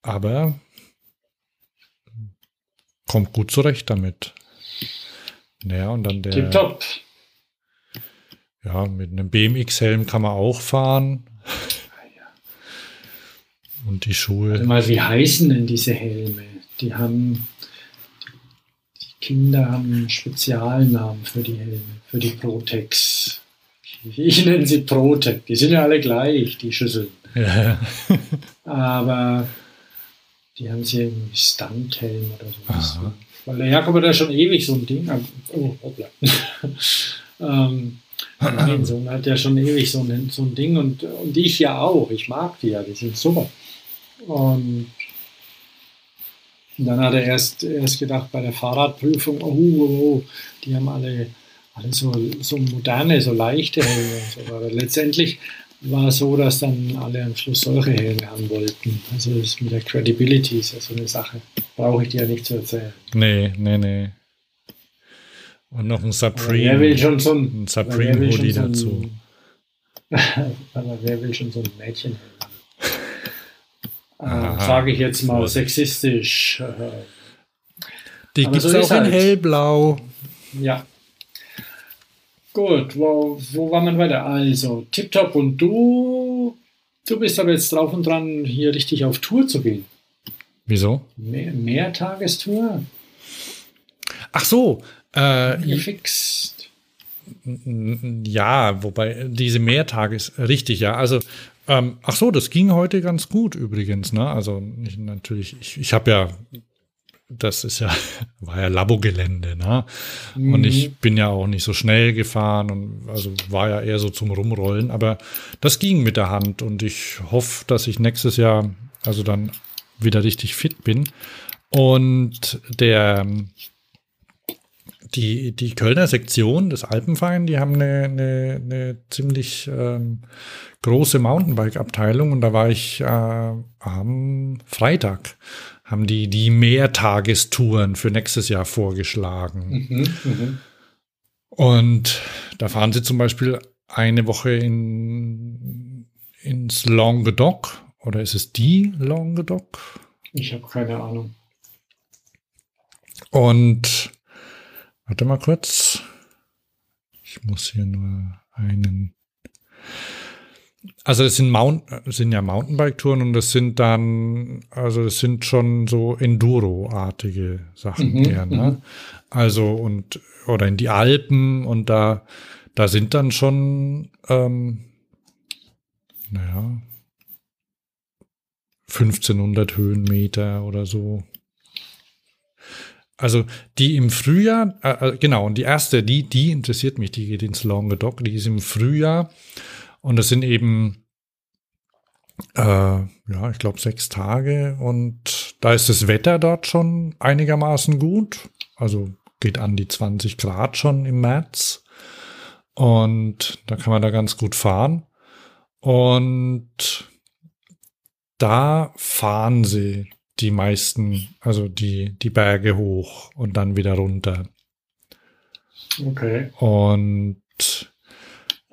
aber kommt gut zurecht damit. Naja, und dann der, Tipptopp. ja, mit einem BMX-Helm kann man auch fahren. Und die Warte Schuhe. mal, wie heißen denn diese Helme? Die haben, die Kinder haben einen Spezialnamen für die Helme, für die Protex. Ich, nenne sie Protec. Die sind ja alle gleich, die Schüsseln. Ja, Aber die haben sie irgendwie Stunthelm oder sowas. Weil der Jakob hat ja schon ewig so ein Ding. Oh, hoppla. [LAUGHS] ähm, mein Sohn hat ja schon ewig so ein, so ein Ding und, und ich ja auch. Ich mag die ja, die sind super. Und dann hat er erst, erst gedacht bei der Fahrradprüfung, oh, oh, oh die haben alle, alle so, so moderne, so leichte. Und so. Aber letztendlich war so, dass dann alle am Schluss solche Helme haben wollten. Also das mit der Credibility ist ja so eine Sache. Brauche ich dir ja nicht zu erzählen. nee, nee, nee. Und noch ein Aber wer will Supreme, schon so ein, ein Supreme Hoodie so dazu. [LAUGHS] aber wer will schon so ein Mädchen haben? Äh, Sage ich jetzt mal sexistisch. Äh, Die gibt es so auch in halt. hellblau. Ja. Gut, wo, wo war man weiter? Also, Tiptop und du, du bist aber jetzt drauf und dran, hier richtig auf Tour zu gehen. Wieso? Mehr, Mehrtagestour? Ach so, äh, Gefixt. Ja, wobei diese Mehrtage ist richtig, ja. Also, ähm, ach so, das ging heute ganz gut übrigens, ne? Also ich, natürlich, ich, ich habe ja, das ist ja, [LAUGHS] war ja Labogelände, ne? Und Mhm. ich bin ja auch nicht so schnell gefahren und also war ja eher so zum Rumrollen, aber das ging mit der Hand und ich hoffe, dass ich nächstes Jahr also dann wieder richtig fit bin. Und der die, die Kölner Sektion des Alpenvereins, die haben eine, eine, eine ziemlich ähm, große Mountainbike-Abteilung und da war ich äh, am Freitag, haben die die Mehrtagestouren für nächstes Jahr vorgeschlagen. Mhm, mhm. Und da fahren sie zum Beispiel eine Woche in, ins Languedoc oder ist es die Languedoc? Ich habe keine Ahnung. Und warte mal kurz. Ich muss hier nur einen. Also es sind, Mount, sind ja Mountainbike-Touren und das sind dann, also es sind schon so Enduro-artige Sachen Mhm, eher, ne? mhm. Also und oder in die Alpen und da, da sind dann schon, ähm, naja, 1500 Höhenmeter oder so. Also die im Frühjahr, äh, äh, genau, und die erste, die, die interessiert mich, die geht ins Languedoc, die ist im Frühjahr und das sind eben, äh, ja, ich glaube sechs Tage und da ist das Wetter dort schon einigermaßen gut, also geht an die 20 Grad schon im März und da kann man da ganz gut fahren und da fahren sie die meisten, also die, die Berge hoch und dann wieder runter. Okay. Und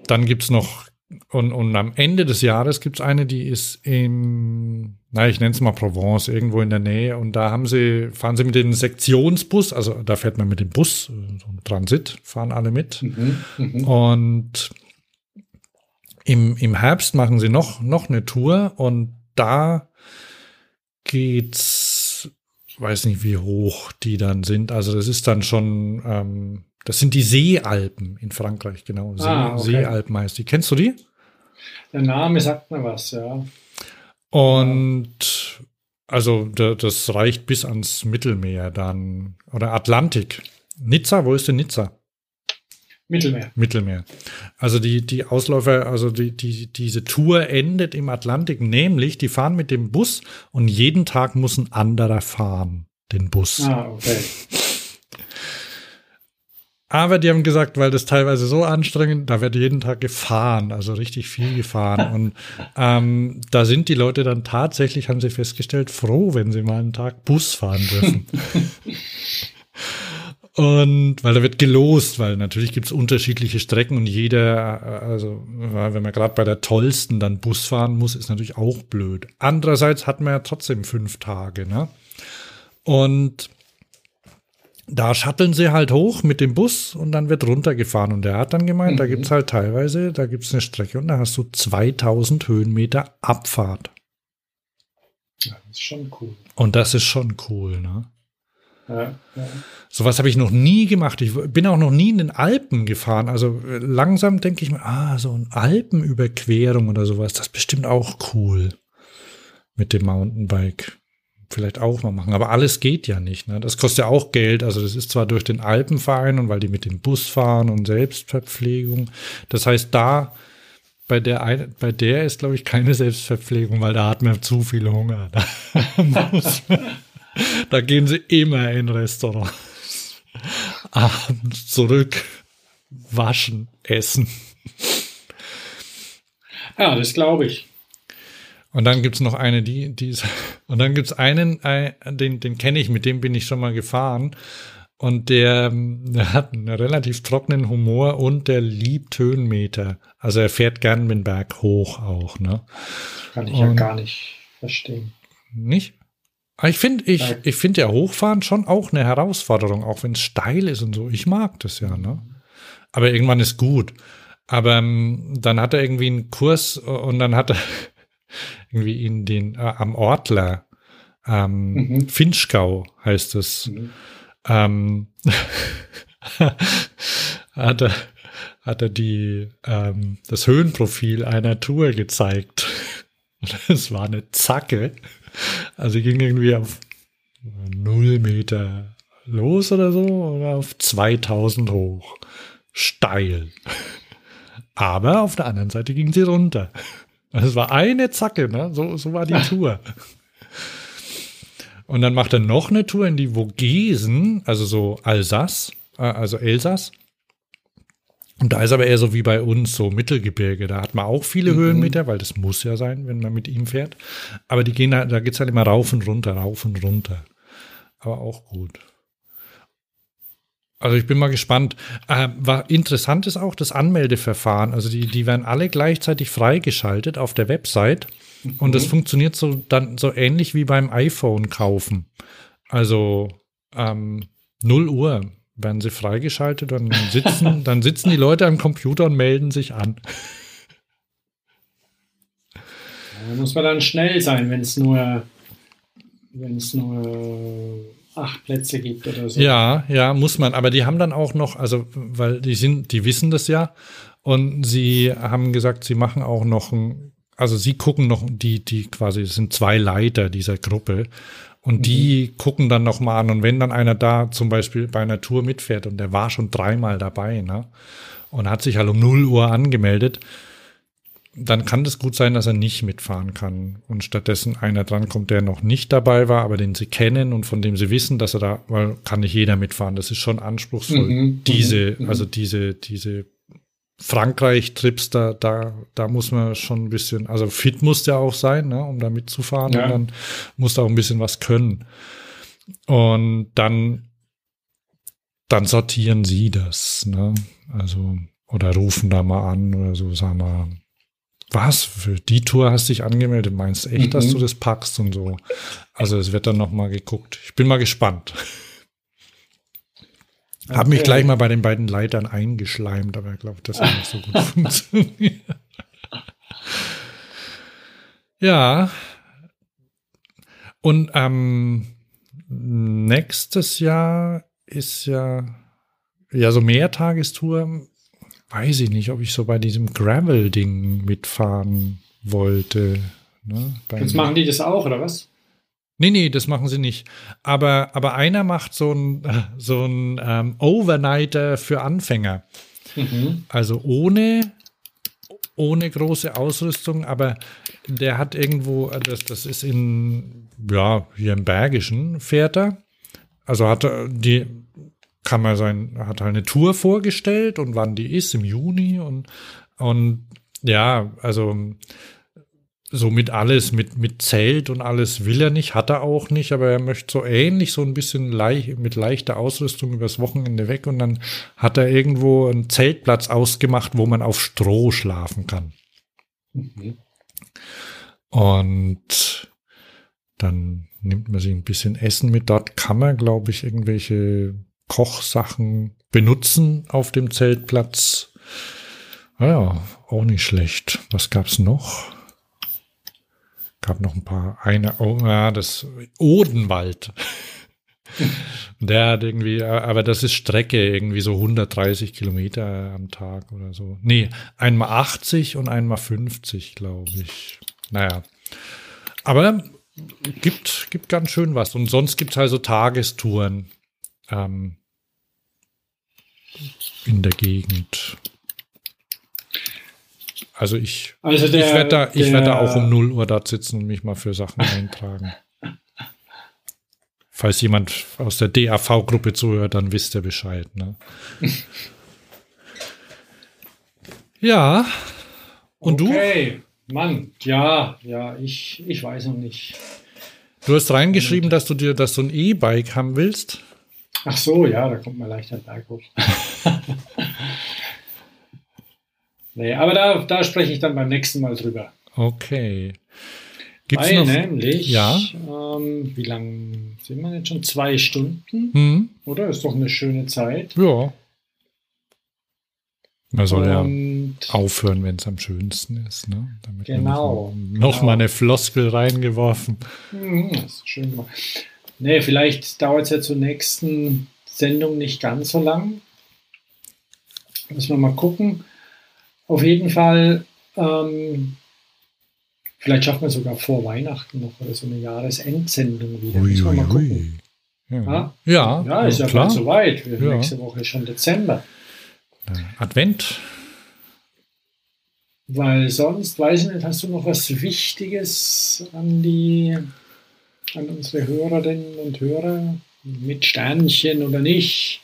dann gibt es noch, und, und am Ende des Jahres gibt es eine, die ist im, na, ich nenne es mal Provence, irgendwo in der Nähe. Und da haben sie, fahren sie mit dem Sektionsbus, also da fährt man mit dem Bus, so ein Transit, fahren alle mit. Mhm, mh. Und im, im Herbst machen sie noch, noch eine Tour und da geht's, weiß nicht, wie hoch die dann sind. Also das ist dann schon, ähm, das sind die Seealpen in Frankreich, genau. See, ah, okay. Seealpen heißt die. Kennst du die? Der Name sagt mir was, ja. Und also das reicht bis ans Mittelmeer dann oder Atlantik. Nizza, wo ist denn Nizza? Mittelmeer. Mittelmeer. Also die, die Ausläufer, also die, die, diese Tour endet im Atlantik, nämlich die fahren mit dem Bus und jeden Tag muss ein anderer fahren, den Bus. Ah, okay. Aber die haben gesagt, weil das teilweise so anstrengend, da wird jeden Tag gefahren, also richtig viel gefahren. und [LAUGHS] ähm, da sind die Leute dann tatsächlich, haben sie festgestellt, froh, wenn sie mal einen Tag Bus fahren dürfen. [LAUGHS] Und weil da wird gelost, weil natürlich gibt es unterschiedliche Strecken und jeder, also wenn man gerade bei der tollsten dann Bus fahren muss, ist natürlich auch blöd. Andererseits hat man ja trotzdem fünf Tage, ne? Und da shutteln sie halt hoch mit dem Bus und dann wird runtergefahren. Und der hat dann gemeint, mhm. da gibt es halt teilweise, da gibt es eine Strecke und da hast du 2000 Höhenmeter Abfahrt. Ja, das ist schon cool. Und das ist schon cool, ne? Ja, ja. Sowas habe ich noch nie gemacht. Ich bin auch noch nie in den Alpen gefahren. Also äh, langsam denke ich mir, ah, so eine Alpenüberquerung oder sowas, das ist bestimmt auch cool mit dem Mountainbike. Vielleicht auch mal machen. Aber alles geht ja nicht. Ne? Das kostet ja auch Geld. Also das ist zwar durch den Alpenverein und weil die mit dem Bus fahren und Selbstverpflegung. Das heißt, da bei der, bei der ist, glaube ich, keine Selbstverpflegung, weil da hat man zu viel Hunger. [LAUGHS] Da muss da gehen sie immer in Restaurants. Abends zurück, waschen, essen. Ja, das glaube ich. Und dann gibt es noch eine, die, die ist, [LAUGHS] und dann gibt es einen, den, den kenne ich, mit dem bin ich schon mal gefahren. Und der, der, hat einen relativ trockenen Humor und der liebt Höhenmeter. Also er fährt gern den Berg hoch auch, ne? Kann ich und, ja gar nicht verstehen. Nicht? Ich finde ich, ich find ja Hochfahren schon auch eine Herausforderung, auch wenn es steil ist und so. Ich mag das ja, ne? Aber irgendwann ist gut. Aber ähm, dann hat er irgendwie einen Kurs und dann hat er irgendwie in den äh, am Ortler, ähm, mhm. Finchgau heißt es, mhm. ähm, [LAUGHS] hat er hat er die ähm, das Höhenprofil einer Tour gezeigt. [LAUGHS] Das war eine Zacke. Also ging irgendwie auf null Meter los oder so oder auf 2000 hoch. Steil. [LAUGHS] Aber auf der anderen Seite ging sie runter. Es war eine Zacke, ne? So, so war die [LAUGHS] Tour. Und dann macht er noch eine Tour in die Vogesen, also so Alsace, äh, also Elsass. Und da ist aber eher so wie bei uns, so Mittelgebirge. Da hat man auch viele mhm. Höhenmeter, weil das muss ja sein, wenn man mit ihm fährt. Aber die gehen, da geht's halt immer rauf und runter, rauf und runter. Aber auch gut. Also ich bin mal gespannt. Äh, war interessant ist auch das Anmeldeverfahren. Also die, die werden alle gleichzeitig freigeschaltet auf der Website. Mhm. Und das funktioniert so dann so ähnlich wie beim iPhone kaufen. Also ähm, 0 Uhr werden sie freigeschaltet und dann sitzen, [LAUGHS] dann sitzen die Leute am Computer und melden sich an. Da muss man dann schnell sein, wenn es nur, wenn es nur acht Plätze gibt oder so. Ja, ja, muss man. Aber die haben dann auch noch, also, weil die sind, die wissen das ja. Und sie haben gesagt, sie machen auch noch ein, also sie gucken noch, die, die quasi, es sind zwei Leiter dieser Gruppe. Und die mhm. gucken dann noch mal an. Und wenn dann einer da zum Beispiel bei einer Tour mitfährt und der war schon dreimal dabei, ne? Und hat sich halt um 0 Uhr angemeldet, dann kann es gut sein, dass er nicht mitfahren kann und stattdessen einer drankommt, der noch nicht dabei war, aber den sie kennen und von dem sie wissen, dass er da, weil kann nicht jeder mitfahren. Das ist schon anspruchsvoll. Mhm, mhm diese, mhm. also diese, diese Frankreich-Trips, da, da, da muss man schon ein bisschen, also fit muss der auch sein, ne, um da mitzufahren ja. und dann muss da auch ein bisschen was können. Und dann, dann sortieren sie das, ne, also, oder rufen da mal an oder so, sagen wir, was, für die Tour hast du dich angemeldet? Meinst du echt, mhm. dass du das packst und so? Also es wird dann noch mal geguckt. Ich bin mal gespannt. Okay. Hab mich gleich mal bei den beiden Leitern eingeschleimt, aber ich glaube, das hat nicht so gut [LAUGHS] funktioniert. Ja. Und ähm, nächstes Jahr ist ja ja so Mehrtagestour weiß ich nicht, ob ich so bei diesem Gravel-Ding mitfahren wollte. Ne? Jetzt machen die das auch, oder was? Nee, nee, das machen sie nicht. Aber, aber einer macht so ein, so ein ähm, Overnighter für Anfänger. Mhm. Also ohne, ohne große Ausrüstung, aber der hat irgendwo, das, das ist in, ja, hier im Bergischen, fährt er. Also hat er die, kann man sein, hat halt eine Tour vorgestellt und wann die ist im Juni und, und ja, also so mit alles, mit, mit Zelt und alles will er nicht, hat er auch nicht, aber er möchte so ähnlich, so ein bisschen leicht, mit leichter Ausrüstung übers Wochenende weg und dann hat er irgendwo einen Zeltplatz ausgemacht, wo man auf Stroh schlafen kann. Mhm. Und dann nimmt man sich ein bisschen Essen mit. Dort kann man, glaube ich, irgendwelche Kochsachen benutzen auf dem Zeltplatz. Ja, auch nicht schlecht. Was gab's noch? Gab noch ein paar. Eine, oh, ja, das Odenwald. [LAUGHS] Der hat irgendwie, aber das ist Strecke, irgendwie so 130 Kilometer am Tag oder so. Nee, einmal 80 und einmal 50, glaube ich. Naja. Aber gibt, gibt ganz schön was. Und sonst gibt es halt so Tagestouren. Ähm, in der Gegend. Also ich, also der, ich werde da, ich werd da auch um 0 Uhr da sitzen und mich mal für Sachen eintragen. [LAUGHS] Falls jemand aus der DAV-Gruppe zuhört, dann wisst ihr Bescheid. Ne? [LAUGHS] ja. Und okay. du? Okay, Mann, ja, ja, ich, ich weiß noch nicht. Du hast reingeschrieben, dass du dir, dass du ein E-Bike haben willst. Ach so, ja, da kommt man leichter Berg [LAUGHS] hoch. nee, aber da, da spreche ich dann beim nächsten Mal drüber. Okay. Gibt's Weil noch, nämlich, ja? Ähm, wie lange sind wir jetzt schon? Zwei Stunden? Mhm. Oder? Ist doch eine schöne Zeit. Ja. Man soll Und, ja aufhören, wenn es am schönsten ist. Ne? Damit genau. Noch, genau. mal eine Floskel reingeworfen. Mhm, das ist schön gemacht. Nee, vielleicht dauert es ja zur nächsten Sendung nicht ganz so lang. Müssen wir mal gucken. Auf jeden Fall, ähm, vielleicht schaffen wir sogar vor Weihnachten noch oder so eine Jahresendsendung wieder. Ui, Müssen wir mal gucken. Ja. Ja, ja, ist ja klar. bald soweit. Wir ja. Nächste Woche schon Dezember. Advent. Weil sonst, weiß ich nicht, hast du noch was Wichtiges an die an unsere Hörerinnen und Hörer mit Sternchen oder nicht?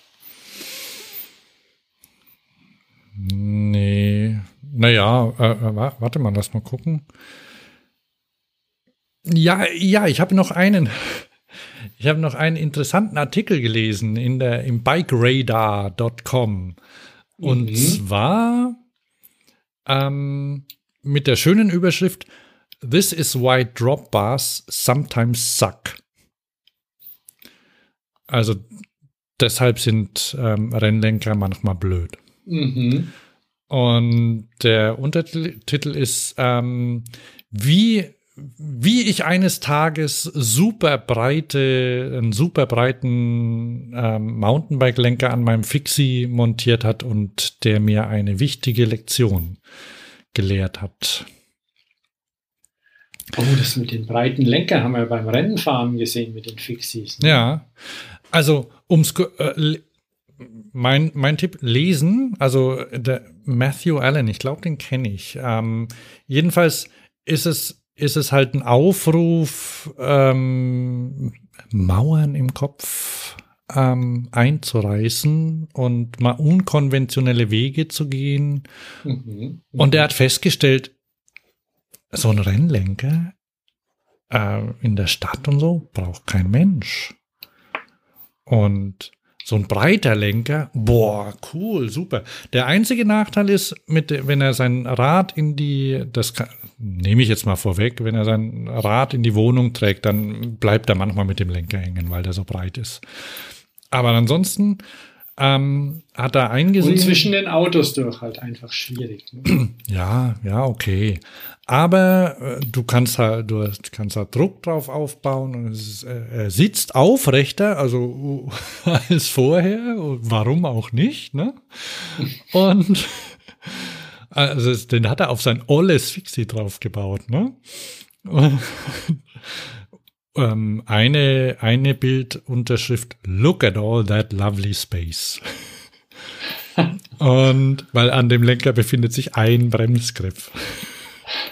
Nee. Naja, äh, äh warte mal, lass mal gucken. Ja, ja, ich habe noch einen. [LAUGHS] Ich habe noch einen interessanten Artikel gelesen in der, im bikeradar.com. Und mhm. zwar ähm, mit der schönen Überschrift This is why drop bars sometimes suck. Also deshalb sind ähm, Rennlenker manchmal blöd. Mhm. Und der Untertitel ist, ähm, wie, wie ich eines Tages super breite, einen super breiten ähm, Mountainbike-Lenker an meinem Fixie montiert hat und der mir eine wichtige Lektion gelehrt hat. Oh, das mit den breiten Lenkern haben wir beim Rennenfahren gesehen mit den Fixies. Ne? Ja, also ums äh, mein, mein Tipp, lesen, also der Matthew Allen, ich glaube, den kenne ich. Ähm, jedenfalls ist es, ist es halt ein Aufruf, ähm, Mauern im Kopf ähm, einzureißen und mal unkonventionelle Wege zu gehen. Mhm. Und er hat festgestellt, so ein Rennlenker äh, in der Stadt und so braucht kein Mensch. Und so ein breiter Lenker, boah, cool, super. Der einzige Nachteil ist, mit, wenn er sein Rad in die, das kann, nehme ich jetzt mal vorweg, wenn er sein Rad in die Wohnung trägt, dann bleibt er manchmal mit dem Lenker hängen, weil der so breit ist. Aber ansonsten ähm, hat er eingesehen. Und zwischen den Autos durch halt einfach schwierig. Ne? [CLEARS THROAT] Ja, ja, okay. Aber äh, du kannst halt, du kannst halt Druck drauf aufbauen und es äh, er sitzt aufrechter, also [LAUGHS] als vorher. Warum auch nicht, ne? [LAUGHS] Und also den hat er auf sein olles Fixie drauf gebaut, ne? Ähm, eine, eine Bildunterschrift, look at all that lovely space. Und weil an dem Lenker befindet sich ein Bremsgriff.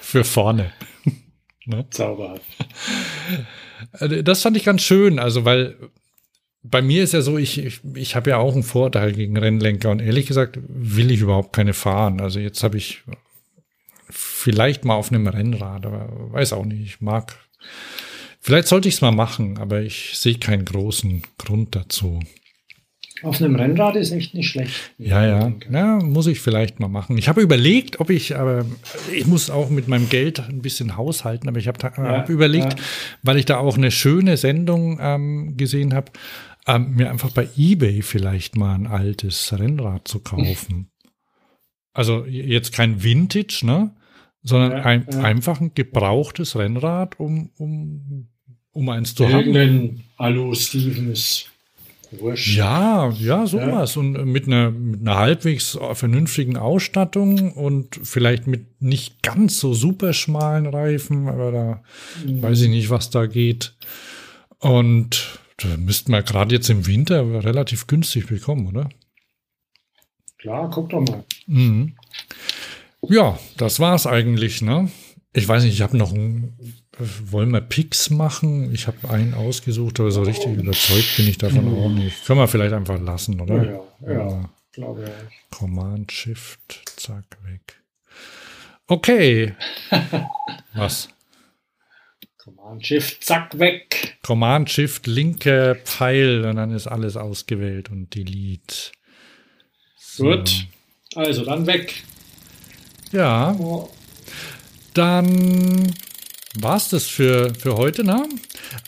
Für vorne. [LAUGHS] ne? Zauberhaft. Äh, das fand ich ganz schön, also weil bei mir ist ja so, ich, ich, ich habe ja auch einen Vorteil gegen Rennlenker und ehrlich gesagt will ich überhaupt keine fahren. Also jetzt habe ich vielleicht mal auf einem Rennrad, aber weiß auch nicht. Ich mag Vielleicht sollte ich es mal machen, aber ich sehe keinen großen Grund dazu. Auf einem Rennrad ist echt nicht schlecht. Ja, ja. Ja, muss ich vielleicht mal machen. Ich habe überlegt, ob ich, aber ich muss auch mit meinem Geld ein bisschen haushalten, aber ich habe ja, überlegt, ja. weil ich da auch eine schöne Sendung ähm, gesehen habe, ähm, mir einfach bei eBay vielleicht mal ein altes Rennrad zu kaufen. [LAUGHS] also jetzt kein Vintage, ne? Sondern ja, ein, einfach ein gebrauchtes Rennrad, um, um um eins zu haben. Alu Stevens. Wurscht. Ja, ja, sowas. Ja. Und mit einer, mit einer halbwegs vernünftigen Ausstattung und vielleicht mit nicht ganz so super schmalen Reifen, aber da mhm. weiß ich nicht, was da geht. Und da müssten wir gerade jetzt im Winter relativ günstig bekommen, oder? Klar, guck doch mal. Mhm. Ja, das war's eigentlich, ne? Ich weiß nicht, ich habe noch ein wollen wir Picks machen? Ich habe einen ausgesucht, aber so richtig überzeugt bin ich davon mhm. auch nicht. Können wir vielleicht einfach lassen, oder? Ja, ja, ja glaube ich. Command Shift, zack, weg. Okay. [LAUGHS] Was? Command Shift, zack, weg. Command Shift, linke Pfeil und dann ist alles ausgewählt und Delete. So. Gut. Also dann weg. Ja. Oh. Dann war es das für, für heute, ne?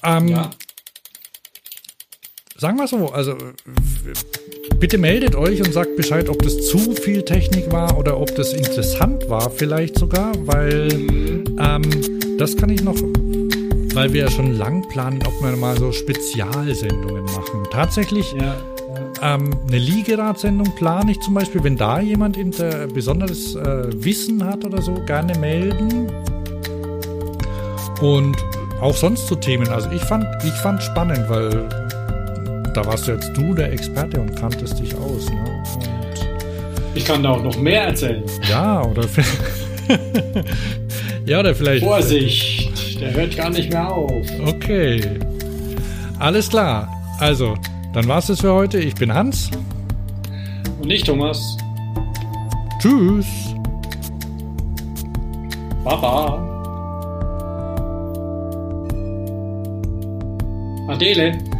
Ähm, ja. Sagen wir so, also bitte meldet euch und sagt Bescheid, ob das zu viel Technik war oder ob das interessant war, vielleicht sogar, weil ähm, das kann ich noch, weil wir ja schon lang planen, ob wir mal so Spezialsendungen machen. Tatsächlich. Ja. Ähm, eine Liegeradsendung plane ich zum Beispiel, wenn da jemand inter besonderes äh, Wissen hat oder so, gerne melden. Und auch sonst zu Themen. Also ich fand, ich fand spannend, weil da warst du jetzt du der Experte und kanntest dich aus. Ne? Ich kann da auch noch mehr erzählen. Ja, oder [LAUGHS] ja, oder vielleicht. Vorsicht, der hört gar nicht mehr auf. Okay. Alles klar. Also, dann war's es für heute. Ich bin Hans. Und ich, Thomas. Tschüss. Baba. 啊，对的。